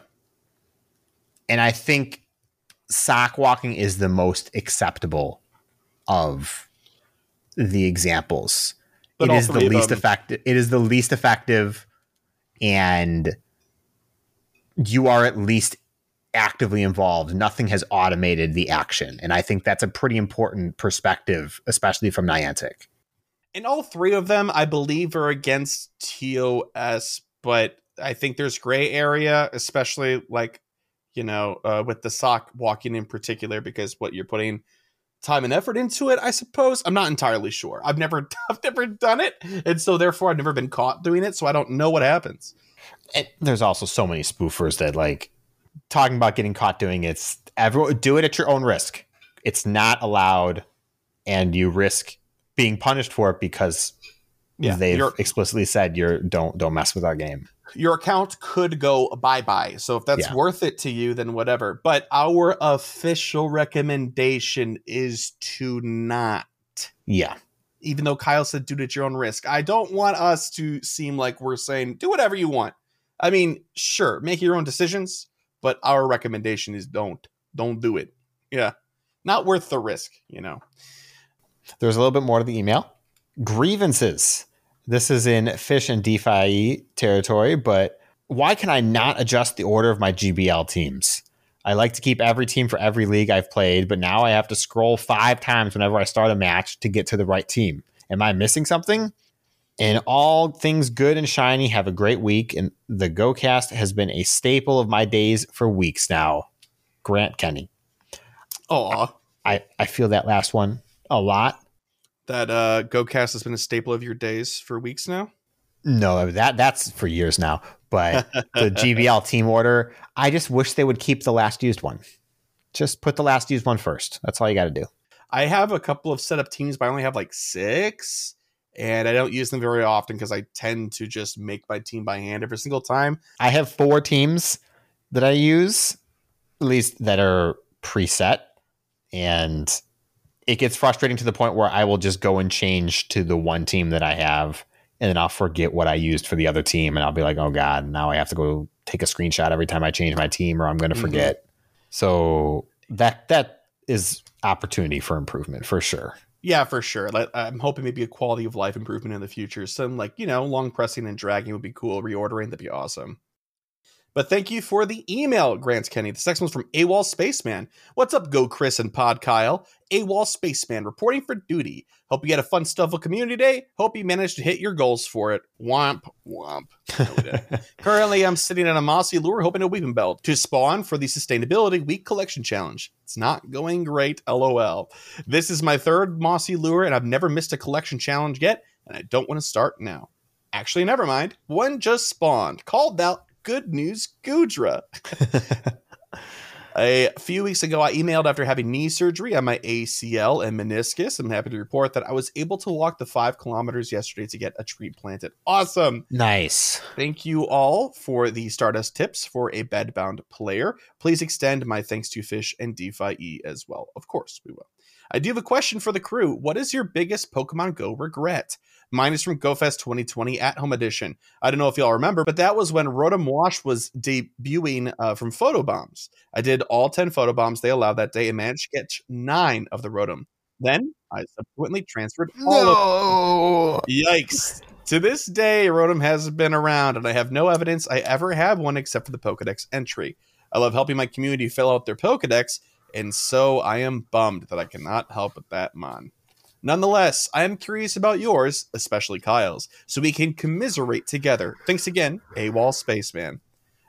And I think sock walking is the most acceptable of the examples. But it is the least effective. It is the least effective, and you are at least actively involved. Nothing has automated the action, and I think that's a pretty important perspective, especially from Niantic. And all three of them, I believe, are against TOS, but I think there's gray area, especially like, you know, uh, with the sock walking in particular, because what you're putting time and effort into it, I suppose. I'm not entirely sure. I've never I've never done it. And so therefore I've never been caught doing it, so I don't know what happens. And there's also so many spoofers that like talking about getting caught doing it's everyone do it at your own risk. It's not allowed, and you risk being punished for it because Yeah, they've explicitly said you're don't don't mess with our game. Your account could go bye bye. So if that's Yeah. worth it to you, then whatever. But our official recommendation is to not. Yeah. Even though Kyle said do it at your own risk, I don't want us to seem like we're saying do whatever you want. I mean, sure, make your own decisions, but our recommendation is don't. Don't do it. Yeah. Not worth the risk, you know. There's a little bit more to the email. Grievances. This is in fish and DPhiE territory, but why can I not adjust the order of my GBL teams? I like to keep every team for every league I've played, but now I have to scroll five times whenever I start a match to get to the right team. Am I missing something? And all things good and shiny, have a great week. And the GoCast has been a staple of my days for weeks now. Grant Kenny. Oh, I, I feel that last one a lot. That uh GoCast has been a staple of your days for weeks now. No, that that's for years now. But the GBL team order, I just wish they would keep the last used one. Just put the last used one first. That's all you got to do. I have a couple of setup teams, but I only have like six, and I don't use them very often because I tend to just make my team by hand every single time. I have four teams that I use, at least that are preset, and it gets frustrating to the point where I will just go and change to the one team that I have, and then I'll forget what I used for the other team, and I'll be like, "Oh God, now I have to go take a screenshot every time I change my team, or I'm going to Mhm. forget." So that that is opportunity for improvement for sure. Yeah, for sure. Like, I'm hoping maybe a quality of life improvement in the future. Some like you know, long pressing and dragging would be cool. Reordering that'd be awesome. But thank you for the email, Grant Kenny. This next one's from AWOL Spaceman. What's up, Go Chris and Pod Kyle? AWOL Spaceman reporting for duty. Hope you had a fun Stufful Community Day. Hope you managed to hit your goals for it. Womp, womp. No. Currently, I'm sitting on a mossy lure hoping to Weepinbell to spawn for the Sustainability Week Collection Challenge. It's not going great, lol. This is my third mossy lure, and I've never missed a collection challenge yet, and I don't want to start now. Actually, never mind. One just spawned. Called out Good News Gudra. A few weeks ago, I emailed after having knee surgery on my ACL and meniscus. I'm happy to report that I was able to walk the five kilometers yesterday to get a tree planted. Awesome. Nice. Thank you all for the Stardust tips for a bedbound player. Please extend my thanks to Fish and DeFi E as well. Of course, we will. I do have a question for the crew. What is your biggest Pokemon Go regret? Mine is from GoFest 2020 at home edition. I don't know if y'all remember, but that was when Rotom Wash was debuting uh, from Photobombs. I did all 10 Photobombs they allowed that day and managed to catch nine of the Rotom. Then I subsequently transferred all of them. Yikes. To this day, Rotom has been around, and I have no evidence I ever have one except for the Pokedex entry. I love helping my community fill out their Pokedex, and so I am bummed that I cannot help with that, Mon. Nonetheless, I am curious about yours, especially Kyle's, so we can commiserate together. Thanks again, AWOL Spaceman.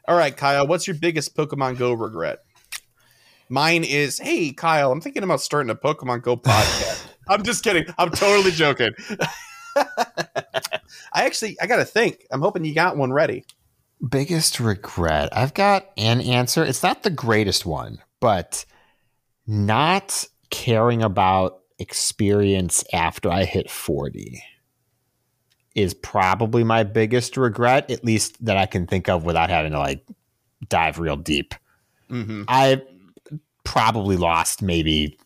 All right, Kyle, what's your biggest Pokemon Go regret? Mine is, hey, Kyle, I'm thinking about starting a Pokemon Go podcast. I'm just kidding. I'm totally joking. I actually, I got to think. I'm hoping you got one ready. Biggest regret. I've got an answer. It's not the greatest one, but not caring about experience after I hit 40 is probably my biggest regret, at least that I can think of without having to like dive real deep. Mm-hmm. I probably lost maybe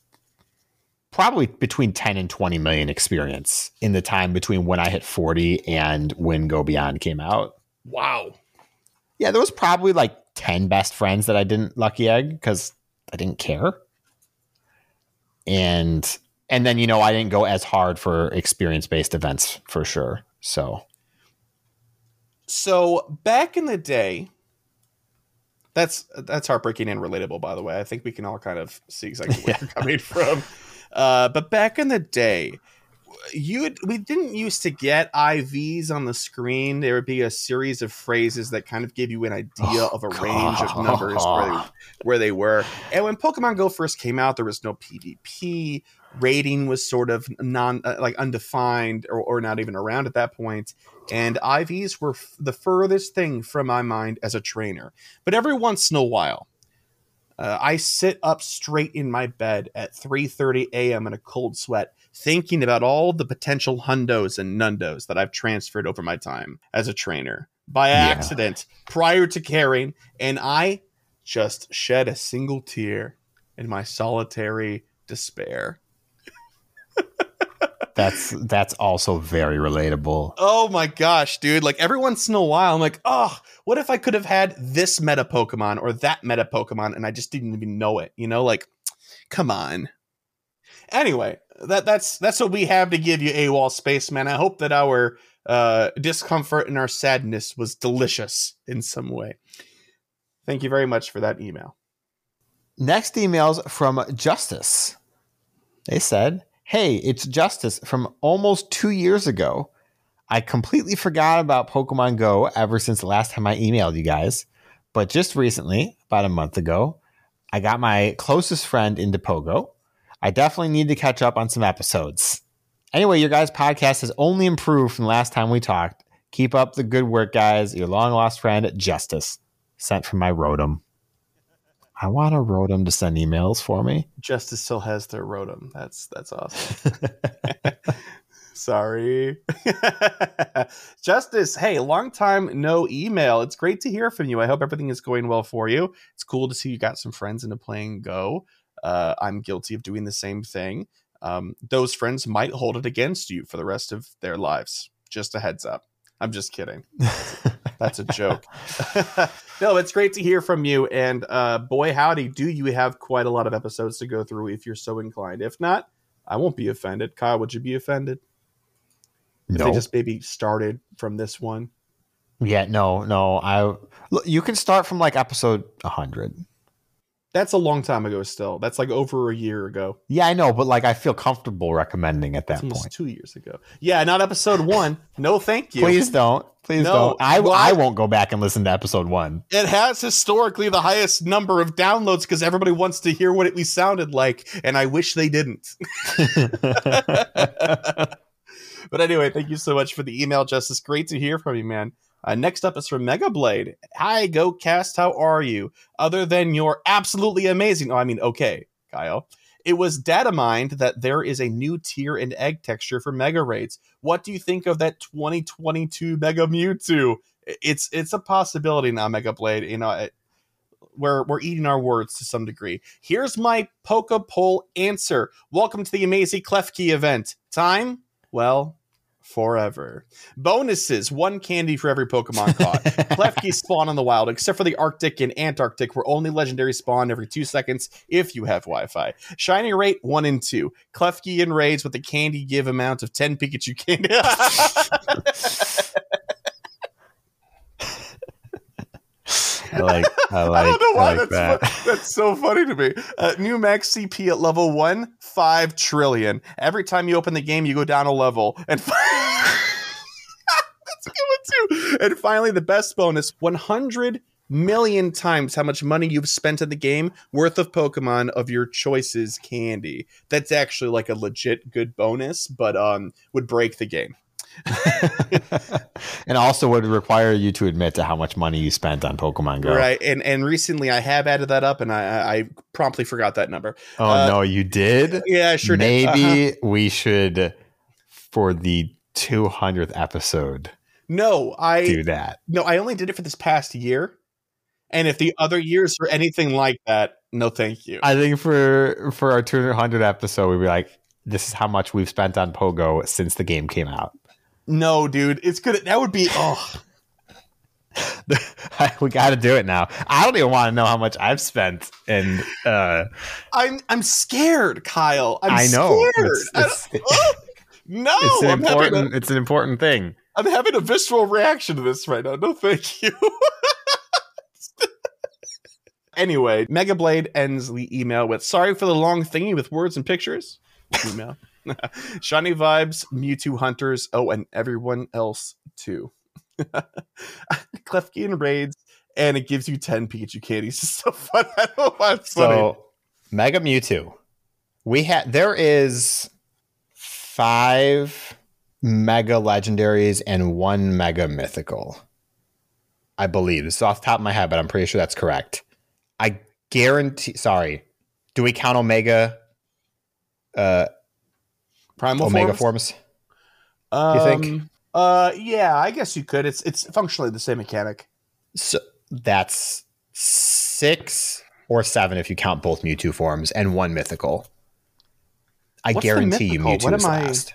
probably between 10 and 20 million experience in the time between when I hit 40 and when Go Beyond came out. Wow. Yeah, there was probably like 10 best friends that I didn't lucky egg because I didn't care. And and then you know I didn't go as hard for experience based events for sure. So So back in the day, that's that's heartbreaking and relatable. By the way, I think we can all kind of see exactly where Yeah. you're coming from. Uh, but back in the day, you we didn't used to get IVs on the screen. There would be a series of phrases that kind of gave you an idea of a range of numbers where they, where they were. And when Pokemon Go first came out, there was no PvP. Rating was sort of non uh, like undefined or, or not even around at that point. And IVs were f- the furthest thing from my mind as a trainer. But every once in a while, uh, I sit up straight in my bed at 3:30 a.m. in a cold sweat, thinking about all the potential hundos and nundos that I've transferred over my time as a trainer by accident prior to caring, and I just shed a single tear in my solitary despair. That's that's also very relatable. Oh my gosh, dude. Like every once in a while, I'm like, oh, what if I could have had this meta Pokemon or that meta Pokemon and I just didn't even know it? You know, like, come on. Anyway, that that's that's what we have to give you, AWOL Spaceman. I hope that our uh discomfort and our sadness was delicious in some way. Thank you very much for that email. Next emails from Justice. They said, Hey, it's Justice from almost two years ago. I completely forgot about Pokemon Go ever since the last time I emailed you guys. But just recently, about a month ago, I got my closest friend into PoGo. I definitely need to catch up on some episodes. Anyway, your guys' podcast has only improved from the last time we talked. Keep up the good work, guys. Your long lost friend, Justice. Sent from my Rotom. I want a Rotom to send emails for me. Justice still has their Rotom. That's that's awesome. Sorry. Justice, hey, long time no email. It's great to hear from you. I hope everything is going well for you. It's cool to see you got some friends into playing Go. Uh, I'm guilty of doing the same thing. Um, those friends might hold it against you for the rest of their lives. Just a heads up. I'm just kidding. That's a joke. no, it's great to hear from you. And uh, boy, howdy, do you have quite a lot of episodes to go through if you're so inclined. If not, I won't be offended. Kyle, would you be offended? If No. they just maybe started from this one. Yeah, no, no. I You can start from like episode 100. That's a long time ago. Still, that's like over a year ago. Yeah, I know, but like I feel comfortable recommending at that point. two years ago. Yeah, not episode one. No, thank you. Please don't. Please No, don't. I, well, I I- won't go back and listen to episode one. It has historically the highest number of downloads because everybody wants to hear what it, we sounded like, and I wish they didn't. But anyway, thank you so much for the email, Justice. Great to hear from you, man. Uh, next up is from Mega Blade. Hi, GoCast. How are you? Other than your absolutely amazing. Oh, I mean, okay, Kyle. It was data mined that there is a new tier and egg texture for Mega Raids. What do you think of that 2022 Mega Mewtwo? It's it's a possibility now, Mega Blade. You know, it, we're we're eating our words to some degree. Here's my Pokepoll answer. Welcome to the Amazing Klefki event. Time? Well, forever. Bonuses: one candy for every Pokemon caught. Klefki spawn in the wild, except for the Arctic and Antarctic, where only legendary spawn every two seconds if you have Wi-Fi. Shiny rate one and two. Klefki and raids with a candy give amount of ten Pikachu candy. I like. I like. I don't know why like that's that. fu- that's so funny to me. Uh, new max CP at level one, five trillion. Every time you open the game, you go down a level, and that's a good one too. And finally, the best bonus: one hundred million times how much money you've spent in the game worth of Pokemon of your choices candy. That's actually like a legit good bonus, but um would break the game. and also would require you to admit to how much money you spent on Pokemon Go. Right, and and recently I have added that up, and I I I promptly forgot that number. Oh Uh, no, you did. Yeah, I sure did. Maybe Uh-huh. we should, for the 200th episode, No, I do that. no, I only did it for this past year. And if the other years are anything like that, no, thank you. I think for for our 200th episode, we'd be like, "This is how much we've spent on PoGo since the game came out." No, dude, it's good. That would be oh, we got to do it now. I don't even want to know how much I've spent, and uh, I'm I'm scared, Kyle. I'm I know scared. it's, I it's, don't- oh, no, it's an I'm important. a, It's an important thing. I'm having a visceral reaction to this right now. No, thank you. anyway, Mega Blade ends the email with "Sorry for the long thingy with words and pictures." Email. Shiny vibes, Mewtwo hunters. Oh, and everyone else too. Klefki and raids, and it gives you ten Pikachu candies. It's so fun. I don't know why it's funny. So, Mega Mewtwo. We had there is five mega legendaries and one mega mythical. I believe this is off the top of my head, but I'm pretty sure that's correct. I guarantee. Sorry, do we count Omega? Uh, Primal Omega forms. forms. you think? Um, Uh, yeah, I guess you could. It's it's functionally the same mechanic. So that's six or seven if you count both Mewtwo forms and one mythical. I What's guarantee you? Mewtwo What is am I- last.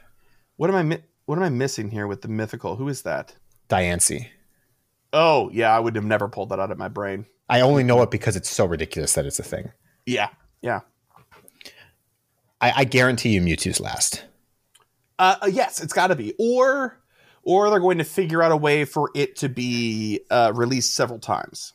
What am I what am I missing here with the mythical? Who is that? Diancie. Oh, yeah, I would have never pulled that out of my brain. I only know it because it's so ridiculous that it's a thing. Yeah, yeah. I, I guarantee you Mewtwo's last. Uh, uh, yes, it's got to be, or or they're going to figure out a way for it to be uh, released several times.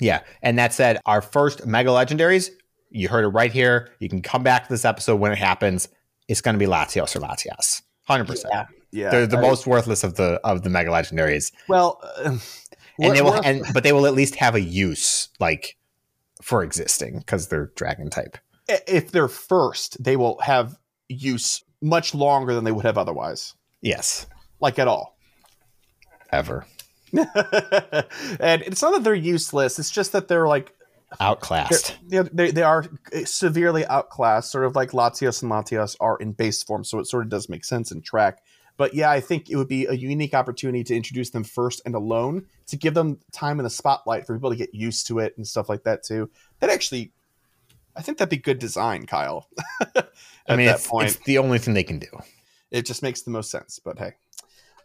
Yeah. And that said, our first mega legendaries, you heard it right here. You can come back to this episode when it happens. It's going to be Latios or Latias. 100%. Yeah, yeah. They're the I- most worthless of the of the mega legendaries. well, uh, And they will and but they will at least have a use like for existing because they're dragon type. if they're first, they will have use much longer than they would have otherwise, Yes. like at all. Ever. and it's not that they're useless; it's just that they're like Outclassed. they're, they they are eh, severely outclassed, sort of like Latios and Latias are in base form. So it sort of does make sense in track. But yeah, I think it would be a unique opportunity to introduce them first and alone to give them time in the spotlight for people to get used to it and stuff like that too. That actually, I think that'd be good design, Kyle. At I mean, that it's, point, it's the only thing they can do. it just makes the most sense. But hey.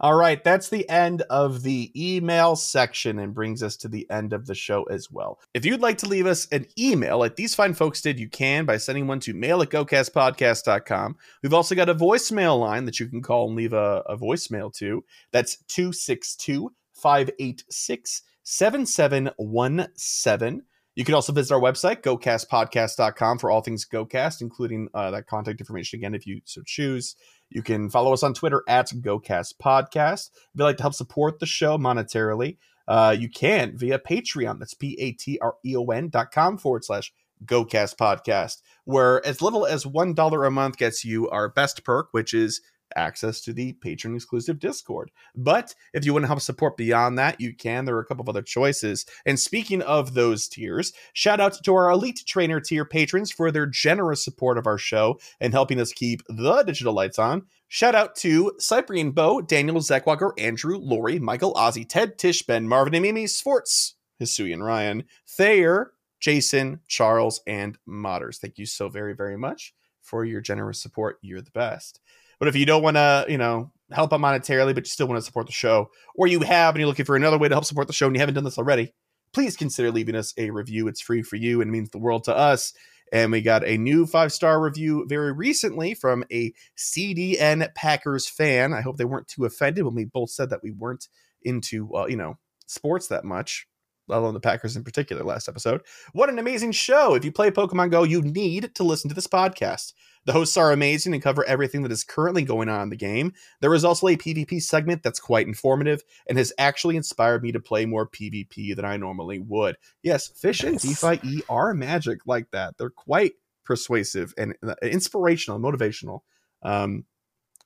All right, that's the end of the email section and brings us to the end of the show as well. If you'd like to leave us an email like these fine folks did, you can by sending one to mail at gocastpodcast.com. We've also got a voicemail line that you can call and leave a, a voicemail to. That's 262 586 7717. You can also visit our website, gocastpodcast.com, for all things GoCast, including uh, that contact information again if you so choose. You can follow us on Twitter at GoCast Podcast. If you'd like to help support the show monetarily, uh, you can via Patreon. That's P A T R E O N dot com forward slash GoCast Podcast, where as little as $1 a month gets you our best perk, which is access to the patron exclusive Discord. But if you want to help support beyond that, you can. There are a couple of other choices. And speaking of those tiers, shout out to our Elite Trainer tier patrons for their generous support of our show and helping us keep the digital lights on. Shout out to Cyprian Bo, Daniel Zekwalker, Andrew, Lori, Michael, Ozzy, Ted, Tish, Ben, Marvin, and Mimi, Sforts, Hisuian Ryan, Thayer, Jason, Charles, and Modders. Thank you so very, very much for your generous support. You're the best. But if you don't want to, you know, help out monetarily, but you still want to support the show, or you have and you're looking for another way to help support the show and you haven't done this already, please consider leaving us a review. It's free for you and means the world to us. And we got a new five star review very recently from a CDN Packers fan. I hope they weren't too offended when we both said that we weren't into, uh, you know, sports that much, let alone the Packers in particular last episode. What an amazing show. If you play Pokemon Go, you need to listen to this podcast. The hosts are amazing and cover everything that is currently going on in the game. There is also a PvP segment that's quite informative and has actually inspired me to play more PvP than I normally would. Yes, Fish and DPhiE are magic like that. They're quite persuasive and uh, inspirational, motivational. Um,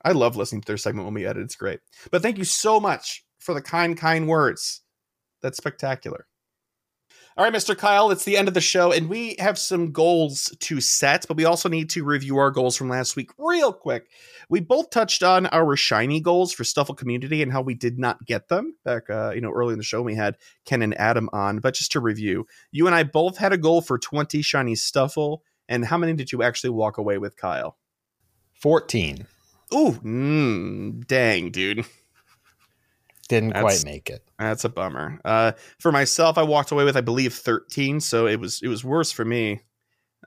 I love listening to their segment when we edit. It's great. But thank you so much for the kind, kind words. That's spectacular. All right, Mr. Kyle, it's the end of the show, and we have some goals to set, but we also need to review our goals from last week real quick. We both touched on our shiny goals for Stufful Community and how we did not get them back, uh, you know, early in the show. We had Ken and Adam on, but just to review, you and I both had a goal for 20 shiny Stufful, and how many did you actually walk away with, Kyle? 14. Ooh, mm, dang, dude. Didn't That's- quite make it. That's a bummer. Uh, for myself, I walked away with, I believe, 13, so it was it was worse for me,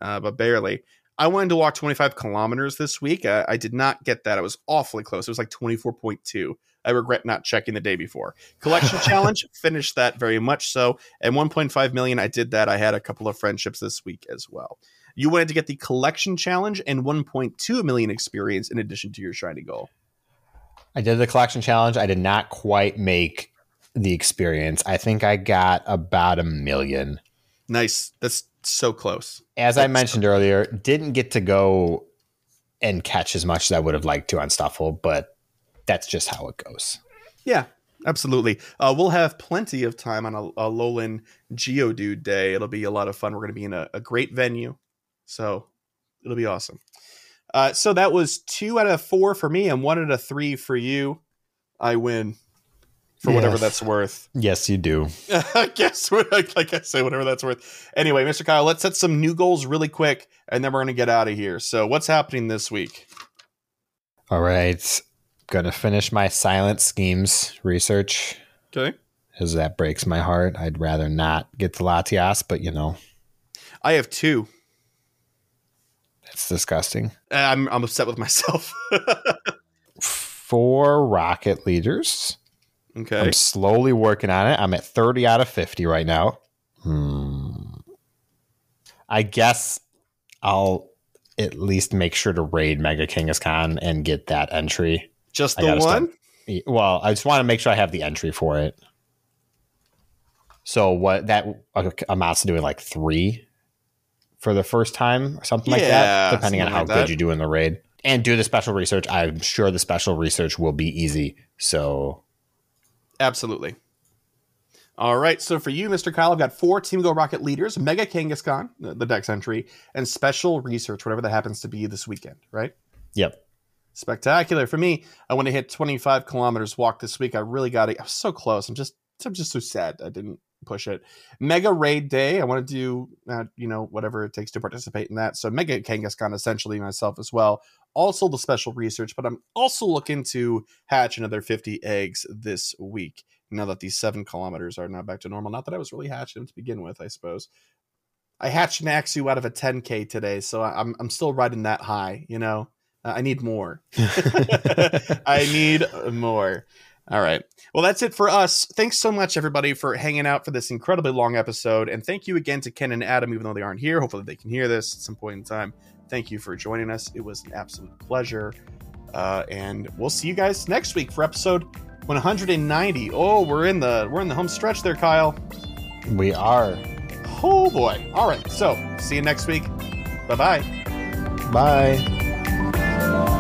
uh, but barely. I wanted to walk 25 kilometers this week. Uh, I did not get that. I was awfully close. It was like 24.2. I regret not checking the day before. Collection challenge finished that very much so. And 1.5 million, I did that. I had a couple of friendships this week as well. You wanted to get the collection challenge and 1.2 million experience in addition to your shiny goal. I did the collection challenge. I did not quite make the experience. I think I got about a million. Nice. That's so close. As I That's- mentioned earlier, didn't get to go and catch as much as I would have liked to on Stufful, but that's just how it goes. Yeah, absolutely. Uh, we'll have plenty of time on a, a Alolan Geodude day. It'll be a lot of fun. We're going to be in a, a great venue, so it'll be awesome. Uh, so that was two out of four for me and one out of three for you. I win for whatever that's worth. Yes, you do. I guess what like I say, whatever that's worth. Anyway, Mr. Kyle, let's set some new goals really quick, and then we're gonna get out of here. So, what's happening this week? All right. Gonna finish my silent schemes research Okay, because that breaks my heart. I'd rather not get to Latias, but you know, I have two. It's disgusting. I'm I'm upset with myself. Four rocket leaders. okay, I'm slowly working on it. I'm at 30 out of 50 right now. Hmm. I guess I'll at least make sure to raid Mega Kangaskhan and get that entry. just the gotta start- one. Well, I just want to make sure I have the entry for it. So what that amounts to doing like three for the first time or something like that, depending on how like good that. you do in the raid. And do the special research. I'm sure the special research will be easy. So Absolutely. All right. So for you, Mr. Kyle, I've got four Team Go Rocket leaders, Mega Kangaskhan, the the Dex entry, and special research, whatever that happens to be this weekend, right? yep. Spectacular. For me, I want to hit 25 kilometers walk this week. I really got it. I was so close. I'm just I'm just so sad I didn't push it. Mega Raid Day. I want to do uh, you know whatever it takes to participate in that. So Mega Kangaskhan essentially myself as well. Also the special research, but I'm also looking to hatch another 50 eggs this week. Now that these seven kilometers are now back to normal. Not that I was really hatching them to begin with, I suppose. I hatched an Axew out of a 10k today, so I'm I'm still riding that high. You know, Uh, I need more. I need more. All right. Well, that's it for us. Thanks so much, everybody, for hanging out for this incredibly long episode. And thank you again to Ken and Adam, even though they aren't here. Hopefully, they can hear this at some point in time. Thank you for joining us. It was an absolute pleasure. Uh, and we'll see you guys next week for episode 190. Oh, we're in the we're in the home stretch there, Kyle. We are. Oh boy. All right. So see you next week. Bye bye. Bye.